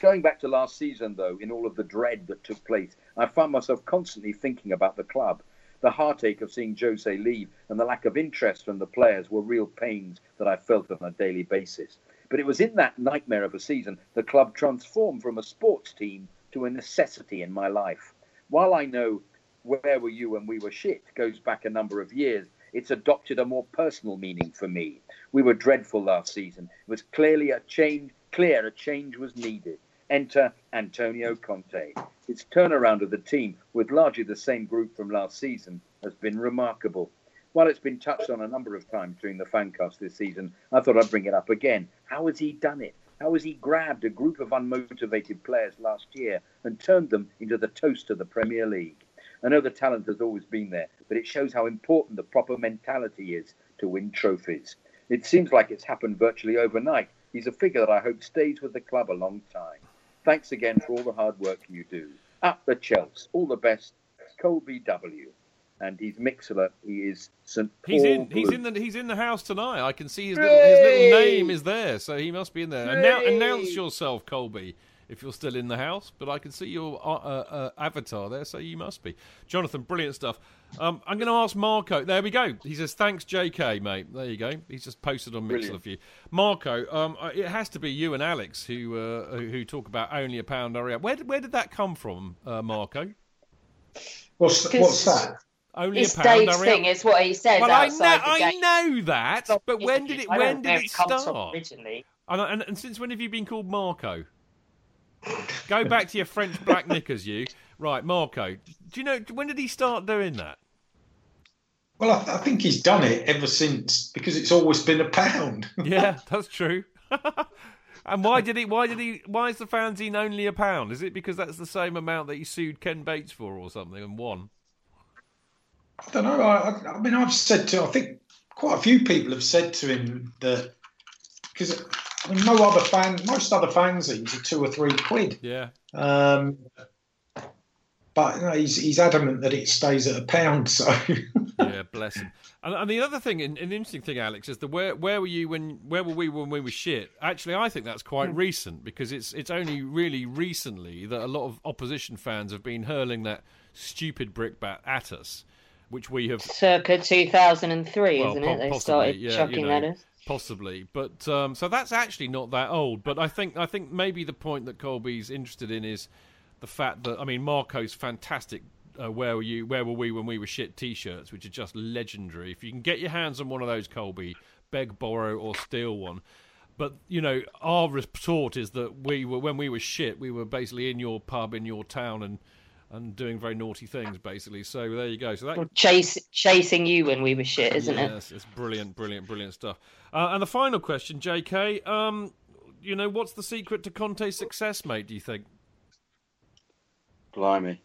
Going back to last season, though, in all of the dread that took place, I found myself constantly thinking about the club. The heartache of seeing Jose leave and the lack of interest from the players were real pains that I felt on a daily basis. But it was in that nightmare of a season the club transformed from a sports team to a necessity in my life. While I know where were you when we were shit goes back a number of years, it's adopted a more personal meaning for me. We were dreadful last season. It was clearly a change, clear a change was needed. Enter Antonio Conte. His turnaround of the team with largely the same group from last season has been remarkable. While it's been touched on a number of times during the fancast this season, I thought I'd bring it up again. How has he done it? How has he grabbed a group of unmotivated players last year and turned them into the toast of the Premier League? I know the talent has always been there, but it shows how important the proper mentality is to win trophies. It seems like it's happened virtually overnight. He's a figure that I hope stays with the club a long time. Thanks again for all the hard work you do. Up the Chelsea. All the best. Colby W. And he's Mixlr. He is St. Paul. He's in. He's in the. He's in the house tonight. I can see his little, his little name is there, so he must be in there. Annou- announce yourself, Colby, if you're still in the house. But I can see your uh, uh, uh, avatar there, so you must be. Jonathan, brilliant stuff. Um, I'm going to ask Marco. There we go. He says, "Thanks, J.K. mate." There you go. He's just posted on Mixlr Brilliant. for you, Marco. Um, uh, it has to be you and Alex who uh, who who talk about only a pound hurry up. Where did, where did that come from, uh, Marco? What's, what's that? Only It's a pound. Dave's thing, is what he says Well, I know, I know that, but when did it? I When did it it comes from start? originally. And, and, and since when have you been called Marco? Go back to your French black knickers, you. Right, Marco. Do you know when did he start doing that? Well, I, I think he's done it ever since because it's always been a pound. Yeah, that's true. and why did he? Why did he? Why is the fanzine only a pound? Is it because that's the same amount that he sued Ken Bates for, or something, and won? I don't know. I, I- mean, I've said to, I think quite a few people have said to him that because I mean, no other fan, most other fanzines are two or three quid. Yeah. Um, but you know, he's he's adamant that it stays at a pound. So yeah, bless him. And, and the other thing, and an interesting thing, Alex, is the where where were you when where were we when we were shit? Actually, I think that's quite recent because it's it's only really recently that a lot of opposition fans have been hurling that stupid brickbat at us, which we have Circa 2003, well, isn't po- it? They possibly, started yeah, chucking you know, us. Possibly, but um, so that's actually not that old. But I think I think maybe the point that Colby's interested in is the fact that I mean Marco's fantastic. Uh, where were you? Where were we when we were shit T-shirts, which are just legendary. If you can get your hands on one of those, Colby, beg, borrow, or steal one. But you know, our retort is that we were when we were shit, we were basically in your pub in your town and and doing very naughty things, basically. So there you go. So that Chase, chasing you when we were shit, isn't it? yes, it's brilliant, brilliant, brilliant stuff. Uh, and the final question, J.K. Um, you know, what's the secret to Conte's success, mate? Do you think? Blimey.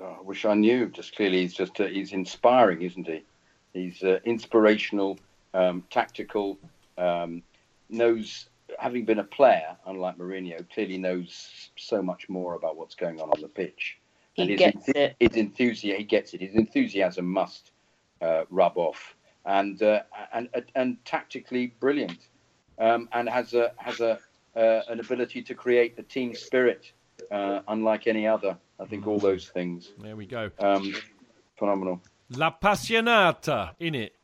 Oh, I wish I knew. Just clearly, he's just uh, he's inspiring, isn't he? He's uh, inspirational, um, tactical. Um, knows, having been a player, unlike Mourinho, clearly knows so much more about what's going on on the pitch. He his, gets it. His enthusiasm, he gets it. His enthusiasm must uh, rub off, and uh, and and tactically brilliant, um, and has a has a uh, an ability to create a team spirit uh, unlike any other. I think all those things. There we go. Um, phenomenal. La Passionata, in it.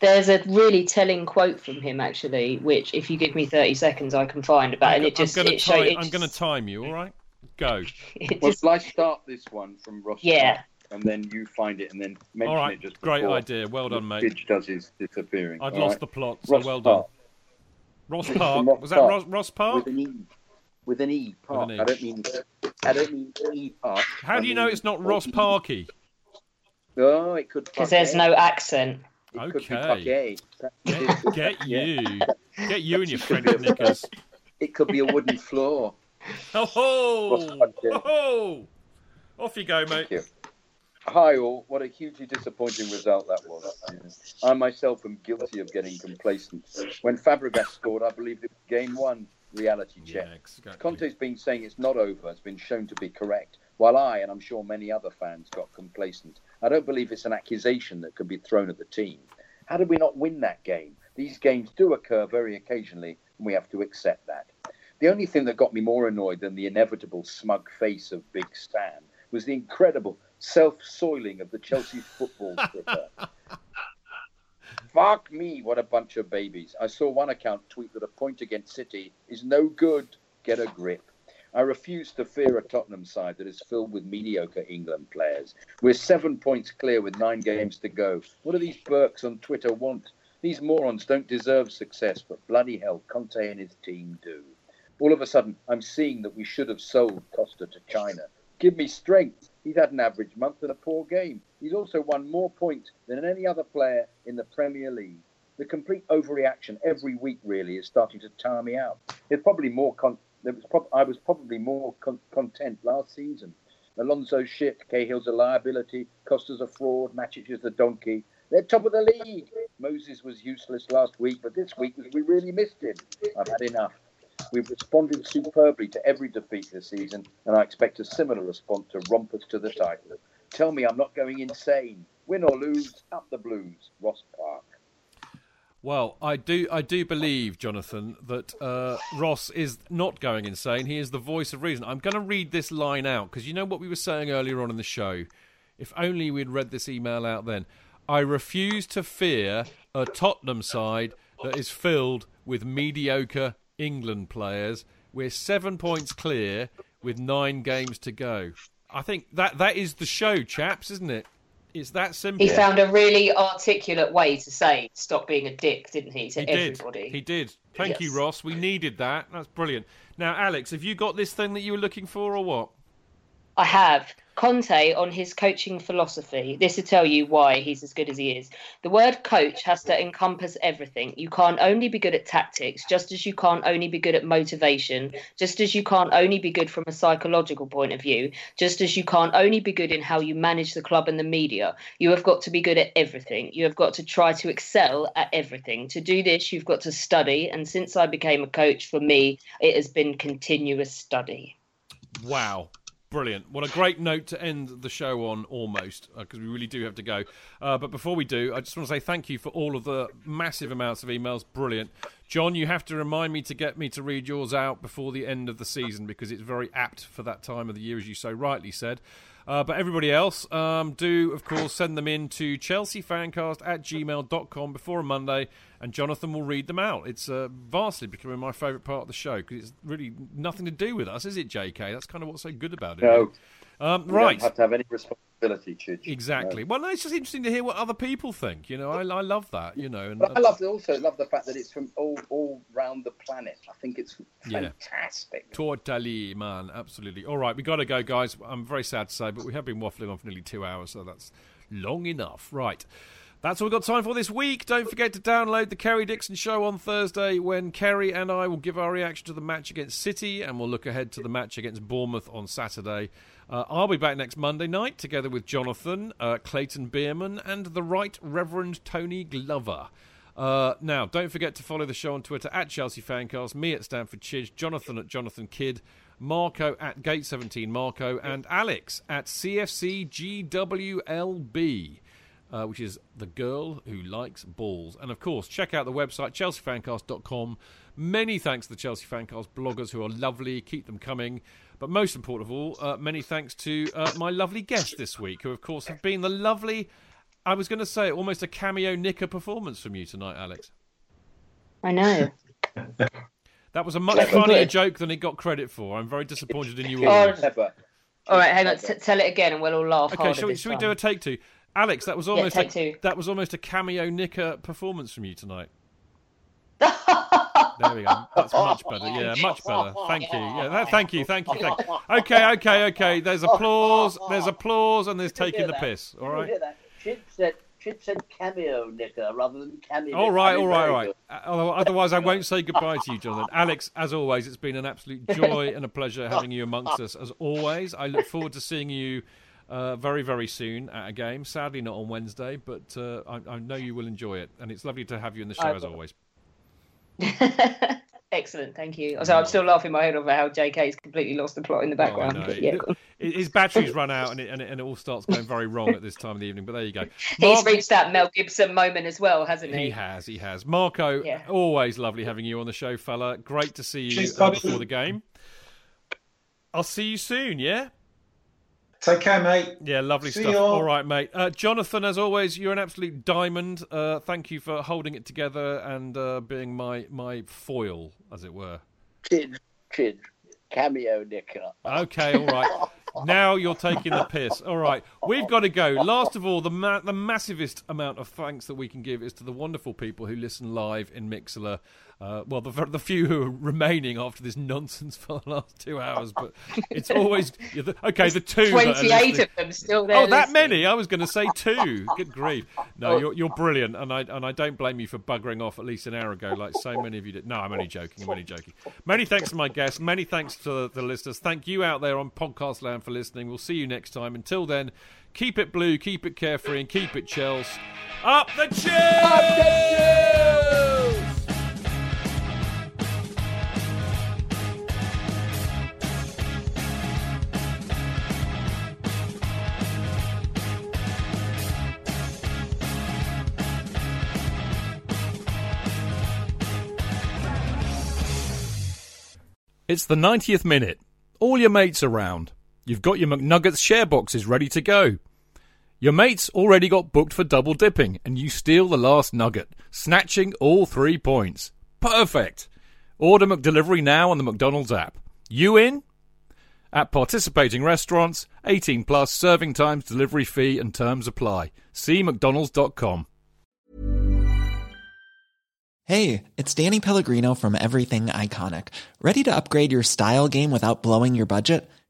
There's a really telling quote from him, actually, which, if you give me 30 seconds, I can find about. and it just, I'm going it to show, it I'm going to time you. All right, go. Well, shall I start this one from Ross? Yeah. Park, And then you find it and then mention All right, it just great idea. Well done, mate. Fidge does his disappearing. I've all lost right? the plot, so Ross well done. Park. Ross Park. Ross Was that Park. Ross, Ross Park? With an E. With an E. Park. an E. I don't mean. I don't mean E Park. How I do you know it's not Ross Parky? Oh, it could. Because there's no accent. It Okay. Get, get you, get you and your It could French knickers. It could be a wooden floor. Oh ho! Oh ho! Off you go, mate. You. Hi all. What a hugely disappointing result that was. I myself am guilty of getting complacent. When Fabregas scored, I believed it was game one. Reality check. Yeah, exactly. Conte's been saying it's not over. It's been shown to be correct. While I, and I'm sure many other fans, got complacent. I don't believe it's an accusation that could be thrown at the team. How did we not win that game? These games do occur very occasionally, and we have to accept that. The only thing that got me more annoyed than the inevitable smug face of Big Sam was the incredible self-soiling of the Chelsea football Twitter. Fuck me, what a bunch of babies. I saw one account tweet that a point against City is no good. Get a grip. I refuse to fear a Tottenham side that is filled with mediocre England players. We're seven points clear with nine games to go. What do these Burks on Twitter want? These morons don't deserve success, but bloody hell, Conte and his team do. All of a sudden, I'm seeing that we should have sold Costa to China. Give me strength. He's had an average month and a poor game. He's also won more points than any other player in the Premier League. The complete overreaction every week really is starting to tire me out. It's probably more. Con- there was prob- I was probably more con- content last season. Alonso's shit, Cahill's a liability, Costa's a fraud, Matic is the donkey. They're top of the league. Moses was useless last week, but this week we really missed him. I've had enough. We've responded superbly to every defeat this season, and I expect a similar response to romp us to the title. Tell me I'm not going insane. Win or lose, up the blues. Ross Park. Well, I do, I do believe, Jonathan, that uh, Ross is not going insane. He is the voice of reason. I'm going to read this line out because you know what we were saying earlier on in the show. If only we'd read this email out then. I refuse to fear a Tottenham side that is filled with mediocre England players. We're seven points clear with nine games to go. I think that that is the show, chaps, isn't it? It's that simple. He found a really articulate way to say "stop being a dick," didn't he? To He did. everybody. He did. Thank you, Ross. We needed that. That's brilliant. Now, Alex, have you got this thing that you were looking for, or what? I have. Conte on his coaching philosophy. This will tell you why he's as good as he is. The word coach has to encompass everything. You can't only be good at tactics, just as you can't only be good at motivation, just as you can't only be good from a psychological point of view, just as you can't only be good in how you manage the club and the media. You have got to be good at everything. You have got to try to excel at everything. To do this, you've got to study. And since I became a coach, for me, it has been continuous study. Wow. Brilliant. What a great note to end the show on, almost, because we really do have to go. Uh, but before we do, I just want to say thank you for all of the massive amounts of emails. Brilliant. John, you have to remind me to get me to read yours out before the end of the season because it's very apt for that time of the year, as you so rightly said. Uh, but everybody else, um, do, of course, send them in to chelseafancast at gmail.com before a Monday, and Jonathan will read them out. It's uh, vastly becoming my favourite part of the show because it's really nothing to do with us, is it, JK? That's kind of what's so good about it. No. Um, You right. don't have to have any responsibility, Chidge. Exactly. No. Well, no, it's just interesting to hear what other people think. You know, I, I love that. You know, and But I love also love the fact that it's from all all round the planet. I think it's Yeah. fantastic. Totally, man, absolutely. All right, we got to go, guys. I'm very sad to say, but we have been waffling on for nearly two hours, so that's long enough. Right. That's all we've got time for this week. Don't forget to download the Kerry Dixon Show on Thursday when Kerry and I will give our reaction to the match against City and we'll look ahead to the match against Bournemouth on Saturday. Uh, I'll be back next Monday night together with Jonathan, uh, Clayton Bierman, and the Right Reverend Tony Glover. Uh, now, don't forget to follow the show on Twitter at Chelsea Fancast, me at Stamford Chidge, Jonathan at Jonathan Kidd, Marco at Gate17 Marco, and Alex at CFCGWLB, uh, which is the girl who likes balls. And of course, check out the website, chelseafancast.com. Many thanks to the Chelsea Fancast bloggers who are lovely. Keep them coming. But most important of all, uh, many thanks to uh, my lovely guests this week, who, of course, have been the lovely. I was going to say almost a cameo Nicker performance from you tonight, Alex. I know. That was a much funnier joke than it got credit for. I'm very disappointed in you Oh, all. All right, hang on. T- tell it again, and we'll all laugh Okay, harder shall we, shall we do a take two? Alex, that was Yeah, almost take a, that was almost a cameo Nicker performance from you tonight. there we go. That's much better. Yeah, much better. Thank you. Yeah, that, thank you. Thank you. Thank you. Okay, okay, okay. There's applause. There's applause, and there's taking the piss. All right. Chip said, Chip said cameo Nicker rather than cameo. All right, all right, all right. Uh, although- Otherwise, I won't say goodbye to you, Jonathan. Alex, as always, it's been an absolute joy and a pleasure having you amongst us. As always, I look forward to seeing you uh, very, very soon at a game. Sadly, not on Wednesday, but uh, I, I know you will enjoy it. And it's lovely to have you in the show, I as always. Excellent, thank you. So I'm still laughing my head off over how JK's completely lost the plot in the Oh, background. know. but yeah. His batteries run out, and it, and, it, and it all starts going very wrong at this time of the evening. But there you go. he's reached that Mel Gibson moment as well, hasn't he? He has, he has. Marco, Yeah. always lovely having you on the show, fella. Great to see you Cheers, uh, buddy. before the game. I'll see you soon, yeah? Take care, mate. Yeah, lovely See stuff. all. All right, mate. Uh, Jonathan, as always, you're an absolute diamond. Uh, thank you for holding it together and uh, being my, my foil, as it were. Chid, Chid, cameo Nicker. Okay, all right. now you're taking the piss. All right, we've got to go. Last of all, the ma- the massivest amount of thanks that we can give is to the wonderful people who listen live in Mixlr. Uh, well, the the few who are remaining after this nonsense for the last two hours, but it's always the, okay. The two, are of them still there. Oh, that listening. many? I was going to say two. Good grief! No, Oh. you're you're brilliant, and I and I don't blame you for buggering off at least an hour ago, like so many of you did. No, I'm only joking. I'm only joking. Many thanks to my guests. Many thanks to the listeners. Thank you out there on podcast land for listening. We'll see you next time. Until then, keep it blue, keep it carefree, and keep it Chels. Up the Chels! It's the 90th minute. All your mates around. You've got your McNuggets share boxes ready to go. Your mates already got booked for double dipping, and you steal the last nugget, snatching all three points. Perfect! Order McDelivery now on the McDonald's app. You in? At participating restaurants, 18 plus serving times, delivery fee and terms apply. See mcdonalds.com. Hey, it's Danny Pellegrino from Everything Iconic. Ready to upgrade your style game without blowing your budget?